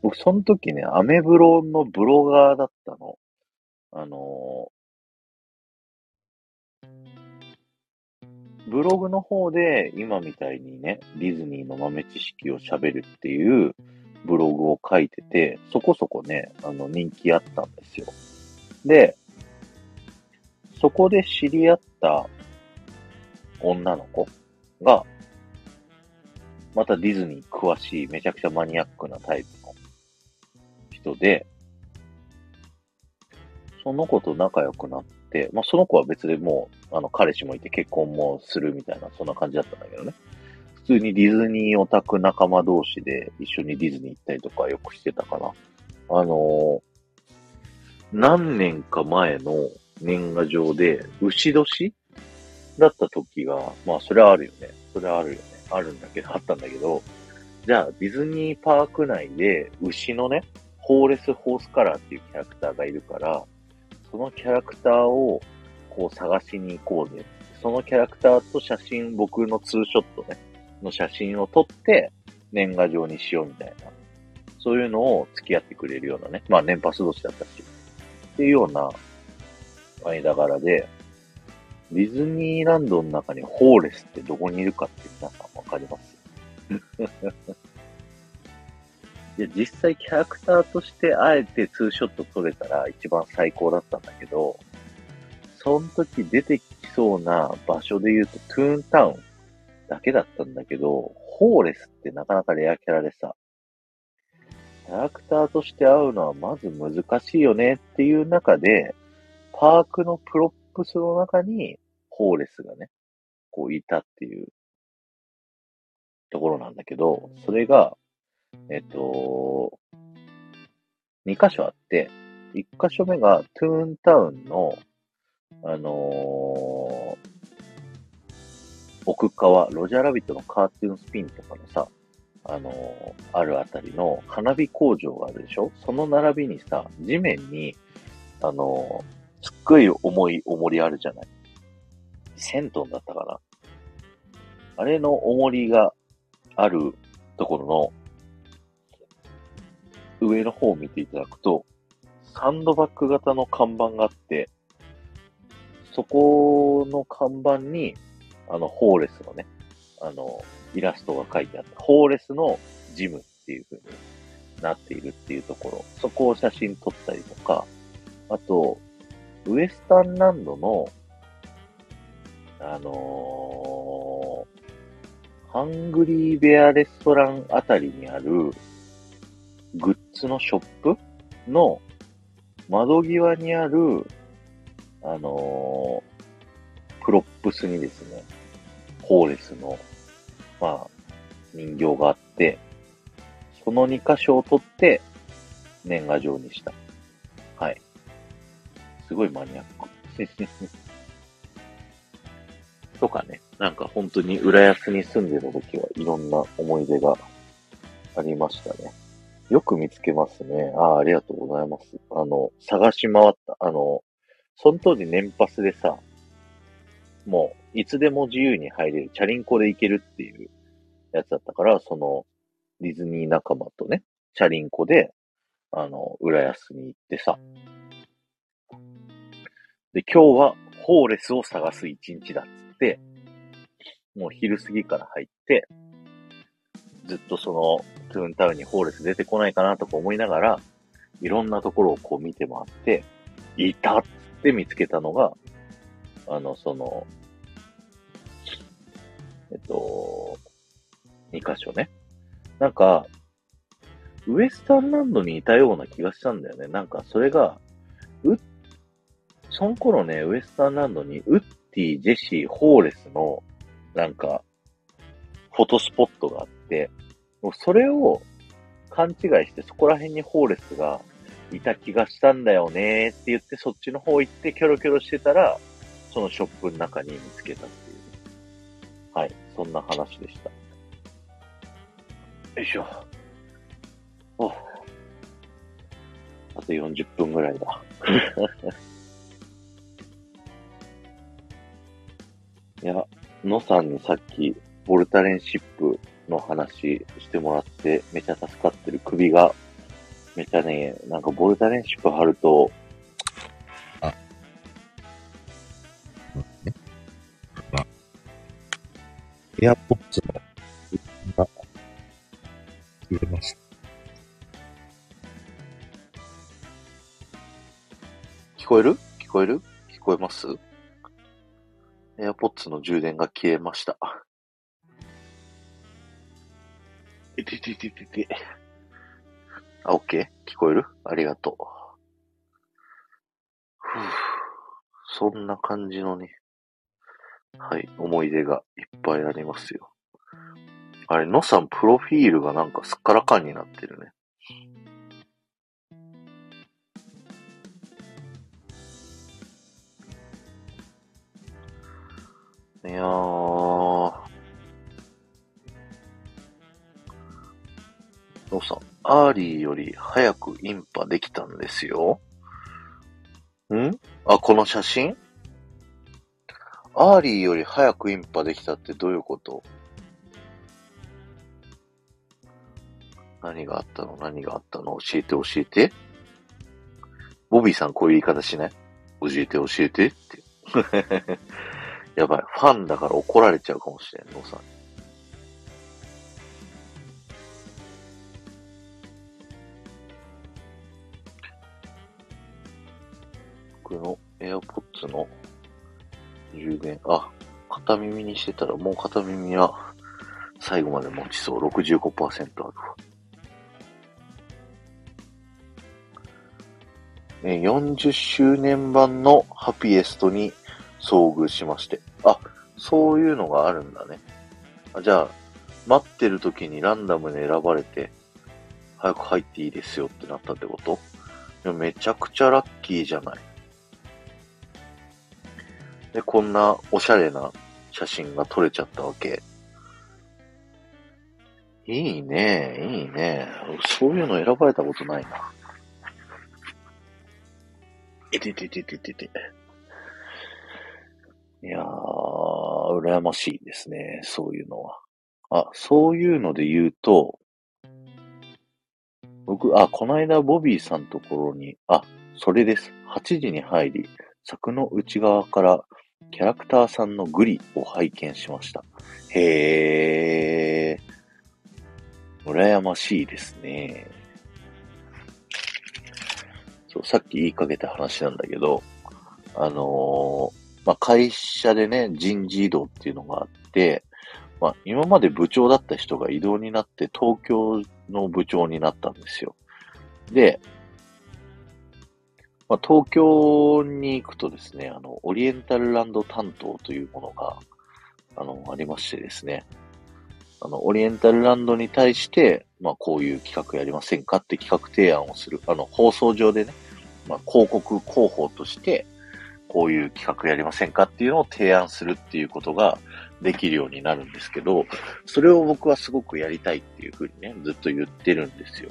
A: 僕その時ね、アメブロのブロガーだったの。あのブログの方で今みたいにね、ディズニーの豆知識を喋るっていうブログを書いてて、そこそこね、あの人気あったんですよ。で、そこで知り合った女の子が、またディズニー詳しい、めちゃくちゃマニアックなタイプの人で、その子と仲良くなって、まあ、その子は別でもう、あの、彼氏もいて結婚もするみたいな、そんな感じだったんだけどね。普通にディズニーオタク仲間同士で一緒にディズニー行ったりとかよくしてたかな。あのー、何年か前の年賀状で、牛年だった時が、まあそれはあるよね。それはあるよね。あるんだけど、あったんだけど、じゃあディズニーパーク内で牛のね、ホーレス・ホースカラーっていうキャラクターがいるから、そのキャラクターをこう探しに行こうぜ。そのキャラクターと写真、僕のツーショットね、の写真を撮って年賀状にしようみたいな。そういうのを付き合ってくれるようなね。まあ年パス同士だったし。っていうような間柄で、ディズニーランドの中にホーレスってどこにいるかって皆さんわかります？いや、実際キャラクターとしてあえてツーショット撮れたら一番最高だったんだけど、その時出てきそうな場所で言うとトゥーンタウンだけだったんだけど、ホーレスってなかなかレアキャラでさ、キャラクターとして会うのはまず難しいよねっていう中で、パークの props の中に、ホーレスがね、こういたっていう。ところなんだけど、それが、えっと、2箇所あって、1箇所目がトゥーンタウンの、あのー奥側、ロジャーラビットのカートゥーンスピンとかのさ、あのーあるあたりの花火工場があるでしょ？その並びにさ、地面に、あのーすっごい重い重りあるじゃない ?1000 トンだったかな。あれの重りがあるところの上の方を見ていただくと、サンドバッグ型の看板があって、そこの看板に、あの、ホーレスのね、あの、イラストが書いてあって、ホーレスのジムっていう風になっているっていうところ、そこを写真撮ったりとか、あと、ウエスタンランドの、あのーハングリーベアレストランあたりにあるグッズのショップの窓際にある、あのープロップスにですね、ホーレスの、まあ、人形があって、その2箇所を撮って年賀状にした。すごいマニアック。とかね、なんか本当に浦安に住んでた時はいろんな思い出がありましたね。よく見つけますね。ああ、ありがとうございます。あの、探し回った。あの、その当時年パスでさ、もう、いつでも自由に入れる、チャリンコで行けるっていうやつだったから、その、ディズニー仲間とね、チャリンコで、あの、浦安に行ってさ。で、今日は、ホーレスを探す一日だっつって、もう昼過ぎから入って、ずっとその、トゥーンタウンにホーレス出てこないかなとか思いながら、いろんなところをこう見て回って、いたって見つけたのが、あの、その、えっと、2箇所ね。なんか、ウエスタンランドにいたような気がしたんだよね。なんか、それが、その頃ね、ウエスタンランドに、ウッディ、ジェシー、ホーレスの、なんか、フォトスポットがあって、もうそれを勘違いして、そこら辺にホーレスがいた気がしたんだよねって言って、そっちの方行ってキョロキョロしてたら、そのショップの中に見つけたっていう。はい、そんな話でした。よいしょ。おあと40分ぐらいだ。いや、野さんにさっき、ボルタレンシップの話してもらって、めちゃ助かってる首が、めちゃね、なんかボルタレンシップ貼ると、
C: エアポッツのが売れました。
A: 聞こえる？聞こえる？聞こえます？エアポッツの充電が消えました。いててててて。あ、オッケー聞こえる？ありがとう。ふぅ。そんな感じのね、はい、思い出がいっぱいありますよ。あれ、のさん、プロフィールがなんかすっからかんになってるね。いやー。のさん、アーリーより早くインパできたんですよ。ん？あ、この写真？アーリーより早くインパできたってどういうこと？何があったの？何があったの？教えて教えて。ボビーさんこういう言い方しない？教えて教えてって。やばい。ファンだから怒られちゃうかもしれんのさん。僕の AirPods の充電、あ、片耳にしてたらもう片耳は最後まで持ちそう。65%ある。40周年版のハピエストに遭遇しまして。あ、そういうのがあるんだね。あじゃあ、待ってる時にランダムで選ばれて、早く入っていいですよってなったってこと？めちゃくちゃラッキーじゃない。で、こんなおしゃれな写真が撮れちゃったわけ。いいね、いいね。そういうの選ばれたことないな。いてててててて。いやー、羨ましいですね、そういうのは。あ、そういうので言うと、僕、あ、この間ボビーさんのところに、あ、それです。8時に入り、柵の内側からキャラクターさんのグリを拝見しました。へー。羨ましいですね。そう、さっき言いかけた話なんだけど、あのーまあ、会社でね、人事異動っていうのがあって、まあ、今まで部長だった人が異動になって東京の部長になったんですよ。で、まあ、東京に行くとですね、あの、オリエンタルランド担当というものが、あの、ありましてですね、あの、オリエンタルランドに対して、まあ、こういう企画やりませんかって企画提案をする、あの、放送上でね、まあ、広告広報として、こういう企画やりませんかっていうのを提案するっていうことができるようになるんですけど、それを僕はすごくやりたいっていうふうにね、ずっと言ってるんですよ。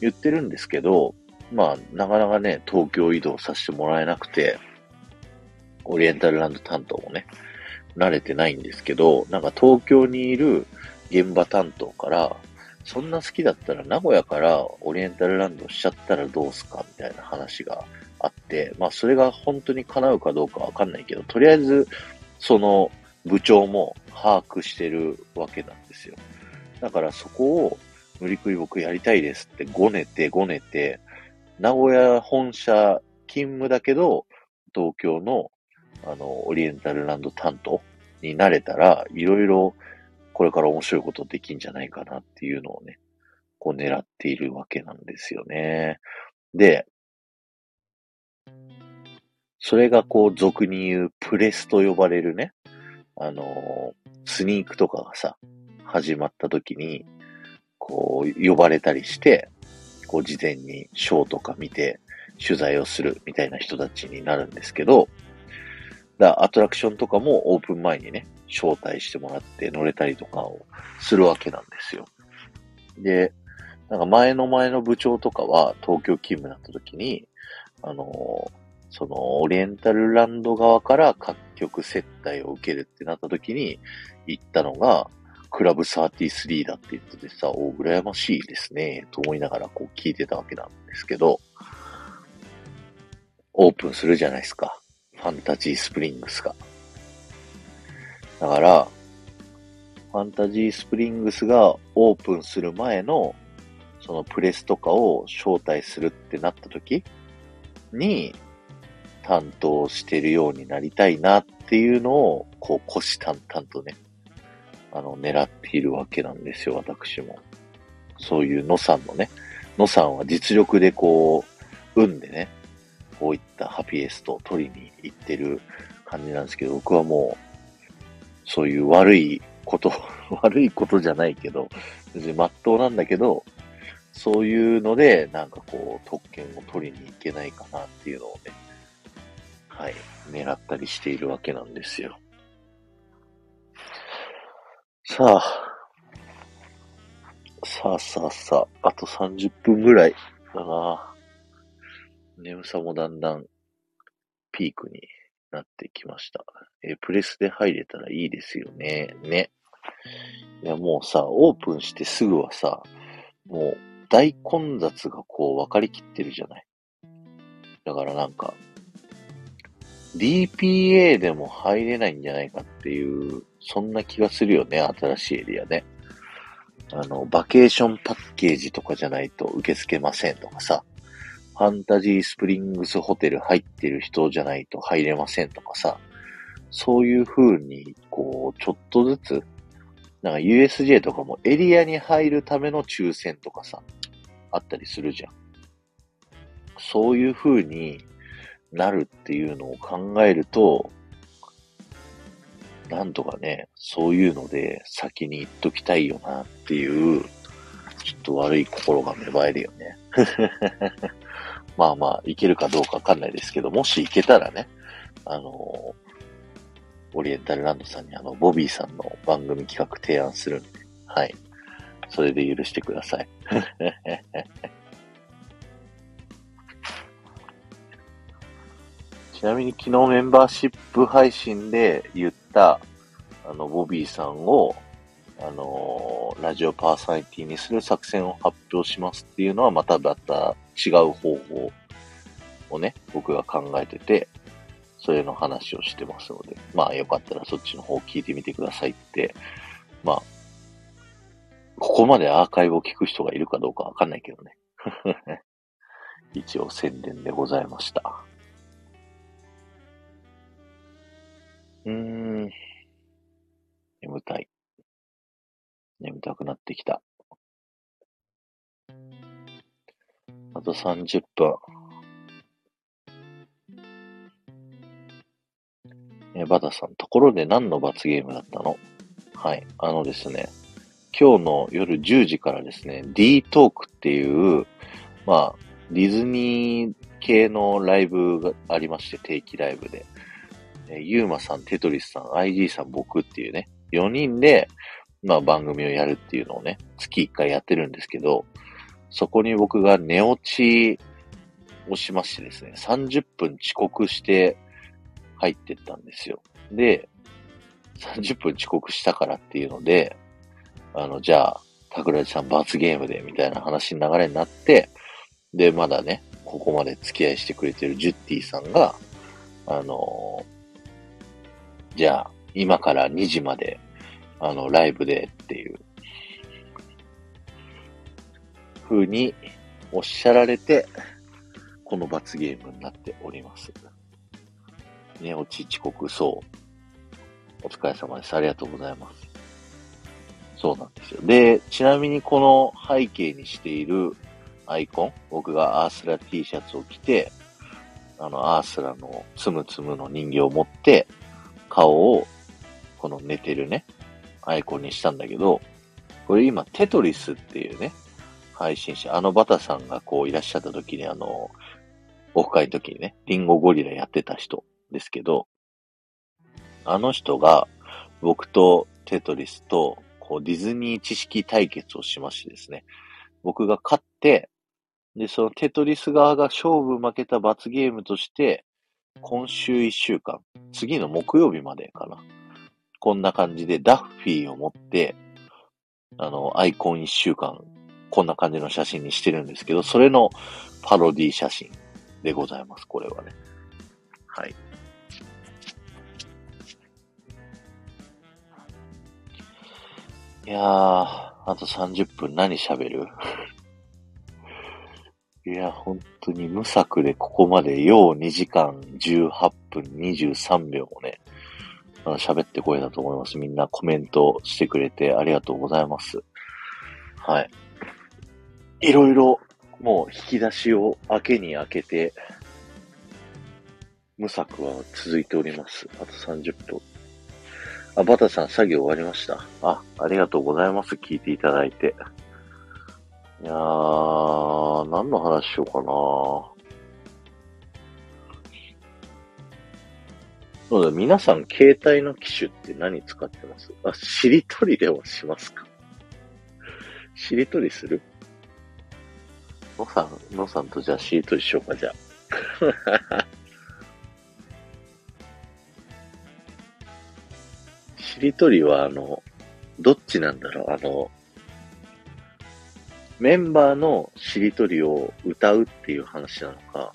A: 言ってるんですけど、まあ、なかなかね、東京移動させてもらえなくて、オリエンタルランド担当もね、慣れてないんですけど、なんか東京にいる現場担当から、そんな好きだったら名古屋からオリエンタルランドしちゃったらどうすかみたいな話があって、まあそれが本当に叶うかどうかわかんないけど、とりあえずその部長も把握してるわけなんですよ。だからそこを無理くり僕やりたいですってごねてごねて、名古屋本社勤務だけど、東京のあの、オリエンタルランド担当になれたら、いろいろこれから面白いことできんじゃないかなっていうのをね、こう狙っているわけなんですよね。で、それがこう俗に言うプレスと呼ばれるね、あの、スニークとかがさ、始まった時に、こう呼ばれたりして、こう事前にショーとか見て取材をするみたいな人たちになるんですけど、だアトラクションとかもオープン前にね、招待してもらって乗れたりとかをするわけなんですよ。で、なんか前の前の部長とかは東京勤務だった時に、あの、そのオリエンタルランド側から各局接待を受けるってなった時に行ったのが、クラブ33だって言っててさ、お、羨ましいですね、と思いながらこう聞いてたわけなんですけど、オープンするじゃないですか。ファンタジースプリングスが。だから、ファンタジースプリングスがオープンする前の、そのプレスとかを招待するってなった時に、担当してるようになりたいなっていうのを、こう、虎視眈々とね、あの、狙っているわけなんですよ、私も。そういう野さんのね、野さんは実力でこう、運でね、こういったハピエストを取りに行ってる感じなんですけど、僕はもう、そういう悪いこと、悪いことじゃないけど、別に真っ当なんだけど、そういうので、なんかこう、特権を取りに行けないかなっていうのをね、はい、狙ったりしているわけなんですよ。さあ、さあさあさあ、あと30分ぐらいだな。眠さもだんだんピークになってきました。えプレスで入れたらいいですよね。ね。いや、もうさ、オープンしてすぐはさ、もう大混雑がこう分かりきってるじゃない。だからなんか、DPA でも入れないんじゃないかっていう、そんな気がするよね、新しいエリアね。あの、バケーションパッケージとかじゃないと受け付けませんとかさ、ファンタジースプリングスホテル入ってる人じゃないと入れませんとかさ、そういう風に、こう、ちょっとずつ、なんか USJ とかもエリアに入るための抽選とかさ、あったりするじゃん。そういう風になるっていうのを考えると、なんとかね、そういうので先に言っときたいよなっていう、ちょっと悪い心が芽生えるよね。まあまあ、いけるかどうかわかんないですけど、もしいけたらね、あのオリエンタルランドさんにあの、ボビーさんの番組企画提案するんで、はい。それで許してください。ちなみに昨日メンバーシップ配信で言った、あの、ボビーさんを、あのーラジオパーソナリティにする作戦を発表しますっていうのはまたまた違う方法をね、僕が考えてて、それの話をしてますので、まあよかったらそっちの方を聞いてみてくださいって、まあ、ここまでアーカイブを聞く人がいるかどうかわかんないけどね。一応宣伝でございました。うーん。眠たい。眠たくなってきた。あと30分。え、バタさん、ところで何の罰ゲームだったの？はい。あのですね、今日の夜10時からですね、D トークっていう、まあ、ディズニー系のライブがありまして、定期ライブで。えユーマさん、テトリスさん、IG さん、僕っていうね、4人で、まあ番組をやるっていうのをね、月1回やってるんですけど、そこに僕が寝落ちをしましてですね、30分遅刻して入ってったんですよ。で、30分遅刻したからっていうので、あの、じゃあ、桜地さん罰ゲームで、みたいな話の流れになって、で、まだね、ここまで付き合いしてくれてるジュッティさんが、あのじゃあ、今から2時まで、あの、ライブでっていう、風におっしゃられて、この罰ゲームになっております。寝落ち遅刻、そう。お疲れ様です。ありがとうございます。そうなんですよ。で、ちなみにこの背景にしているアイコン、僕がアースラ T シャツを着て、あの、アースラのつむつむの人形を持って、顔を、この寝てるね、アイコンにしたんだけど、これ今、テトリスっていうね、配信者、あのバタさんがこういらっしゃった時にあの、オフ会の時にね、リンゴゴリラやってた人ですけど、あの人が僕とテトリスとこうディズニー知識対決をしましてですね、僕が勝って、で、そのテトリス側が勝負負けた罰ゲームとして、今週1週間、次の木曜日までかな。こんな感じでダッフィーを持って、あの、アイコン1週間、こんな感じの写真にしてるんですけど、それのパロディ写真でございます、これはね。はい。いやー、あと30分何喋る？いや、本当に無策でここまでよう2時間18分23秒もね、喋ってこれだと思います。みんなコメントしてくれてありがとうございます。はい。いろいろ、もう引き出しを開けに開けて、無策は続いております。あと30分。あ、バタさん作業終わりました。あ、ありがとうございます。聞いていただいて。いやー、何の話しようかな。そうだ、皆さん携帯の機種って何使ってます？あ、しりとりでもしますか？しりとりする？のさん、のさんとじゃあしりとりしようか、じゃあ。しりとりは、あの、どっちなんだろう？あの、メンバーのしりとりを歌うっていう話なのか、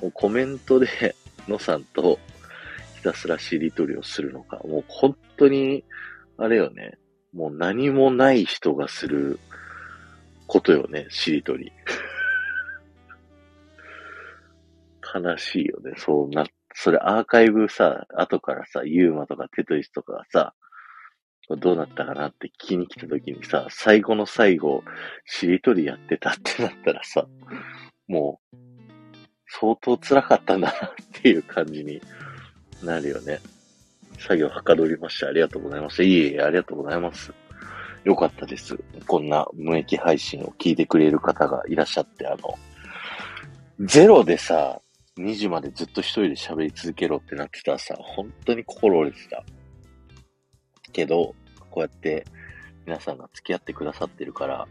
A: もうコメントで のさんとひたすらしりとりをするのか、もう本当に、あれよね、もう何もない人がすることよね、しりとり。悲しいよね、そうな、それアーカイブさ、後からさ、ユーマとかテトリスとかがさ、どうなったかなって聞きに来た時にさ、最後の最後、しりとりやってたってなったらさ、もう、相当辛かったんだなっていう感じになるよね。作業はかどりました。ありがとうございます。いえいえ、ありがとうございます。よかったです。こんな無益配信を聞いてくれる方がいらっしゃって、あの、ゼロでさ、2時までずっと一人で喋り続けろってなってたらさ、本当に心折れてた。けど、こうやって皆さんが付き合ってくださってるから、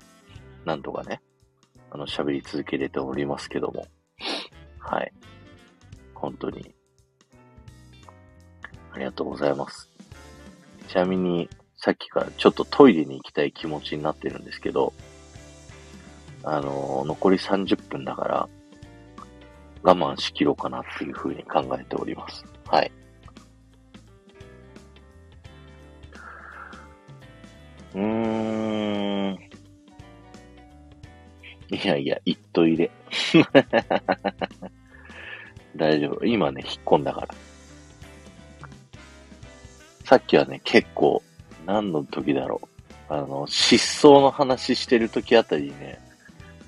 A: なんとかね、あの、喋り続けれておりますけども。はい。本当に。ありがとうございます。ちなみに、さっきからちょっとトイレに行きたい気持ちになってるんですけど、あのー残り30分だから、我慢しきろうかなっていうふうに考えております。はい。うーん。いやいや、一と入れ。大丈夫。今ね、引っ込んだから。さっきはね、結構、何の時だろう。あの、失踪の話してる時あたりにね、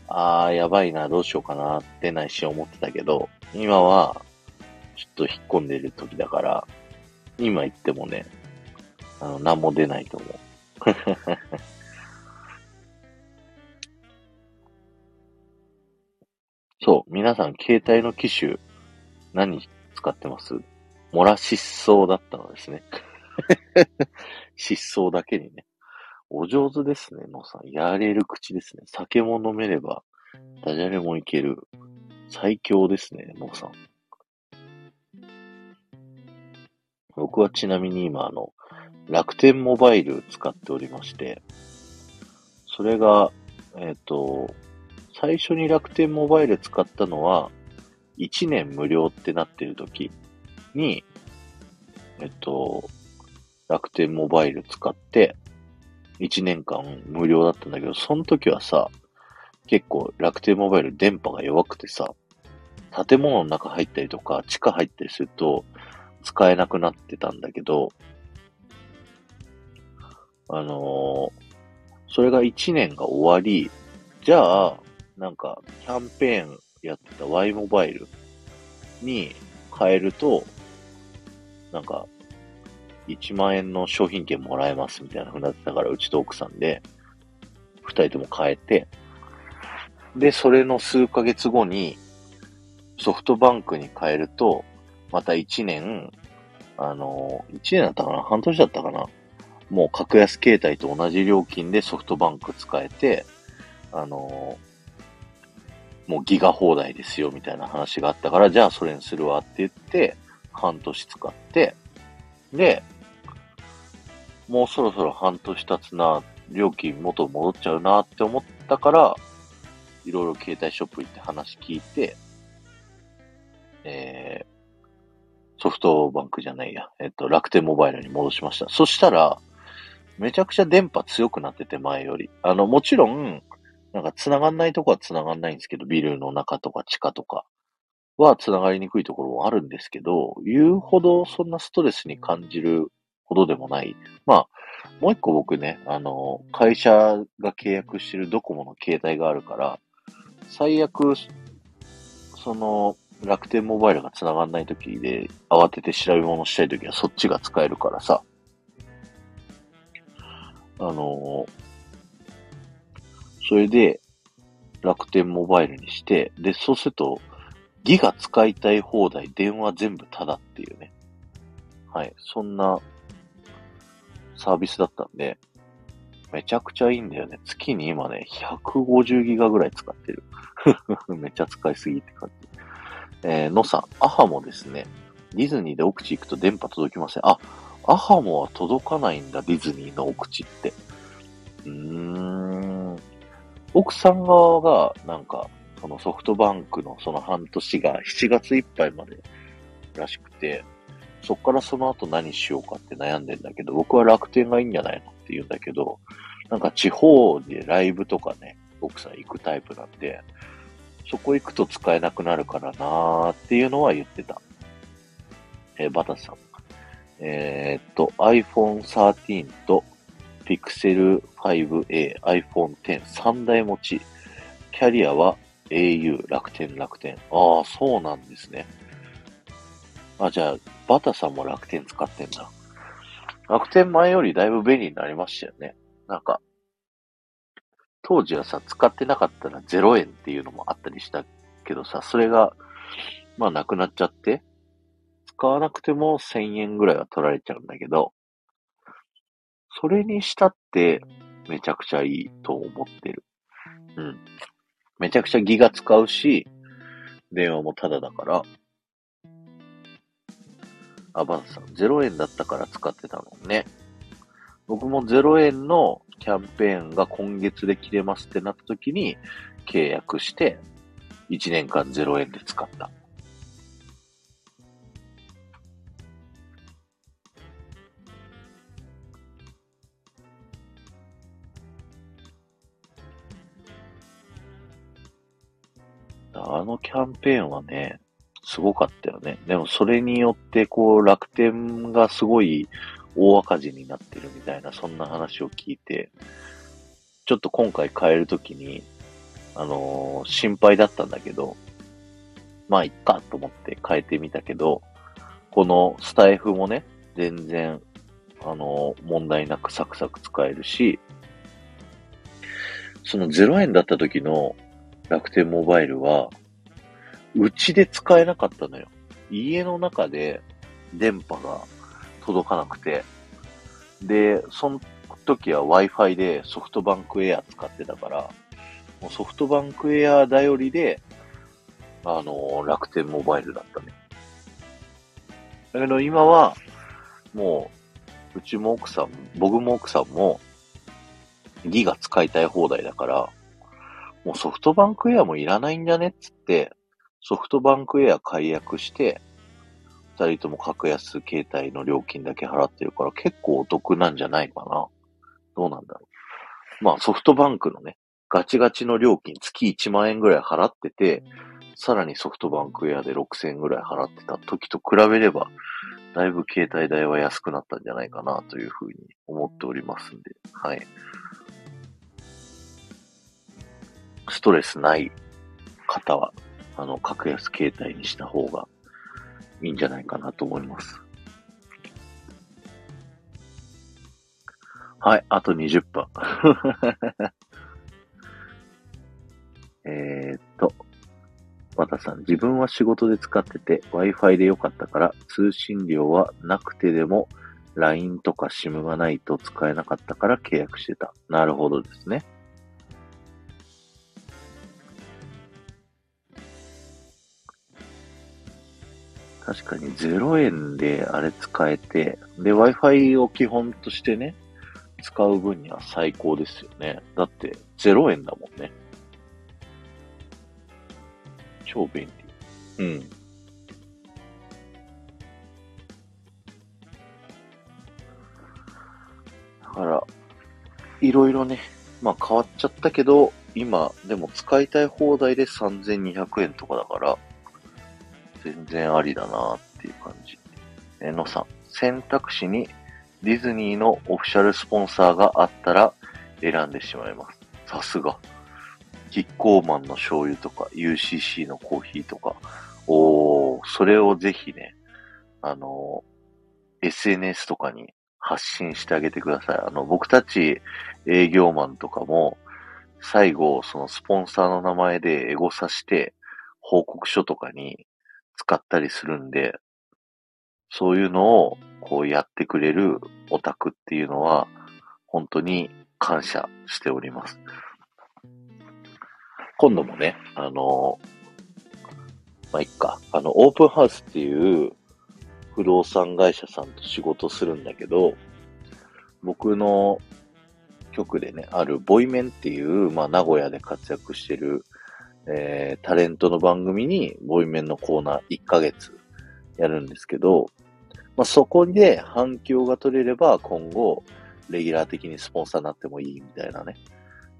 A: あー、やばいな、どうしようかなって内心思ってたけど、今は、ちょっと引っ込んでる時だから、今言ってもね、あの、何も出ないと思う。そう、皆さん携帯の機種、何使ってます？モラ失踪だったのですね。失踪だけにね。お上手ですね、のさん。やれる口ですね。酒も飲めれば、ダジャレもいける。最強ですね、のさん。僕はちなみに今、あの、楽天モバイル使っておりまして、それが、えっ、と、最初に楽天モバイル使ったのは、1年無料ってなってる時に、えっと、楽天モバイル使って、1年間無料だったんだけど、その時はさ、結構楽天モバイル電波が弱くてさ、建物の中入ったりとか、地下入ったりすると、使えなくなってたんだけど、あのーそれが1年が終わり、じゃあ、なんか、キャンペーンやってた Y モバイルに変えると、なんか、1万円の商品券もらえますみたいな風になってたから、うちと奥さんで、二人とも変えて、で、それの数ヶ月後に、ソフトバンクに変えると、また1年、あの、1年だったかな？半年だったかな？もう格安携帯と同じ料金でソフトバンク使えて、あの、もうギガ放題ですよみたいな話があったから、じゃあそれにするわって言って、半年使って、で、もうそろそろ半年経つな、料金元戻っちゃうなって思ったから、いろいろ携帯ショップ行って話聞いて、えー、ソフトバンクじゃないや、えっと、楽天モバイルに戻しました。そしたら、めちゃくちゃ電波強くなってて、前より。あの、もちろん、なんか繋がんないとこは繋がんないんですけど、ビルの中とか地下とかは繋がりにくいところもあるんですけど、言うほどそんなストレスに感じるほどでもない。まあ、もう一個僕ね、あの、会社が契約してるドコモの携帯があるから、最悪、その、楽天モバイルが繋がんない時で、慌てて調べ物したい時はそっちが使えるからさ、あのそれで、楽天モバイルにして、で、そうすると、ギガ使いたい放題、電話全部タダっていうね。はい。そんな、サービスだったんで、めちゃくちゃいいんだよね。月に今ね、150ギガぐらい使ってる。めっちゃ使いすぎって感じ。えー、のさん、アハもですね、ディズニーで奥地行くと電波届きません。あ、アハモは届かないんだ、ディズニーの奥地って。うーん。奥さん側が、なんか、そのソフトバンクのその半年が7月いっぱいまでらしくて、そっからその後何しようかって悩んでんだけど、僕は楽天がいいんじゃないのって言うんだけど、なんか地方でライブとかね、奥さん行くタイプなんで、そこ行くと使えなくなるからなーっていうのは言ってた。えーバタさん。えーっと、iPhone 13と Pixel 5a、iPhone X、3台持ち。キャリアは au、楽天、楽天。ああ、そうなんですね。あ、じゃあ、バタさんも楽天使ってんだ。楽天前よりだいぶ便利になりましたよね。なんか、当時はさ、使ってなかったら0円っていうのもあったりしたけどさ、それが、まあなくなっちゃって、使わなくても1000円ぐらいは取られちゃうんだけど、それにしたってめちゃくちゃいいと思ってる。うん。めちゃくちゃギガ使うし、電話もタダだから。あ、バンさん、0円だったから使ってたもんね。僕も0円のキャンペーンが今月で切れますってなった時に契約して、1年間0円で使った。あのキャンペーンはね、すごかったよね。でもそれによって、こう、楽天がすごい大赤字になってるみたいな、そんな話を聞いて、ちょっと今回変えるときに、あのー心配だったんだけど、まあ、いっかと思って変えてみたけど、このスタイフもね、全然、あのー問題なくサクサク使えるし、その0円だった時の楽天モバイルは、うちで使えなかったのよ。家の中で電波が届かなくて、で、その時は Wi-Fi でソフトバンクエア使ってたから、もうソフトバンクエア頼りで、あの、楽天モバイルだったね。だけど今は、もう、うちも奥さん、僕も奥さんも、ギガ使いたい放題だから、もうソフトバンクエアもいらないんじゃねっつって、ソフトバンクエア解約して、二人とも格安携帯の料金だけ払ってるから結構お得なんじゃないかな。どうなんだろう。まあソフトバンクのね、ガチガチの料金月1万円ぐらい払ってて、さらにソフトバンクエアで6000円ぐらい払ってた時と比べれば、だいぶ携帯代は安くなったんじゃないかなというふうに思っておりますんで、はい。ストレスない方は、あの、格安携帯にした方がいいんじゃないかなと思います。はい、あと20分。えっと、和田さん、自分は仕事で使ってて Wi-Fi でよかったから通信料はなくてでも LINE とか SIM がないと使えなかったから契約してた。なるほどですね。確かに0円であれ使えて、で、Wi-Fi を基本としてね、使う分には最高ですよね。だって0円だもんね。超便利。うん。だから、いろいろね、まあ変わっちゃったけど、今、でも使いたい放題で3200円とかだから、全然ありだなっていう感じ。えのさん、選択肢にディズニーのオフィシャルスポンサーがあったら選んでしまいます。さすが。キッコーマンの醤油とか、UCC のコーヒーとか。おー、それをぜひね、あの、SNS とかに発信してあげてください。あの、僕たち営業マンとかも、最後、そのスポンサーの名前でエゴさして、報告書とかに使ったりするんで、そういうのをこうやってくれるオタクっていうのは、本当に感謝しております。今度もね、あの、まあ、いっか、あの、オープンハウスっていう不動産会社さんと仕事するんだけど、僕の局でね、あるボイメンっていう、まあ、名古屋で活躍してる、えー、タレントの番組にボイメンのコーナー1ヶ月やるんですけど、まあ、そこで反響が取れれば今後、レギュラー的にスポンサーになってもいいみたいなね、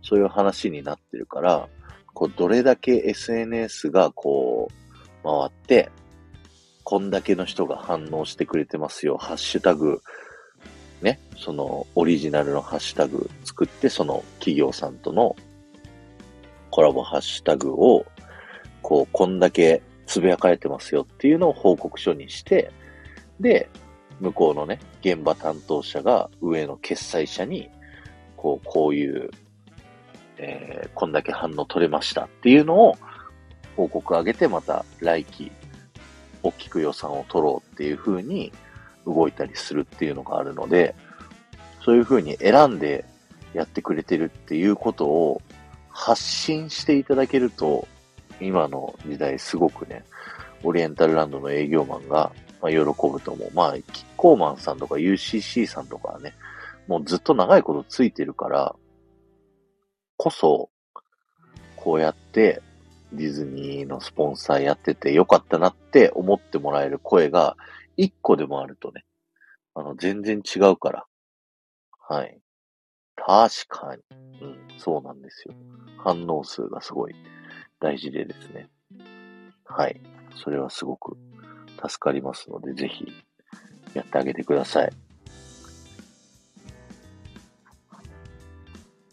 A: そういう話になってるから、こう、どれだけ SNS がこう、回って、こんだけの人が反応してくれてますよ、ハッシュタグ、ね、そのオリジナルのハッシュタグ作って、その企業さんとのコラボハッシュタグを、こう、こんだけつぶやかれてますよっていうのを報告書にして、で、向こうのね、現場担当者が上の決済者に、こう、こういう、えー、こんだけ反応取れましたっていうのを報告上げて、また来期、大きく予算を取ろうっていう風に動いたりするっていうのがあるので、そういう風に選んでやってくれてるっていうことを発信していただけると、今の時代すごくね、オリエンタルランドの営業マンが、まあ、喜ぶと思う。まあ、キッコーマンさんとか UCC さんとかはね、もうずっと長いことついてるから、こそ、こうやってディズニーのスポンサーやっててよかったなって思ってもらえる声が一個でもあるとね、あの、全然違うから。はい。確かに。うん、そうなんですよ。反応数がすごい大事でですね。はい。それはすごく助かりますので、ぜひやってあげてください。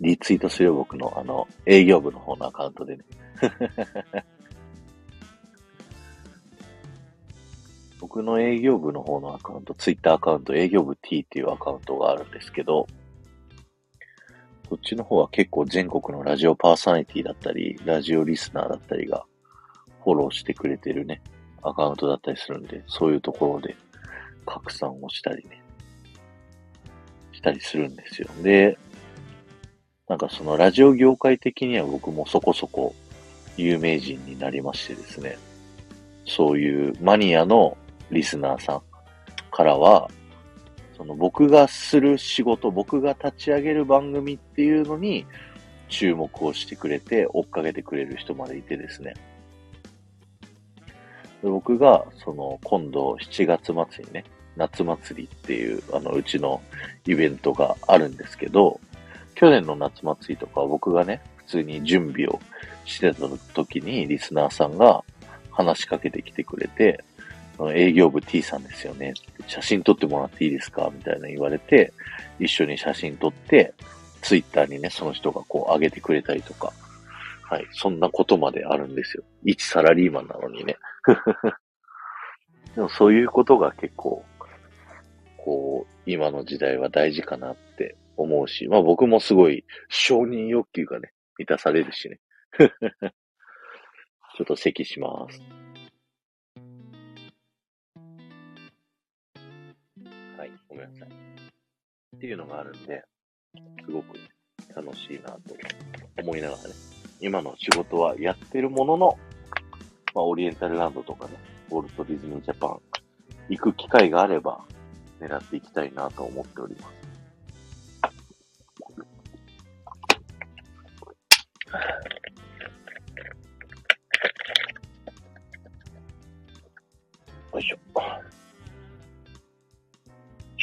A: リツイートするよ、僕の、あの、営業部の方のアカウントでね。僕の営業部の方のアカウント、ツイッターアカウント、営業部 T っていうアカウントがあるんですけど、そっちの方は結構全国のラジオパーソナリティだったり、ラジオリスナーだったりがフォローしてくれてるね、アカウントだったりするんで、そういうところで拡散をしたりね、したりするんですよ。で、なんかそのラジオ業界的には僕もそこそこ有名人になりましてですね、そういうマニアのリスナーさんからは、その僕がする仕事、僕が立ち上げる番組っていうのに注目をしてくれて追っかけてくれる人までいてですね。で僕が、その、今度7月末にね、夏祭りっていう、あの、うちのイベントがあるんですけど、去年の夏祭りとか僕がね、普通に準備をしてた時にリスナーさんが話しかけてきてくれて、営業部 T さんですよね。写真撮ってもらっていいですか？みたいな言われて、一緒に写真撮って、ツイッターにね、その人がこう上げてくれたりとか、はい、そんなことまであるんですよ。一サラリーマンなのにね。でもそういうことが結構、こう、今の時代は大事かなって思うし、まあ僕もすごい承認欲求がね、満たされるしね。ちょっと咳します。ごめんなさい。っていうのがあるんで、すごく、楽しいなと思いながらね、今の仕事はやってるものの、まあ、オリエンタルランドとかね、ウォルト・ディズニー・ジャパン、行く機会があれば、狙っていきたいなと思っております。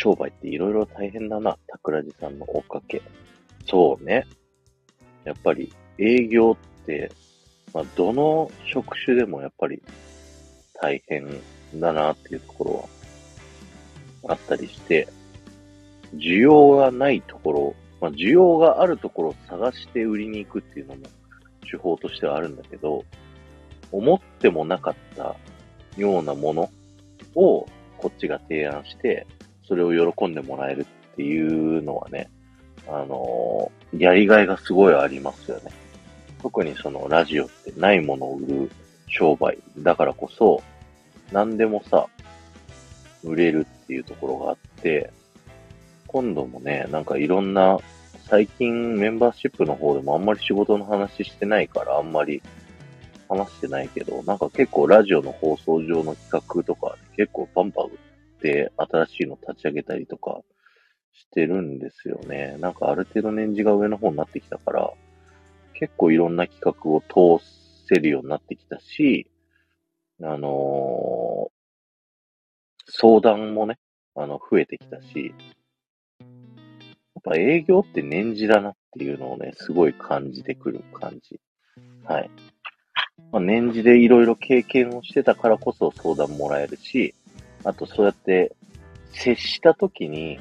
A: 商売っていろいろ大変だな、桜地さんの追っかけ。そうね。やっぱり営業って、まあ、どの職種でもやっぱり大変だなっていうところはあったりして、需要がないところ、まあ、需要があるところを探して売りに行くっていうのも手法としてはあるんだけど、思ってもなかったようなものをこっちが提案して、それを喜んでもらえるっていうのはね、あのー、やりがいがすごいありますよね。特にそのラジオってないものを売る商売だからこそ、何でもさ、売れるっていうところがあって、今度もね、なんかいろんな、最近メンバーシップの方でもあんまり仕事の話してないからあんまり話してないけど、なんか結構ラジオの放送上の企画とか、結構パンパン売って新しいの立ち上げたりとかしてるんですよね。なんかある程度年次が上の方になってきたから、結構いろんな企画を通せるようになってきたし、あのー、相談もね、あの、増えてきたし、やっぱ営業って年次だなっていうのをね、すごい感じてくる感じ。はい。まあ、年次でいろいろ経験をしてたからこそ相談もらえるし、あとそうやって接した時に、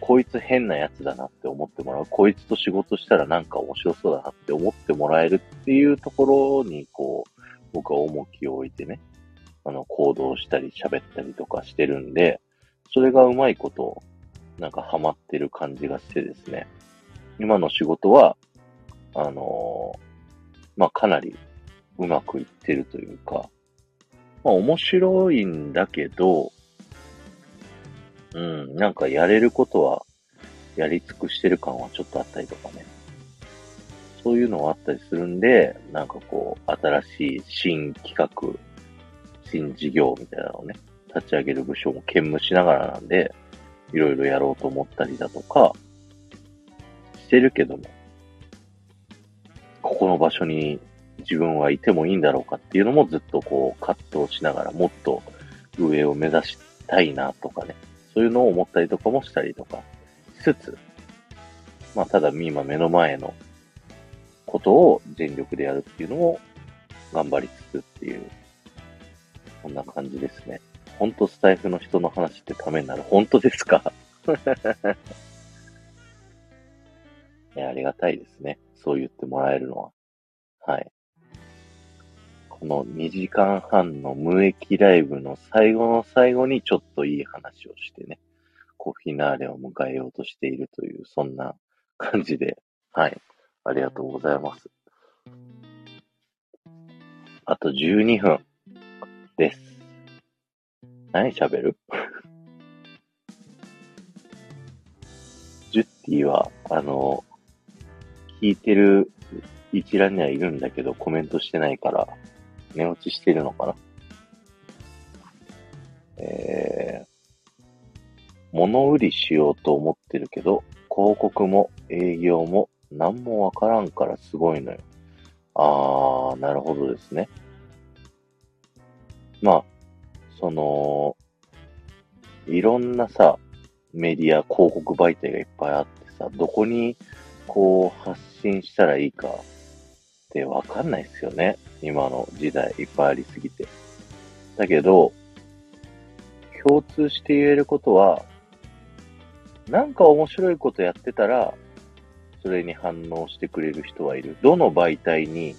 A: こいつ変なやつだなって思ってもらう。こいつと仕事したらなんか面白そうだなって思ってもらえるっていうところに、こう、僕は重きを置いてね、あの、行動したり喋ったりとかしてるんで、それがうまいこと、なんかハマってる感じがしてですね。今の仕事は、あのーまあ、かなりうまくいってるというか、まあ、面白いんだけど、うん、なんかやれることはやり尽くしてる感はちょっとあったりとかね。そういうのはあったりするんで、なんかこう、新しい新企画、新事業みたいなのをね、立ち上げる部署も兼務しながらなんで、いろいろやろうと思ったりだとか、してるけども、ここの場所に自分はいてもいいんだろうかっていうのもずっとこう葛藤しながらもっと上を目指したいなとかね、そういうのを思ったりとかもしたりとかしつつ、まあただ今目の前のことを全力でやるっていうのを頑張りつつっていう、こんな感じですね。ほんとスタイフの人の話ってためになる。本当ですか？いや、ありがたいですね。そう言ってもらえるのは。はい。この2時間半の無益ライブの最後の最後にちょっといい話をしてね、こうフィナーレを迎えようとしているという、そんな感じで、はい。ありがとうございます。あと12分です。何喋る？ジュッティは、あの、聞いてる一覧にはいるんだけど、コメントしてないから、寝落ちしてるのかなえー、物売りしようと思ってるけど、広告も営業も何もわからんからすごいのよ。あー、なるほどですね。まあ、その、いろんなさ、メディア、広告媒体がいっぱいあってさ、どこにこう発信したらいいかってわかんないっすよね。今の時代いっぱいありすぎて。だけど、共通して言えることは、なんか面白いことやってたら、それに反応してくれる人はいる。どの媒体に、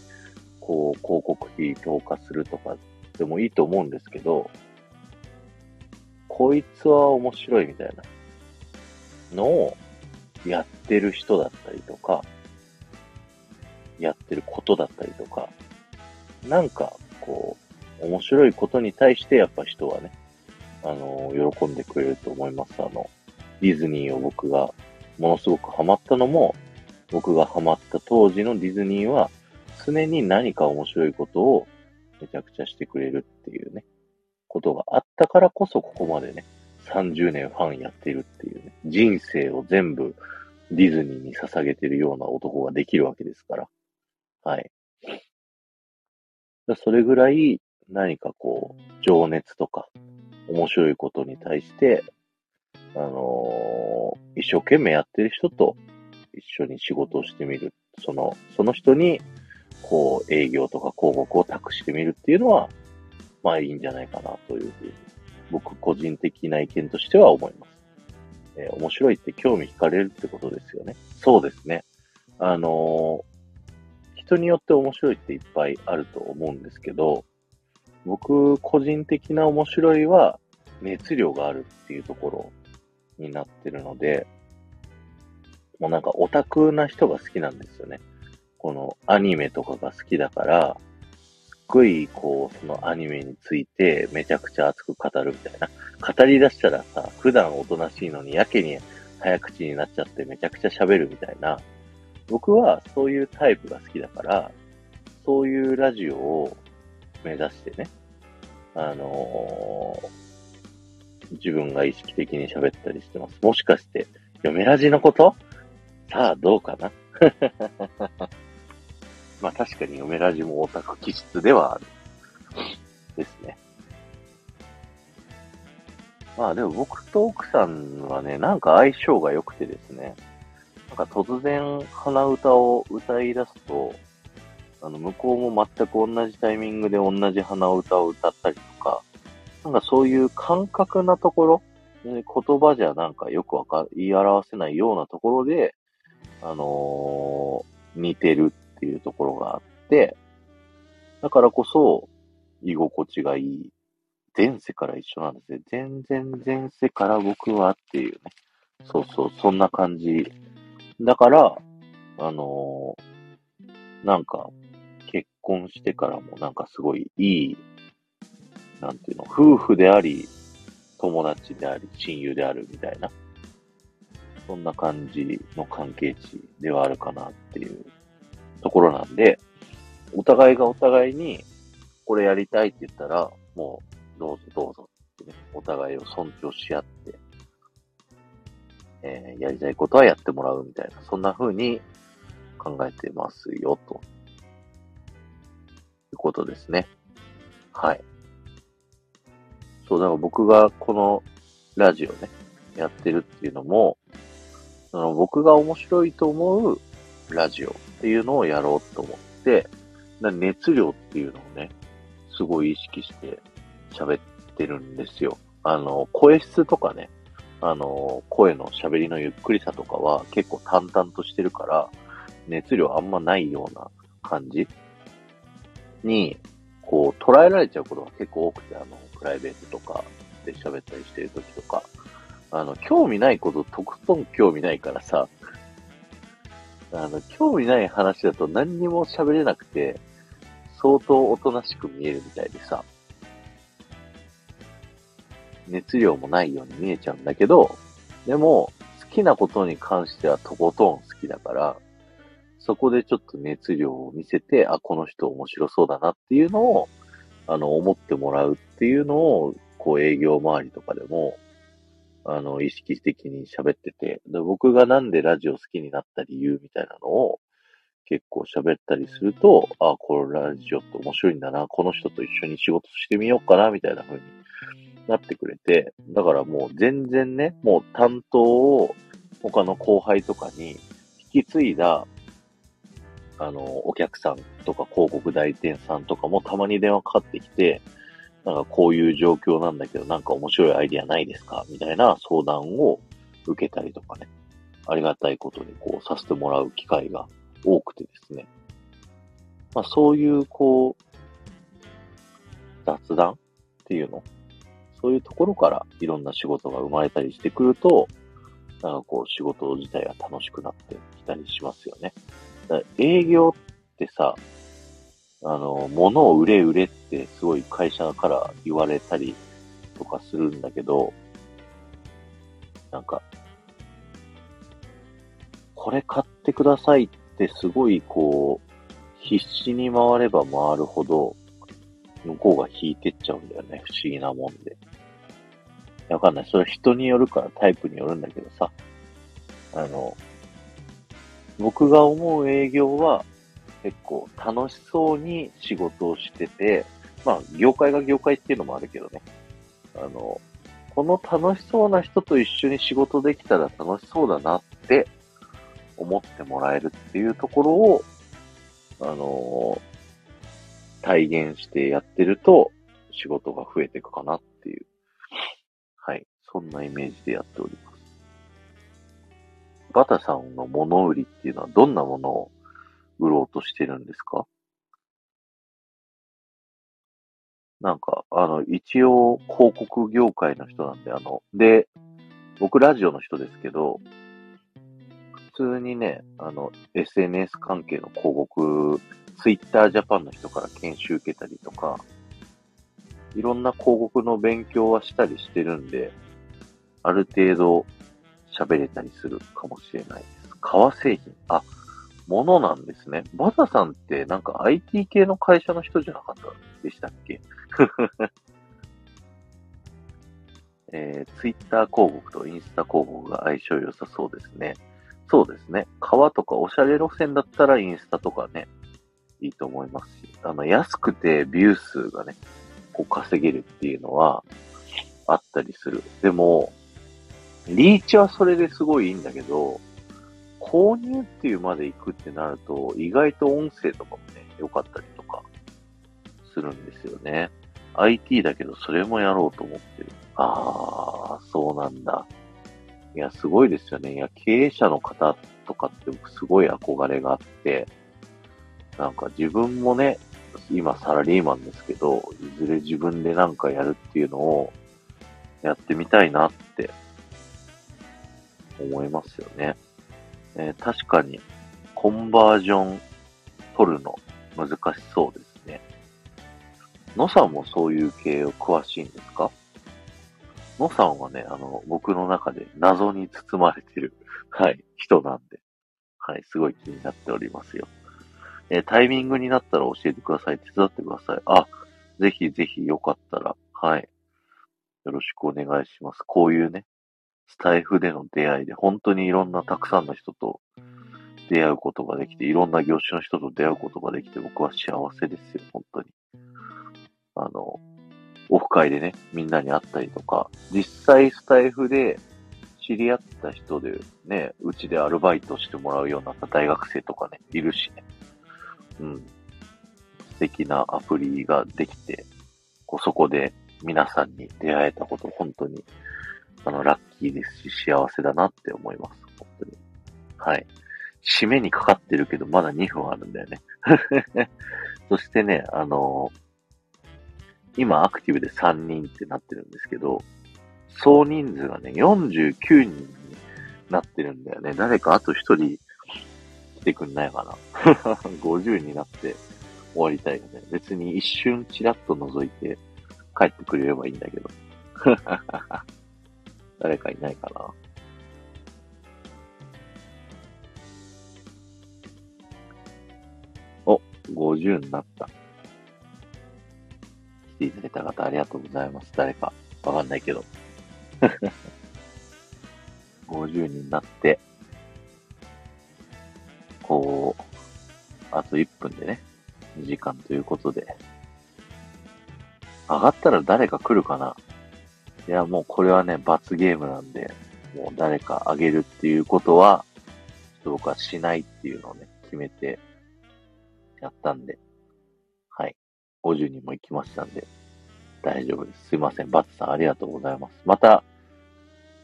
A: こう、広告費投下するとかでもいいと思うんですけど、こいつは面白いみたいなのをやってる人だったりとか、やってることだったりとか、なんか、こう、面白いことに対してやっぱ人はね、あの、喜んでくれると思います。あの、ディズニーを僕がものすごくハマったのも、僕がハマった当時のディズニーは、常に何か面白いことをめちゃくちゃしてくれるっていうね、ことがあったからこそここまでね、30年ファンやってるっていうね、人生を全部ディズニーに捧げてるような男ができるわけですから。はい。それぐらい何かこう、情熱とか、面白いことに対して、あのー一生懸命やってる人と一緒に仕事をしてみる。その、その人に、こう、営業とか広告を託してみるっていうのは、まあいいんじゃないかなというふうに、僕個人的な意見としては思います。えー面白いって興味惹かれるってことですよね。そうですね。あのー人によって面白いっていっぱいあると思うんですけど、僕個人的な面白いは熱量があるっていうところになってるので、もうなんかオタクな人が好きなんですよね。このアニメとかが好きだから、すっごいこうそのアニメについてめちゃくちゃ熱く語るみたいな。語り出したらさ、普段おとなしいのにやけに早口になっちゃってめちゃくちゃ喋るみたいな。僕はそういうタイプが好きだから、そういうラジオを目指してね、あのー自分が意識的に喋ったりしてます。もしかして、嫁ラジのこと？さあ、どうかな？まあ確かに嫁ラジもオタク気質ではある。ですね。まあでも僕と奥さんはね、なんか相性が良くてですね、なんか突然鼻歌を歌い出すと、あの、向こうも全く同じタイミングで同じ鼻歌を歌ったりとか、なんかそういう感覚なところ、言葉じゃなんかよくわか、言い表せないようなところで、あのー似てるっていうところがあって、だからこそ、居心地がいい前世から一緒なんですね。全然前世から僕はっていうね。そうそう、そんな感じ。だから、あのーなんか、結婚してからもなんかすごいいい、なんていうの、夫婦であり、友達であり、親友であるみたいな、そんな感じの関係値ではあるかなっていうところなんで、お互いがお互いに、これやりたいって言ったら、もう、どうぞどうぞってね、お互いを尊重し合って、えーやりたいことはやってもらうみたいな、そんな風に考えてますよ、ということですね。はい。そう、だから僕がこのラジオね、やってるっていうのも、その僕が面白いと思うラジオっていうのをやろうと思って、熱量っていうのをね、すごい意識して喋ってるんですよ。あの、声質とかね、あの、声の喋りのゆっくりさとかは結構淡々としてるから、熱量あんまないような感じに、こう、捉えられちゃうことが結構多くて、あの、プライベートとかで喋ったりしてる時とか、あの、興味ないこととことん興味ないからさ、あの、興味ない話だと何にも喋れなくて、相当おとなしく見えるみたいでさ、熱量もないように見えちゃうんだけど、でも、好きなことに関してはとことん好きだから、そこでちょっと熱量を見せて、あ、この人面白そうだなっていうのを、あの、思ってもらうっていうのを、こう営業周りとかでも、あの、意識的に喋ってて、で僕がなんでラジオ好きになった理由みたいなのを結構喋ったりすると、あ、このラジオって面白いんだな、この人と一緒に仕事してみようかな、みたいな風になってくれて、だからもう全然ね、もう担当を他の後輩とかに引き継いだ、あの、お客さんとか広告代理店さんとかもたまに電話かかってきて、なんかこういう状況なんだけど、なんか面白いアイディアないですか？みたいな相談を受けたりとかね。ありがたいことにこうさせてもらう機会が多くてですね。まあそういうこう、雑談っていうのそういうところからいろんな仕事が生まれたりしてくると、なんかこう仕事自体が楽しくなってきたりしますよね。だから営業ってさ、あの、物を売れ売れってすごい会社から言われたりとかするんだけど、なんか、これ買ってくださいってすごいこう、必死に回れば回るほど、向こうが引いてっちゃうんだよね。不思議なもんで。わかんない。それ人によるからタイプによるんだけどさ。あの、僕が思う営業は結構楽しそうに仕事をしてて、まあ業界が業界っていうのもあるけどね。あの、この楽しそうな人と一緒に仕事できたら楽しそうだなって思ってもらえるっていうところを、あの体現してやってると仕事が増えていくかなっ。そんなイメージでやっております。バタさんの物売りっていうのはどんなものを売ろうとしてるんですか？なんか、あの、一応広告業界の人なんで、あの、で、僕ラジオの人ですけど、普通にね、あの、SNS 関係の広告、Twitter Japan の人から研修受けたりとか、いろんな広告の勉強はしたりしてるんで、ある程度喋れたりするかもしれないです。革製品。あ、ものなんですね。バタさんってなんか IT 系の会社の人じゃなかったでしたっけ？えー、Twitter 広告とインスタ広告が相性良さそうですね。そうですね。革とかおしゃれ路線だったらインスタとかね、いいと思いますし、あの、安くてビュー数がね、こう稼げるっていうのはあったりする。でも、リーチはそれですごいいいんだけど、購入っていうまで行くってなると、意外と音声とかもね、良かったりとかするんですよね。IT だけど、それもやろうと思ってる。あー、そうなんだ。いや、すごいですよね。いや、経営者の方とかって僕すごい憧れがあって、なんか自分もね、今サラリーマンですけど、いずれ自分でなんかやるっていうのをやってみたいなって思いますよね。えー確かにコンバージョン取るの難しそうですね。野さんもそういう系を詳しいんですか？野さんはね、あの、僕の中で謎に包まれてる、はい、人なんで、はい、すごい気になっておりますよ。えータイミングになったら教えてください。手伝ってください。あ、ぜひぜひよかったら、はい。よろしくお願いします。こういうね、スタイフでの出会いで、本当にいろんなたくさんの人と出会うことができて、いろんな業種の人と出会うことができて、僕は幸せですよ、本当に。あの、オフ会でね、みんなに会ったりとか、実際スタイフで知り合った人でね、うちでアルバイトしてもらうような大学生とかね、いるしね。うん。素敵なアプリができて、こうそこで皆さんに出会えたこと、本当に、あの、ラッキーですし、幸せだなって思います。本当に。はい。締めにかかってるけど、まだ2分あるんだよね。そしてね、あの今アクティブで3人ってなってるんですけど、総人数がね、49人になってるんだよね。誰かあと1人来てくんないかな。50になって終わりたいよね。別に一瞬チラッと覗いて帰ってくれればいいんだけど。誰かいないかな。お、50になった。来ていただいた方ありがとうございます。誰かわかんないけど。50になって、こう、あと1分でね、2時間ということで、上がったら誰か来るかないや、もうこれはね、罰ゲームなんで、もう誰か上げるっていうことは、ちょっと僕はしないっていうのをね、決めて、やったんで、はい。50人も行きましたんで、大丈夫です。すいません。バツさんありがとうございます。また、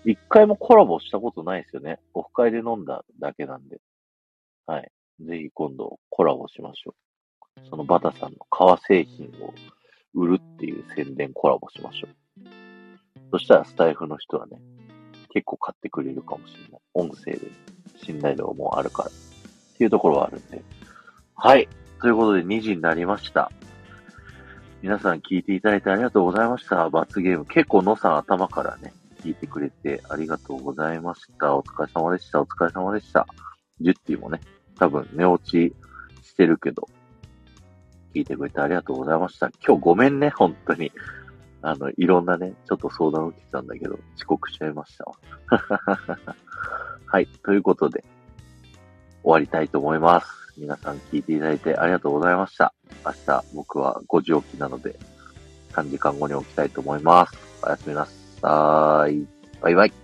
A: 一回もコラボしたことないですよね。オフ会で飲んだだけなんで。はい。ぜひ今度コラボしましょう。そのバタさんの革製品を売るっていう宣伝コラボしましょう。そしたらスタイフの人はね、結構買ってくれるかもしれない。音声で信頼度もあるから。っていうところはあるんで。はい。ということで2時になりました。皆さん聞いていただいてありがとうございました。罰ゲーム。結構野さん頭からね、聞いてくれてありがとうございました。お疲れ様でした。お疲れ様でした。ジュッティもね、多分寝落ちしてるけど、聞いてくれてありがとうございました。今日ごめんね、本当に。あの、いろんなね、ちょっと相談を受けてたんだけど、遅刻しちゃいましたわ。はい、ということで、終わりたいと思います。皆さん聞いていただいてありがとうございました。明日僕は5時起きなので、3時間後に起きたいと思います。おやすみなさい。バイバイ。